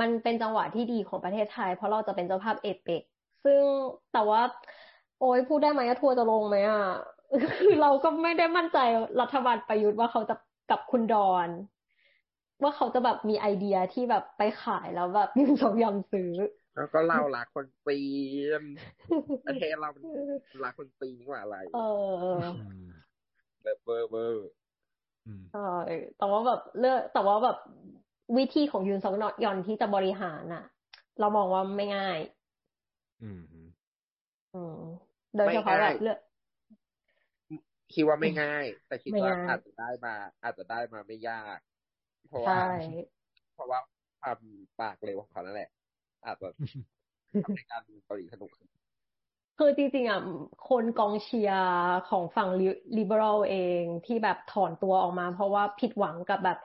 Speaker 2: มันเป็นจังหวะที่ดีของประเทศไทย เพราะเราจะเป็นเจ้าภาพเอเปกซึ่งแต่ว่า โอ้ยพูดได้ไหมอะทัวร์จะลงไหมอะคือเราก็ไม่ได้มั่นใจรัฐบาลประยุทธ์ว่าเขาจะกับคุณดอน ว่าเขาจะแบบมีไอเดียที่แบบไปขายแล้วแบบยุ่งสองยอมซื้อ
Speaker 3: แล้วก็เรารักคนจีนประเทศเรามันรักคนจีนกว่าอะไร
Speaker 2: เออ
Speaker 1: อืม
Speaker 3: เลิฟเวอร์เวอร์
Speaker 1: อืม
Speaker 2: ใช่แต่ว่าแบบเลือกแต่ว่าแบบวิธีของยุนซอกยอนที่จะบริหารน่ะ เรามองว่าไม่ง่าย
Speaker 1: อืมอืม
Speaker 2: อืมโดยเฉพาะแบบเลือก
Speaker 3: คิดว่าไม่ง่าย แต่คิดว่า
Speaker 2: ไม่ง่าย
Speaker 3: อาจจะได้มา อาจจะได้มาไม่ยาก เพราะว่า
Speaker 2: ใช่
Speaker 3: เพราะว่าความปากเร็วของเขานั่นแหละอาจจะทำให้การดูเกาหลีสนุกขึ้น
Speaker 2: คือจริงๆอะคนกองเชียร์ของฝั่งลิเบอรัลเองที่แบบถอนตัวออกมา เพราะว่าผิดหวังกับแบบ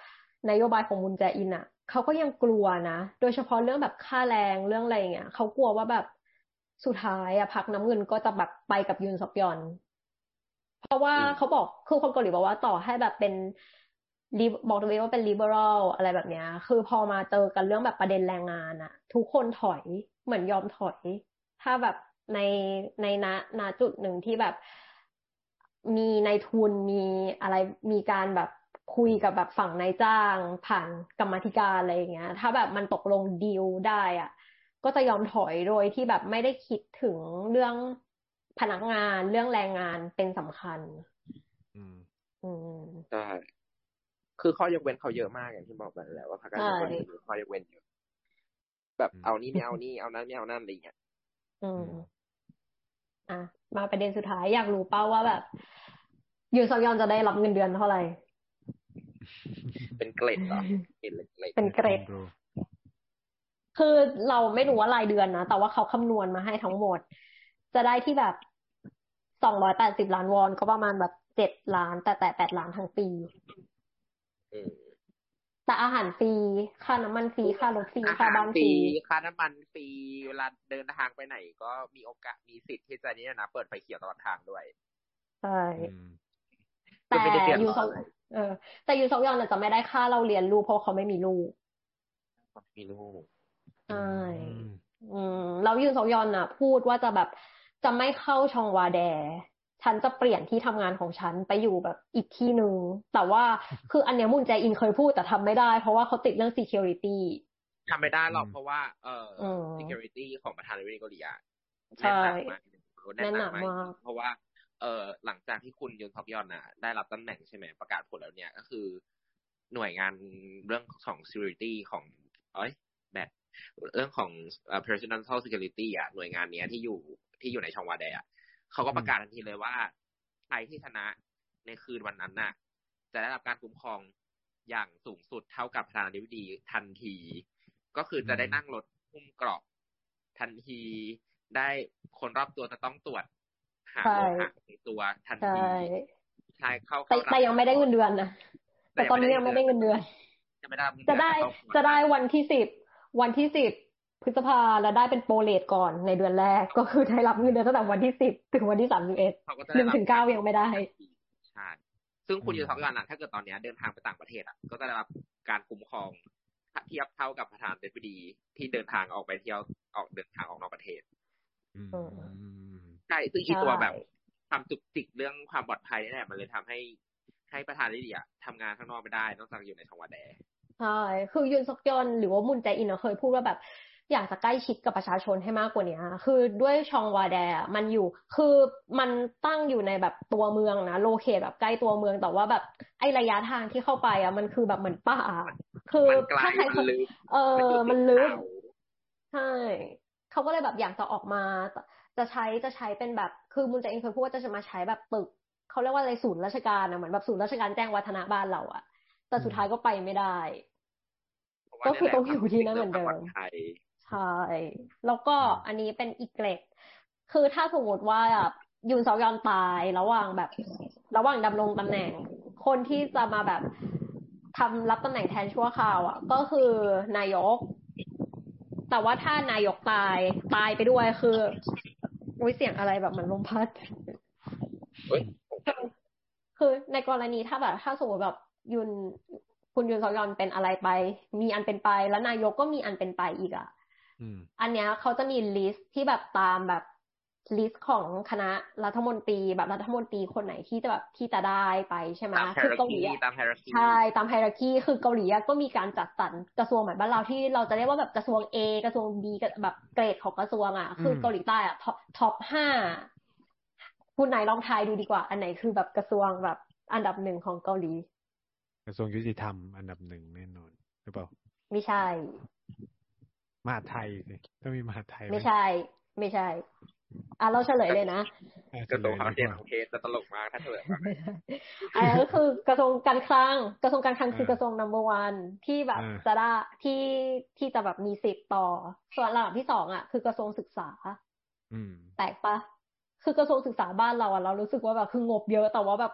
Speaker 2: นโยบายของมุนแจอินอะเขาก็ยังกลัวนะ โดยเฉพาะเรื่องแบบค่าแรงเรื่องอะไรอย่างเงี้ยเขากลัวว่าแบบสุดท้ายอะพรรคน้ำเงินก็จะแบบไปกับยุนซอกยอน เพราะว่า
Speaker 3: อืม
Speaker 2: เขาบอกคือคนเกาหลีบอกว่าต่อให้แบบเป็น ลิบอกตัวเองว่าเป็น liberal อะไรแบบเนี้ย คือพอมาเจอกันเรื่องแบบประเด็นแรงงานอะทุกคนถอยเหมือนยอมถอย ถ้าแบบในในณณจุดหนึ่งที่แบบมีนายทุนมีอะไรมีการแบบคุยกับแบบฝั่งนายจ้าง ผ่านกรรมาธิการอะไรอย่างเงี้ย ถ้าแบบมันตกลงดีลได้อะก็จะยอมถอยโดยที่แบบไม่ได้คิดถึงเรื่องพนักงานเรื่องแรงงานเป็นสำคัญ
Speaker 1: อืม
Speaker 2: อืม
Speaker 3: ใช่ คือข้อยกเว้นเขาเยอะมากอย่างที่บอกไปแล้วว่าพรรคการเมือง
Speaker 2: ใช่
Speaker 3: เกาหลีมีข้อยกเว้นเยอะแบบเอานี่ไม่เอานี่เอานั้นไม่เอานั่นอะไรเงี้ย
Speaker 2: อืมอะมาประเด็นสุดท้ายอยากรู้เป้าว่าแบบยูซอกยอนจะได้รับเงินเดือนเท่าไหร่
Speaker 3: เป็นเกล็ดเหรอเกล็ดเล็ก
Speaker 2: เป็นเกรด
Speaker 1: ดู
Speaker 2: คือเราไม่รู้ว่ารายเดือนนะ แต่ว่าเขาคำนวณมาให้ทั้งหมด จะได้ที่แบบสองร้อยแปดสิบล้านวอนก็ประมาณแบบเจ็ดล้าน แต่แต่แปดล้านทั้งปี
Speaker 3: ๆอืม
Speaker 2: แต่อาหารฟรีค่าน้ำมันฟรีค่ารถฟรี
Speaker 3: อา
Speaker 2: ค่า
Speaker 3: หาร
Speaker 2: บ้าน
Speaker 3: ฟ
Speaker 2: ฟ
Speaker 3: รี
Speaker 2: รี
Speaker 3: ค่าน้ำมันฟรีเวลาเดินทางไปไหน ก็มีโอกาสมีสิทธิ์ที่จะนี่นะเปิดไฟเขียวตลอดทางด้วย
Speaker 2: ใช่
Speaker 1: อืม
Speaker 2: แต่
Speaker 3: ก็ไม่ได้เดือด
Speaker 2: ยู
Speaker 3: ร้อน
Speaker 2: ซอก
Speaker 3: อะไร
Speaker 2: เออ แต่ยูซอกยอนน่ะจะไม่ได้ค่าเราเรียนลูกเพราะเขาไม่มีลูก
Speaker 3: มีลูก
Speaker 2: ใช่
Speaker 1: อืม
Speaker 2: อืมแล้วยุนซอกยอนน่ะ พูดว่าจะแบบจะไม่เข้าชองวาแด ฉันจะเปลี่ยนที่ทำงานของฉันไปอยู่แบบอีกที่หนึ่งแต่ว่าคืออันเนี้ยมุนแจอินเคยพูดแต่ทำไม่ได้ เพราะว่าเขาติดเรื่อง security
Speaker 3: ทำไม่ได้หรอก
Speaker 1: อืม
Speaker 3: เพราะว่า เอ่ออ
Speaker 2: ม
Speaker 3: security ของประธานาธิบดีเกาหลีอะ
Speaker 2: ใช่
Speaker 3: แน่นหนักมากแน่นหนัก
Speaker 2: แน่นหนัก
Speaker 3: มาก
Speaker 2: มาก
Speaker 3: เพราะว่า เอ่อหลังจากที่คุณยุนทอกยอนน่ะได้รับตำแหน่งใช่ไหมประกาศผลแล้วเนี่ยก็คือ หน่วยงานเรื่องของ security ของเอ้ยแบบเรื่องของเอ่อ personal security อะหน่วยงานเนี้ยที่อยู่ที่อยู่ในช่องวาแดอะ เขาก็ประกาศทันทีเลยว่าใครที่ชนะในคืนวันนั้นน่ะ จะได้รับการคุ้มครองอย่างสูงสุดเท่ากับประธานาธิบดีทันที ก็คือจะได้นั่งรถหุ้มเกราะทันที ได้คนรอบตัวจะต้องตรวจหา
Speaker 2: ใช่
Speaker 3: โลหะในตัวทัน
Speaker 2: ใช่
Speaker 3: ทีใช่เข้า
Speaker 2: แต่
Speaker 3: เข้ารับ
Speaker 2: แต่ยังไม่ได้เงินเดือนนะแต่ตอนนี้ยังไม่ได้เงินเดือน
Speaker 3: ยังไม่ได้รับเงิน
Speaker 2: จะ
Speaker 3: เดือน
Speaker 2: ได้
Speaker 3: แต่เข้า
Speaker 2: จะได้วันที่สิบวันที่สิบพ ฤษภาแล้วได้เป็นโปรเลทก่อนในเดือนแรก ก็คือได้รับเงินเดือนตั้งแต่วันที่สิบถึงวันที่สามสิบเอ็ด
Speaker 3: เขาก็จะ
Speaker 2: หนึ่ง
Speaker 3: รับ
Speaker 2: ถึงเก้ายังไม่ได้
Speaker 3: ใช่ซึ่งคุณ
Speaker 1: อืม
Speaker 3: ยูทอกยอนน่ะถ้าเกิดตอนเนี้ยเดินทางไปต่างประเทศอะก็จะได้รับการคุ้มครองเทียบเท่ากับประธานาธิบดีที่เดินทางออกไปเที่ยวออกเดินทางออกนอกประเทศใช่ซึ่งอีตัวแบบความจุกจิกเรื่องความปลอดภัยนี่แหละมันเลยทำให้ให้ประธานลิเดียทำงานข้างนอกไม่ได้นอกจากอยู่ในทวารแด
Speaker 2: ใช่ คือยุนซอกยอนหรือว่ามุนแจอินเคยพูดว่าแบบ อยากจะใกล้ชิดกับประชาชนให้มากกว่านี้คือด้วยชองวาแดมันอยู่ คือมันตั้งอยู่ในแบบตัวเมืองนะโลเคทแบบใกล้ตัวเมืองแต่ว่าแบบไอระยะทางที่เข้าไปอะมันคือแบบเหมือนป่าคือ
Speaker 3: ถ้าใคร
Speaker 2: เออมันลึกใช่เขาก็เลยแบบอยากจะออกมา จะใช้จะใช้เป็นแบบคือมุนแจอินเคยพูดว่าจะมาใช้แบบตึกเขาเรียกว่าอะไรศูนย์ราชการนะเหมือนแบบศูนย์ราชการแจ้งวัฒนะบ้านเราอะแต่สุดท้ายก็ไปไม่ได้ ก็คือต้องอยู่ที่นั่นเหมือนเดิม ใช่ แล้วก็อันนี้เป็นอีกเกรดคือถ้าสมมติว่ายุนซอยอนตายระหว่างแบบ ระหว่างดำรงตำแหน่ง คนที่จะมาแบบทำรับตำแหน่งแทนชั่วคราวอะ ก็คือนายก แต่ว่าถ้านายกตายตายไปด้วยคืออุ้ยเสียงอะไรแบบเหมือนลมพัดคือในกรณีถ้าแบบ ถ้าสมมติแบบยุนคุณยุนซอกยอลเป็นอะไรไป มีอันเป็นไป แล้วนายกก็มีอันเป็นไปอีกอะ อันเนี้ยเขาจะมี list ที่แบบตามแบบ list ของคณะรัฐมนตรีแบบรัฐมนตรีคนไหนที่จะแบบที่จะได้ไปใช่ไหม
Speaker 3: คือเกาหลี
Speaker 2: ใช่ตาม hierarchy คือเกาหลีก็มีการจัดสรรกระทรวงเหมือนบ้านเราที่เราจะเรียกว่าแบบกระทรวง A กระทรวง B แบบเกรดของกระทรวงอะ คือเกาหลีใต้อะ top ห้าคุณไหนลองทายดูดีกว่า อันไหนคือแบบกระทรวงแบบอันดับหนึ่งของเกาหลี
Speaker 1: กระทรวงยุติธรรมอันดับหนึ่งแน่นอนหรือเปล่า
Speaker 2: ไม่ใช่
Speaker 1: มหาไทยสิต้องมีมหาไทย
Speaker 2: ไม่ใช่ ไม่ใช่ อะเราเฉลยเลยนะ
Speaker 3: กระทรวงการคลังเคสจะตลกมากถ้าเฉลย
Speaker 2: อันนั้นก็คือกระทรวงการคลัง กระทรวงการคลังคือกระทรวง number one ที่แบบจะได้ที่ที่จะแบบมีสิทธิ์ต่อ ส่วนระดับที่สองอะ คือกระทรวงศึกษาแตกปะคือกระทรวงศึกษาบ้านเราอะเรารู้สึกว่าแบบคืองบเยอะแต่ว่าแบบ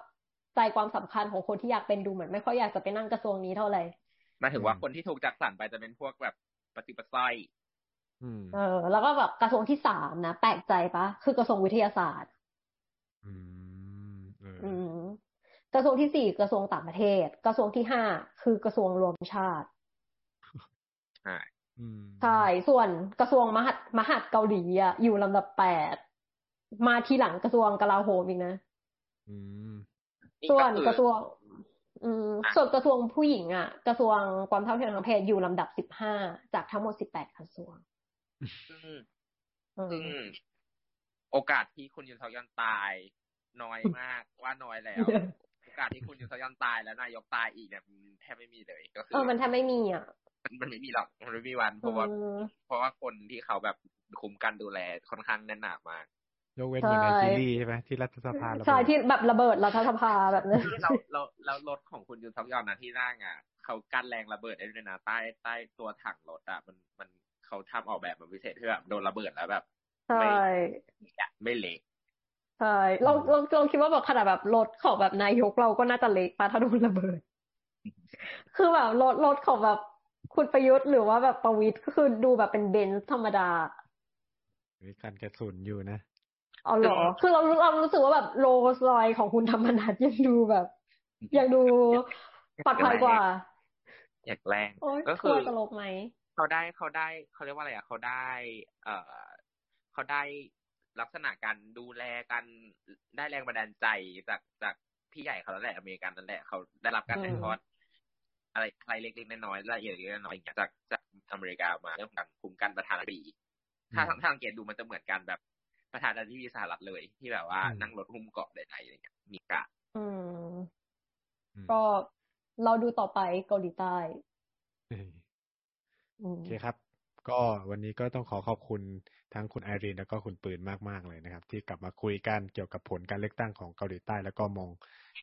Speaker 2: ใจความสำคัญของคนที่อยากเป็นดูเหมือนไม่ค่อยอยากจะไปนั่งกระทรวงนี้เท่าไหร่
Speaker 3: มาถึงว่าคนที่ถูกจัดสรรไปจะเป็นพวกแบบ ปฏิบัติไส้
Speaker 2: เออ แล้วก็แบบกระทรวงที่สามนะแปลกใจปะคือกระทรวงวิทยาศาสตร์ อืมอืมกระทรวงที่สี่กระทรวงต่างประเทศ กระทรวงที่ห้าคือกระทรวงรวมชาติ
Speaker 3: ใช่
Speaker 2: ใช่ส่วนกระทรวงมหัดมหัดเกาหลีอะอยู่ลำดับแปดมาทีหลังกระทรวงกลาโหมอีกนะส่วนกระทรวงอืม ส่วนกระทรวงผู้หญิงอะ กระทรวงความเท่าเทียมทางเพศอยู่ลำดับสิบห้าจากทั้งหมดสิบแปดกระทรวง
Speaker 3: ซึ่งโอกาสที่คุณยุนทอยอนตายน้อยมากว่าน้อยแล้ว โอกาสที่คุณยุนทอยอนตายแล้วนายกตายอีกเนี่ยแทบไม่มีเลยก็คือเอ
Speaker 2: อมันแทบไม่มีอะ
Speaker 3: มันไม่มีหรอกมันไม่มีวันเพราะว่าเพราะว่าคนที่เขาแบบคุมกันดูแลค่อนข้างแน่นหนามาก
Speaker 1: ยกเว้นเหมือนในซีรีส์ใช่ไหมที่รัฐสภา
Speaker 2: ใช่ที่แบบระเบิดรัฐสภาแบบนี้
Speaker 3: เราเราเรารถของคุณยุนทอกยอนนะที่นั่งอะเขากันแรงระเบิดได้ด้วยนะใต้ใต้ตัวถังรถอะมันมันเขาทำออกแบบมาพิเศษเพื่อโดนระเบิดแล้วแบบ
Speaker 2: ใช่
Speaker 3: ไม่เละ
Speaker 2: ใช่เราเราเราคิดว่าแบบขนาดแบบรถของแบบนายกเราก็น่าจะเละปะถ้าโดนระเบิด คือแบบรถรถของแบบคุณประยุทธ์หรือว่าแบบประวิตรก็คือดูแบบเป็นเบนซ์ธรรมดา
Speaker 1: มีการกระสุนอยู่นะ
Speaker 2: อ๋อเหรอ คือเราเรารู้สึกว่าแบบโรสลอยของคุณธรรมนัทยังดูแบบยังดูปลอดภัยกว่า
Speaker 3: อยากแรง
Speaker 2: ก็คือตลกไหม
Speaker 3: เขาได้เขาได้เขาเรียกว่าอะไรอะเขาได้ เอ่อเขาได้ลักษณะการดูแลกันได้แรงบันดาลใจจากจากพี่ใหญ่เขาแล้วแหละอเมริกันนั่นแหละเขาได้รับการถ่ายทอดอะไรอะไรเล็กๆน้อยๆละเอียดเล็กๆน้อยๆจากจากอเมริกามาเรื่องการคุมกันประธานาธิบดีถ้าทางสังเกตดูมันจะเหมือนกันแบบ ประธานาธิบดีสหรัฐเลย ที่แบบว่านั่งรถหุ้มเกาะใดๆอะไรเงี้ยมีกะ
Speaker 2: อืมก็เราดูต่อไปเกาหลีใต้
Speaker 1: โอเคครับ ก็วันนี้ก็ต้องขอขอบคุณทั้งคุณไอรีนแล้วก็คุณปืนมากๆเลยนะครับ ที่กลับมาคุยกันเกี่ยวกับผลการเลือกตั้งของเกาหลีใต้ แล้วก็มอง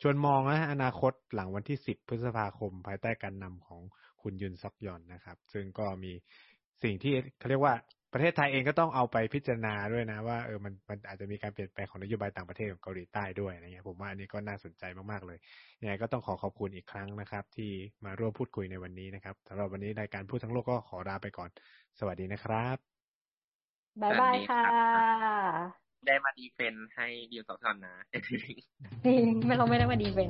Speaker 1: ชวนมองนะอนาคตหลังวันที่สิบพฤษภาคม ภายใต้การนำของคุณยุนซอกยอนนะครับ ซึ่งก็มีสิ่งที่เขาเรียกว่า ประเทศไทยเองก็ต้องเอาไปพิจารณาด้วยนะ ว่าเออมันมันอาจจะมีการเปลี่ยนแปลงของนโยบายต่างประเทศของเกาหลีใต้ด้วยนะเงี้ยผมว่าอันนี้ก็น่าสนใจมากๆเลยยังไงก็ต้องขอขอบคุณอีกครั้งนะครับ ที่มาร่วมพูดคุยในวันนี้นะครับสำหรับวันนี้รายการพูดทั้งโลกก็ขอลาไปก่อน สวัสดีนะครับ
Speaker 2: บ๊ายบายค่ะ
Speaker 3: ได้มาดีเฟนให้ดิวสองท่านนะ
Speaker 2: จริงไม่เราไม่ได้มาดีเฟน